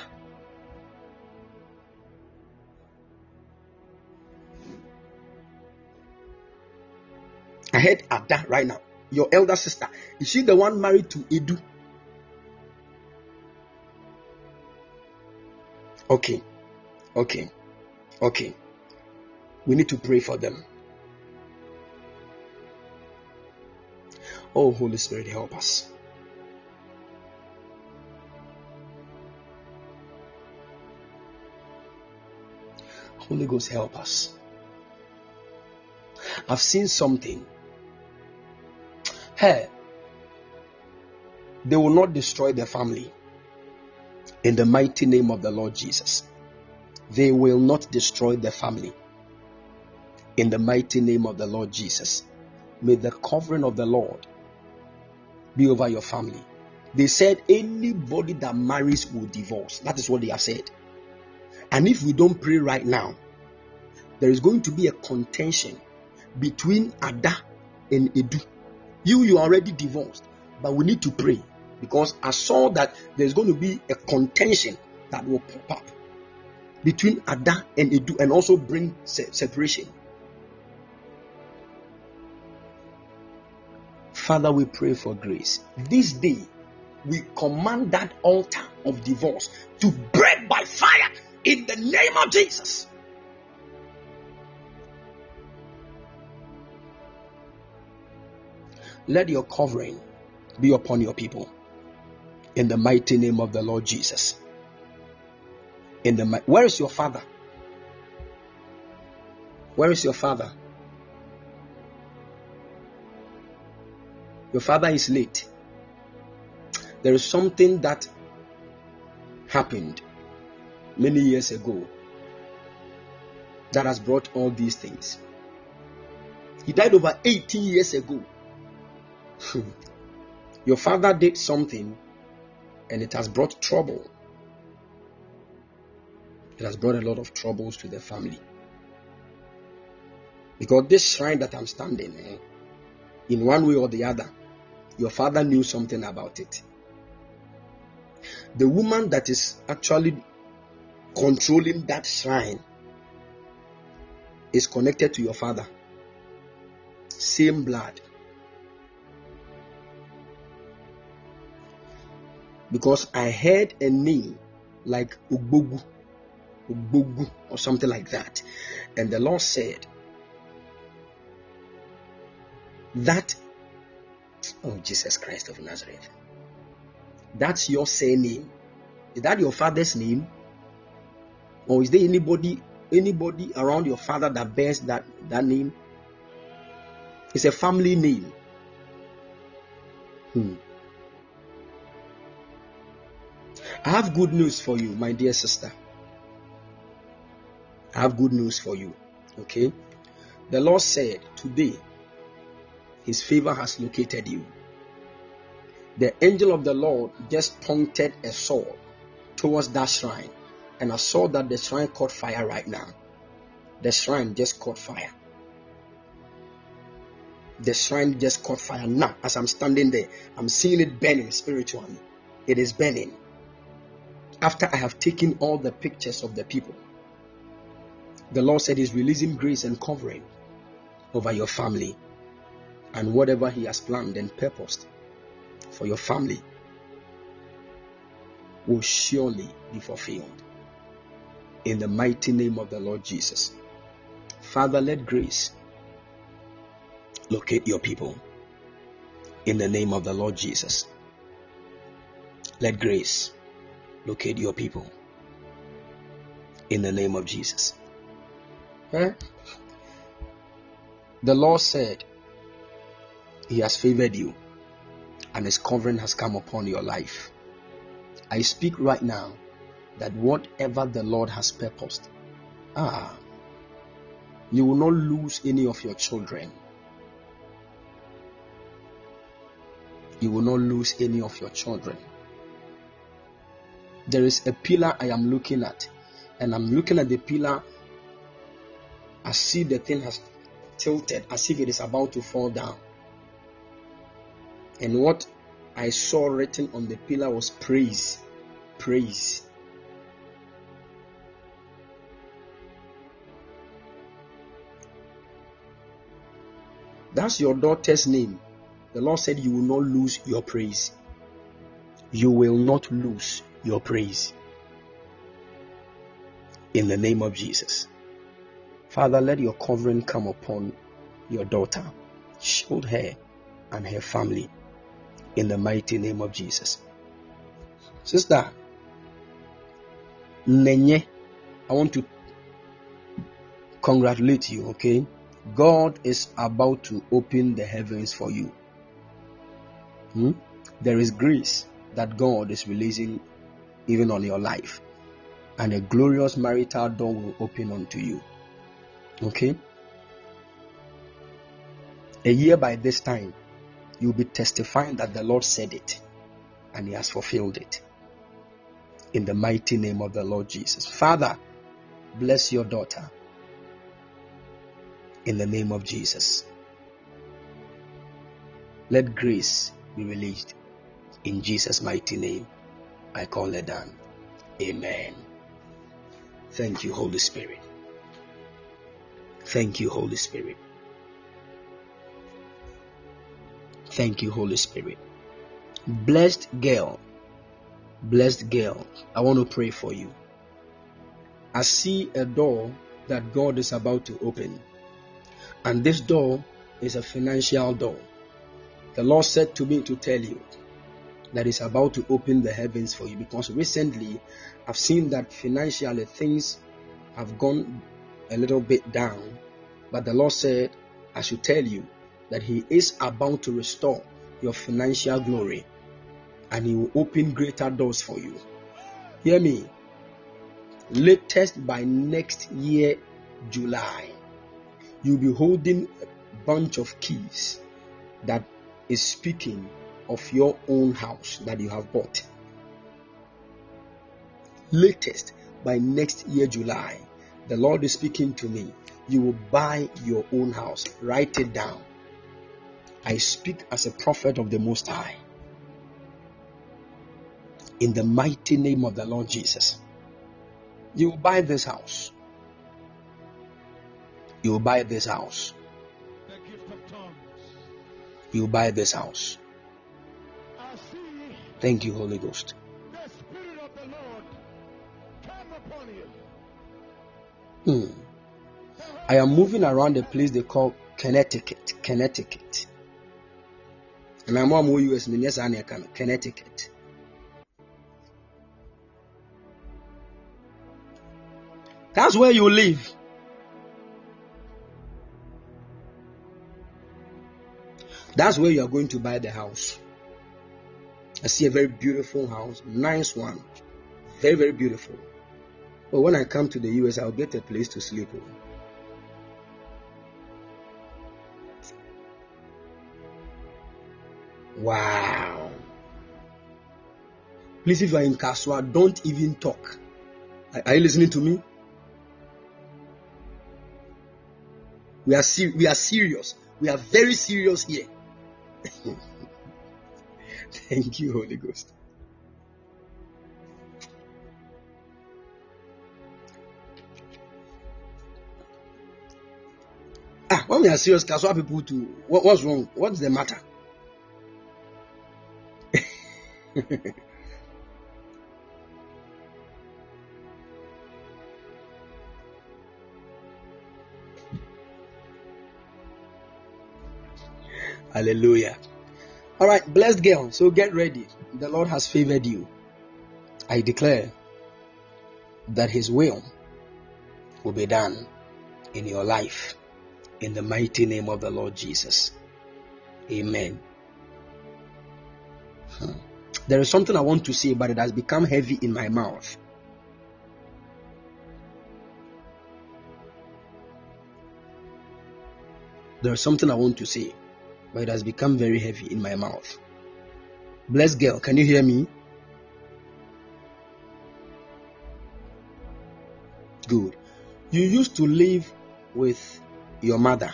I heard Ada right now. Your elder sister. Is she the one married to Edu? Okay. Okay. Okay. We need to pray for them. Oh, Holy Spirit, help us. Holy Ghost, help us. I've seen something Hey, they will not destroy their family. In the mighty name of the Lord Jesus, they will not destroy the family. In the mighty name of the Lord Jesus, may the covering of the Lord be over your family. They said anybody that marries will divorce. That is what they have said. And if we don't pray right now, there is going to be a contention between Ada and Edu. You, you are already divorced, but we need to pray because I saw that there's going to be a contention that will pop up between Ada and Edu and also bring se- separation. Father, we pray for grace. This day, we command that altar of divorce to break by fire in the name of Jesus. Let your covering be upon your people. In the mighty name of the Lord Jesus. In the where is your father? Where is your father? Your father is late. There is something that happened many years ago that has brought all these things. He died over 18 years ago. Your father did something and it has brought trouble. It has brought a lot of troubles to the family. Because this shrine that I'm standing in, in one way or the other, your father knew something about it. The woman that is actually controlling that shrine is connected to your father. Same blood. Because I heard a name like Ugbogu, Or something like that. And the Lord said, That, oh Jesus Christ of Nazareth, that's your surname. Is that your father's name? Or is there anybody anybody around your father that bears that, that name? It's a family name. Hmm. I have good news for you, my dear sister. I have good news for you. Okay? The Lord said, Today, His favor has located you. The angel of the Lord just pointed a sword towards that shrine, and I saw that the shrine caught fire right now. The shrine just caught fire. The shrine just caught fire now. As I'm standing there, I'm seeing it burning spiritually. It is burning. After I have taken all the pictures of the people, the Lord said He's releasing grace and covering over your family and whatever He has planned and purposed for your family will surely be fulfilled. In the mighty name of the Lord Jesus. Father, let grace locate your people. In the name of the Lord Jesus. Let grace locate your people. In the name of Jesus. Huh? The Lord said, He has favored you and His covering has come upon your life. I speak right now that whatever the Lord has purposed, ah, you will not lose any of your children. You will not lose any of your children. There is a pillar I am looking at, and I'm looking at the pillar. I see the thing has tilted as if it is about to fall down. And what I saw written on the pillar was praise. Praise. That's your daughter's name. The Lord said you will not lose your praise. You will not lose your praise. In the name of Jesus. Father, let your covering come upon your daughter. Shield her and her family in the mighty name of Jesus. Sister Nenye, I want to congratulate you, okay? God is about to open the heavens for you. Hmm? There is grace that God is releasing even on your life, and a glorious marital door will open unto you. Okay? A year by this time, you'll be testifying that the Lord said it and He has fulfilled it. In the mighty name of the Lord Jesus. Father, bless your daughter. In the name of Jesus. Let grace be released. In Jesus' mighty name, I call it done. Amen. Thank you, Holy Spirit. Thank you, Holy Spirit. Thank you, Holy Spirit. Blessed girl, blessed girl, I want to pray for you. I see a door that God is about to open, and this door is a financial door. The Lord said to me to tell you that is about to open the heavens for you because recently I've seen that financially things have gone a little bit down, but the Lord said, I should tell you that He is about to restore your financial glory and He will open greater doors for you. Hear me. Latest by next year, July, you'll be holding a bunch of keys that is speaking of your own house that you have bought. Latest by next year, July, the Lord is speaking to me. you will buy your own house. Write it down. I speak as a prophet of the Most High. In the mighty name of the Lord Jesus. You will buy this house. You will buy this house. You will buy this house. Thank you, Holy Ghost. Hmm. I am moving around a place they call Connecticut. Connecticut. And I'm more US in yes, I can Connecticut. That's where you live. That's where you are going to buy the house. I see a very beautiful house, nice one, very very beautiful. But when I come to the US, I'll get a place to sleep. oh. Wow. Please, if you are in Kasoa, don't even talk. Are, are you listening to me? We are ser- we are serious. We are very serious here. Thank you, Holy Ghost. When we are serious, Kasoa people too. What, what's wrong? What's the matter? Hallelujah. All right, blessed girl. So get ready. The Lord has favored you. I declare that His will will be done in your life in the mighty name of the Lord Jesus. Amen. There is something I want to say, but it has become heavy in my mouth. There is something I want to say, but it has become very heavy in my mouth. Blessed girl, can you hear me? Good. You used to live with your mother.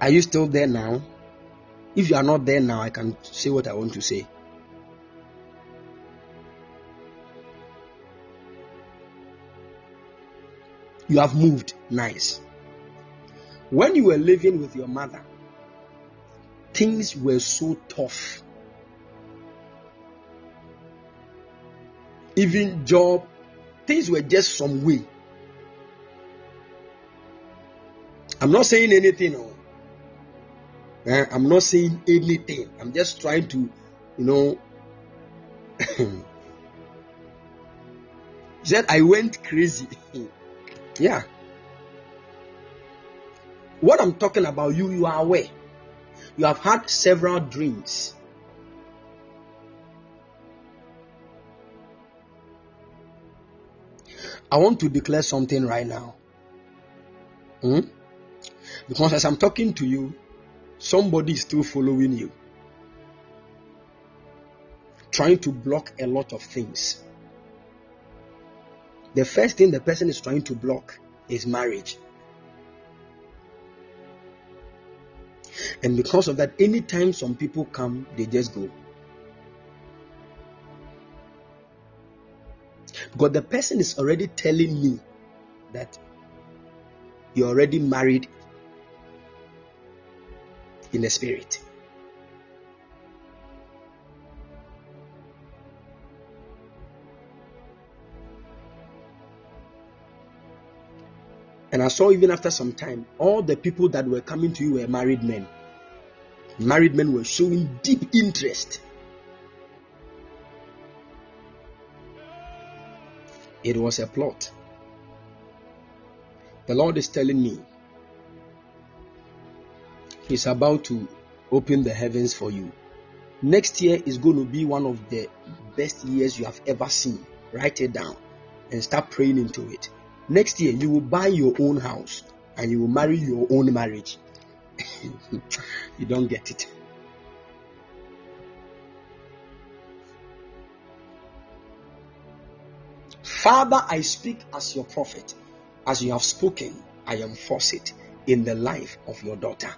Are you still there now? If you are not there now, I can say what I want to say. You have moved. Nice. When you were living with your mother, things were so tough. Even job, things were just some way. I'm not saying anything. oh. Eh, I'm not saying anything. I'm just trying to, you know. he said, I went crazy. yeah. What I'm talking about, you, you are aware. You have had several dreams. I want to declare something right now. Hmm? Because as I'm talking to you, somebody is still following you, trying to block a lot of things. The first thing the person is trying to block is marriage. And because of that, anytime some people come, they just go. Because the person is already telling me that you're already married in the spirit. And I saw even after some time, all the people that were coming to you were married men. Married men were showing deep interest. It was a plot. The Lord is telling me He's about to open the heavens for you. Next year is going to be one of the best years you have ever seen. Write it down and start praying into it. Next year, you will buy your own house and you will marry your own marriage. you don't get it. Father, I speak as your prophet. As you have spoken, I enforce it in the life of your daughter.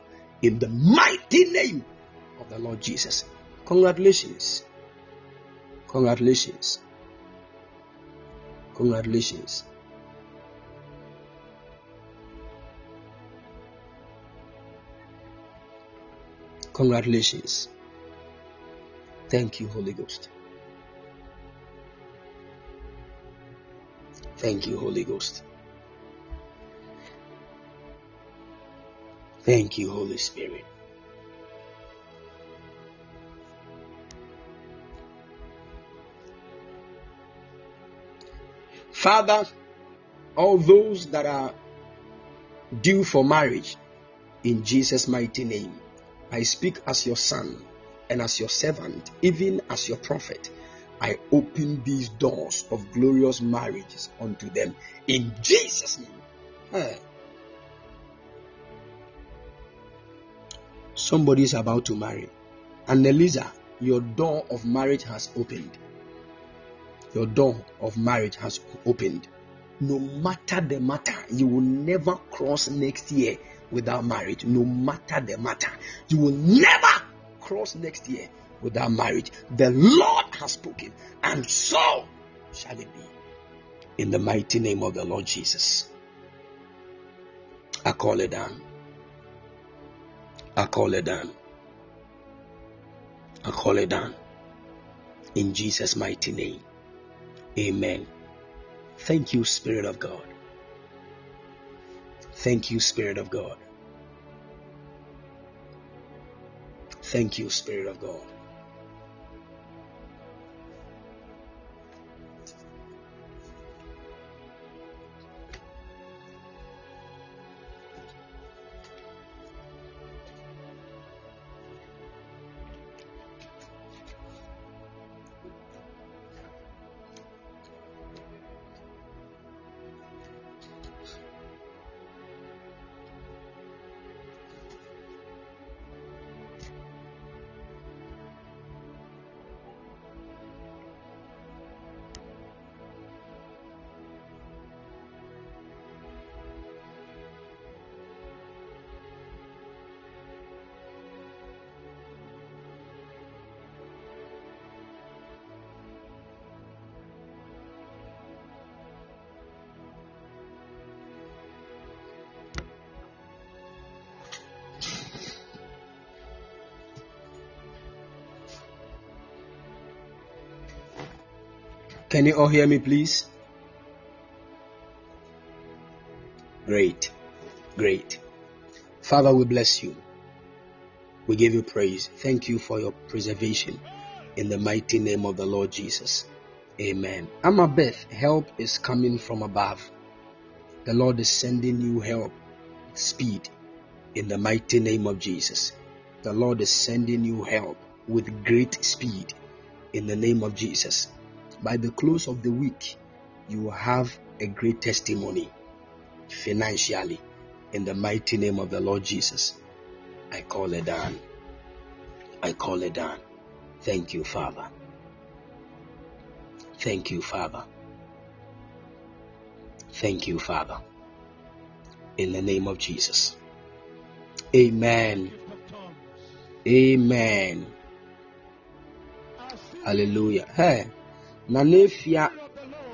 In the mighty name of the Lord Jesus. Congratulations. Congratulations. Congratulations. Congratulations. Thank you, Holy Ghost. Thank you, Holy Ghost. Thank you, Holy Spirit. Father, all those that are due for marriage, in Jesus' mighty name, I speak as your son and as your servant, even as your prophet. I open these doors of glorious marriages unto them in Jesus' name. Hey. Somebody is about to marry. And Eliza, your door of marriage has opened. Your door of marriage has opened. No matter the matter, you will never cross next year without marriage. No matter the matter, you will never cross next year without marriage. The Lord has spoken, and so shall it be. In the mighty name of the Lord Jesus. I call it down. I call it down. I call it down. In Jesus' mighty name. Amen. Thank you, Spirit of God. Thank you, Spirit of God. Thank you, Spirit of God. Can you all hear me, please? Great, great. Father, we bless you. We give you praise. Thank you for your preservation in the mighty name of the Lord Jesus. Amen. Amabeth, help is coming from above. The Lord is sending you help, speed, in the mighty name of Jesus. The Lord is sending you help with great speed in the name of Jesus. By the close of the week, you will have a great testimony financially in the mighty name of the Lord Jesus. I call it down. I call it down. Thank you, Father. Thank you, Father. Thank you, Father. In the name of Jesus. Amen. Amen. Hallelujah. Hey, Nanefia,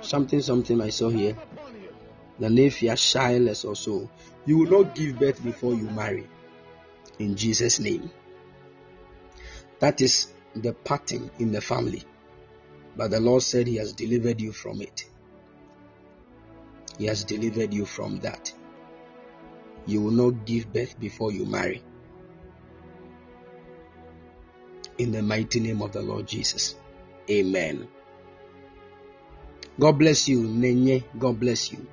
something, something I saw here. Nanefia, childless or so. You will not give birth before you marry. In Jesus' name. That is the pattern in the family. But the Lord said He has delivered you from it. He has delivered you from that. You will not give birth before you marry. In the mighty name of the Lord Jesus. Amen. God bless you, Nenye. God bless you.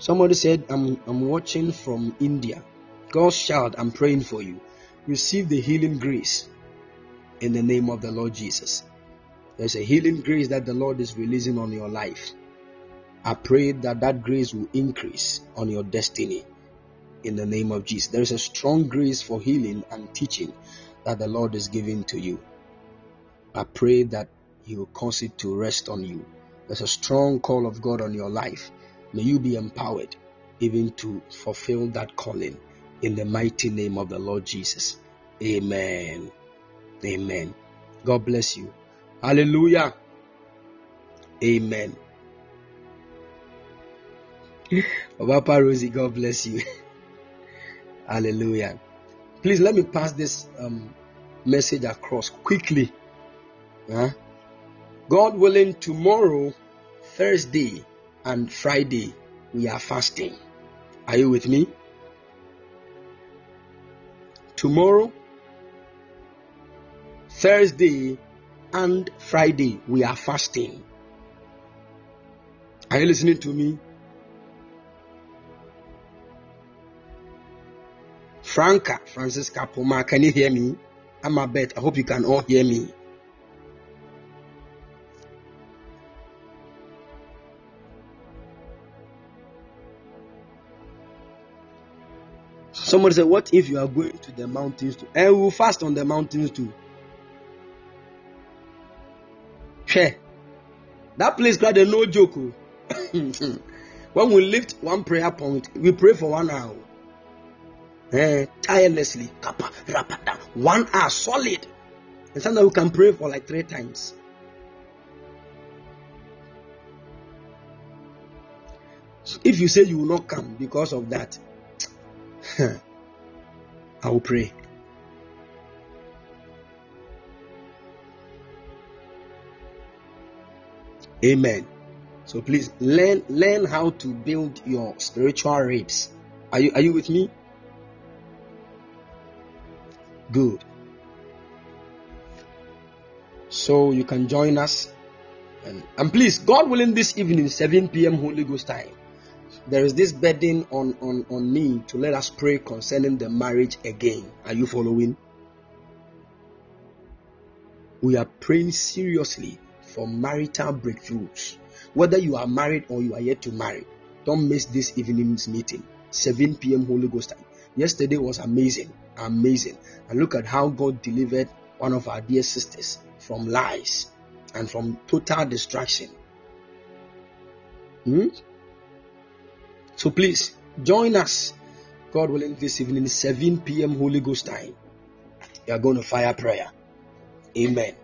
Somebody said, I'm, I'm watching from India. God's child, I'm praying for you. Receive the healing grace in the name of the Lord Jesus. There's a healing grace that the Lord is releasing on your life. I pray that that grace will increase on your destiny in the name of Jesus. There is a strong grace for healing and teaching that the Lord is giving to you. I pray that He will cause it to rest on you There's a strong call of God on your life. May you be empowered even to fulfill that calling in the mighty name of the Lord Jesus. Amen. Amen. God bless you. Hallelujah. Amen. Papa Rosie, God bless you. Hallelujah. Please let me pass this um, message across quickly. Huh? God willing, tomorrow, Thursday, and Friday, we are fasting. Are you with me? Tomorrow, Thursday, and Friday, we are fasting. Are you listening to me? Franca, Francisca Poma, can you hear me? I'm a bet. I hope you can all hear me. Somebody said, What if you are going to the mountains too? And we will fast on the mountains too. Share. That place got a no joke. oh. when we lift one prayer point, we pray for one hour. Eh, tirelessly. One hour solid. And sometimes we can pray for like three times. If you say you will not come because of that, I will pray. Amen. So please learn learn how to build your spiritual ribs. Are you are you with me? Good. So you can join us. And, and please, God willing, this evening, 7 p.m. Holy Ghost time, there is this burden on, on, on me to let us pray concerning the marriage again. Are you following? We are praying seriously for marital breakthroughs. Whether you are married or you are yet to marry, don't miss this evening's meeting, 7 p.m. Holy Ghost time. Yesterday was amazing, amazing. And look at how God delivered one of our dear sisters from lies and from total distraction. Hmm? So please join us, God willing, this evening, 7 p.m. Holy Ghost time. We are going to fire prayer. Amen.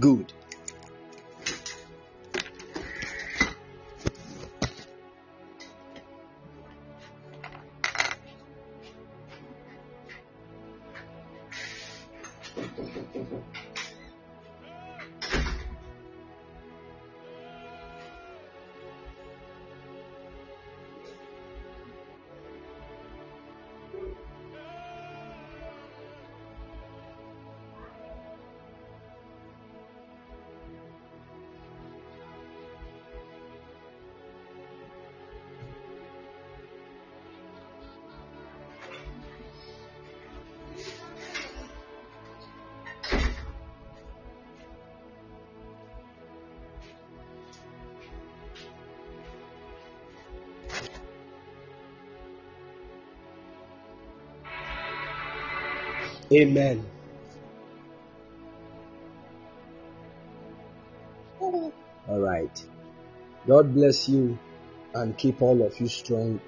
Good. Amen. All right. God bless you and keep all of you strong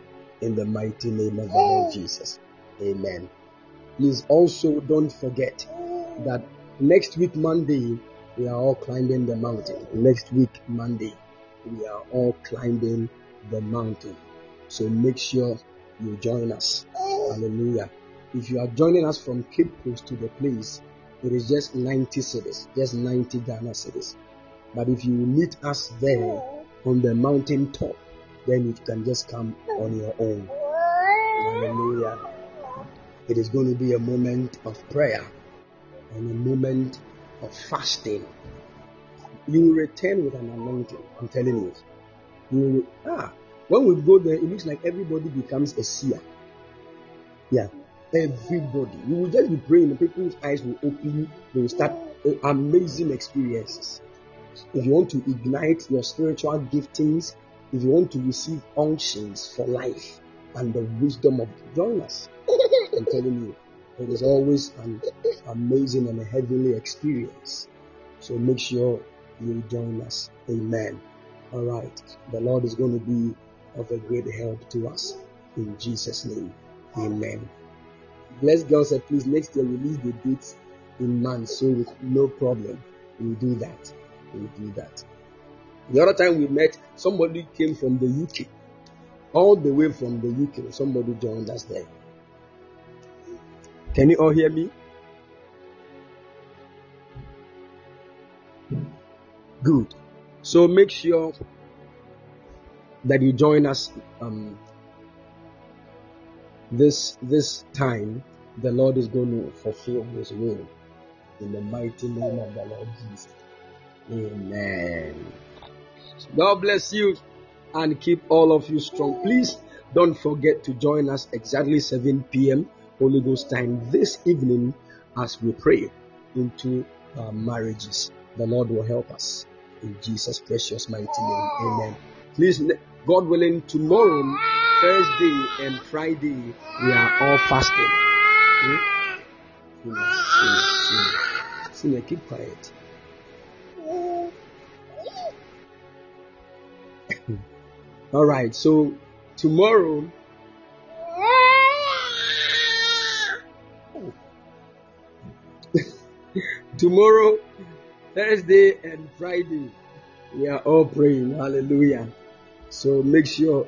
in the mighty name of the Lord Jesus. Amen. Please also don't forget that next week, Monday, we are all climbing the mountain. Next week, Monday, we are all climbing the mountain. So make sure you join us. Hallelujah. If you are joining us from Cape Coast to the place, it is just 90 cedis, just 90 Ghana cedis. But if you meet us there on the mountain top, then you can just come on your own. Hallelujah. It is going to be a moment of prayer and a moment of fasting. You will return with an anointing. I'm telling you. You will, ah, when we go there, it looks like everybody becomes a seer. Yeah, everybody. You will just be praying, people's eyes will open. They will start uh, amazing experiences. If you want to ignite your spiritual giftings, if you want to receive unctions for life and the wisdom of join us. I'm telling you, it is always an amazing and a heavenly experience. So make sure you join us. Amen. All right. The Lord is going to be of a great help to us. In Jesus' name. Amen. Bless God said, please next year release the dates in months, so with no problem. We'll do that. We'll do that. The other time we met, somebody came from the UK. All the way from the UK. Somebody joined us there. Can you all hear me? Good. So make sure that you join us um, this this time. The Lord is going to fulfill His will in the mighty name of the Lord Jesus. Amen. God bless you and keep all of you strong. Please don't forget to join us exactly 7 p.m. Holy Ghost time this evening as we pray into our marriages. The Lord will help us in Jesus' precious mighty name. Amen. Please, God willing, tomorrow, Thursday and Friday, we are all fasting. Hmm? Sina, keep quiet. all right, so tomorrow tomorrow, Thursday and Friday, we are all praying. Hallelujah. So make sure,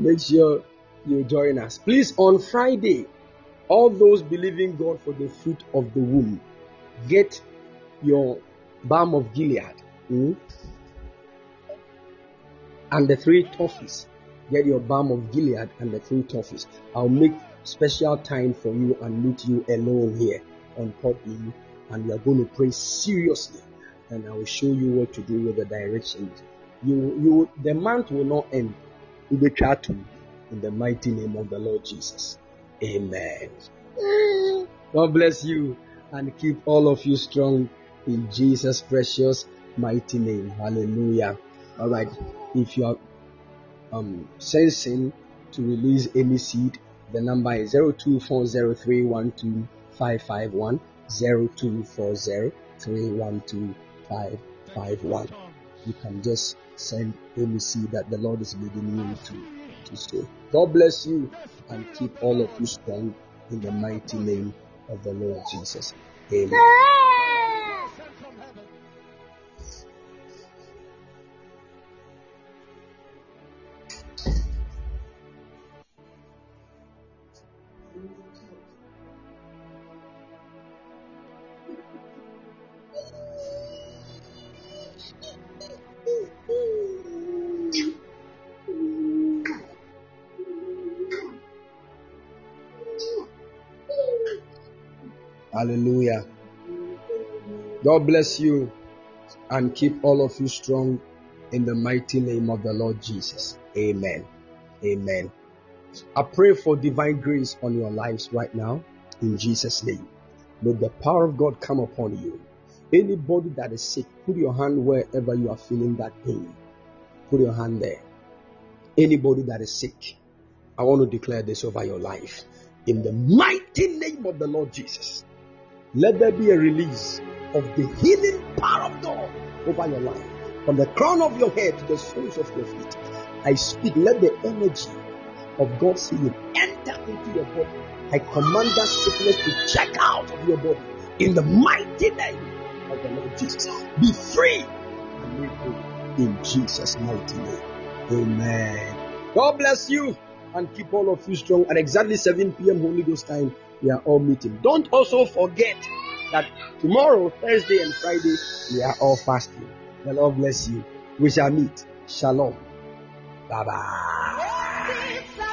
make sure you join us. Please, on Friday, all those believing God for the fruit of the womb, get your balm of Gilead hmm, and the three toffees. Get your balm of Gilead and the three toffees. I'll make special time for you and meet you alone here on Podbean, and we are going to pray seriously. And I will show you what to do with the directions. You, you, the month will not end. Try in the mighty name of the Lord Jesus. Amen. God bless you and keep all of you strong in Jesus' precious mighty name. Hallelujah. All right. If you are um, sensing to release any seed, the number is 0240312551. 0240312551. You can just send any seed that the Lord is leading you to, to sow. God bless you and keep all of you strong in the mighty name of the Lord Jesus. Amen. God bless you and keep all of you strong in the mighty name of the Lord Jesus. Amen. Amen. I pray for divine grace on your lives right now in Jesus' name. May the power of God come upon you. Anybody that is sick, put your hand wherever you are feeling that pain. Put your hand there. Anybody that is sick, I want to declare this over your life. In the mighty name of the Lord Jesus, let there be a release of the healing power of God over your life. From the crown of your head to the soles of your feet, I speak, let the energy of God's healing enter into your body. I command that sickness to check out of your body in the mighty name of the Lord Jesus. Be free and whole in Jesus' mighty name. Amen. God bless you and keep all of you strong. At exactly 7 p.m. Holy Ghost time, we are all meeting. Don't also forget that tomorrow, Thursday and Friday, we are all fasting. The Lord bless you. We shall meet. Shalom. Bye bye.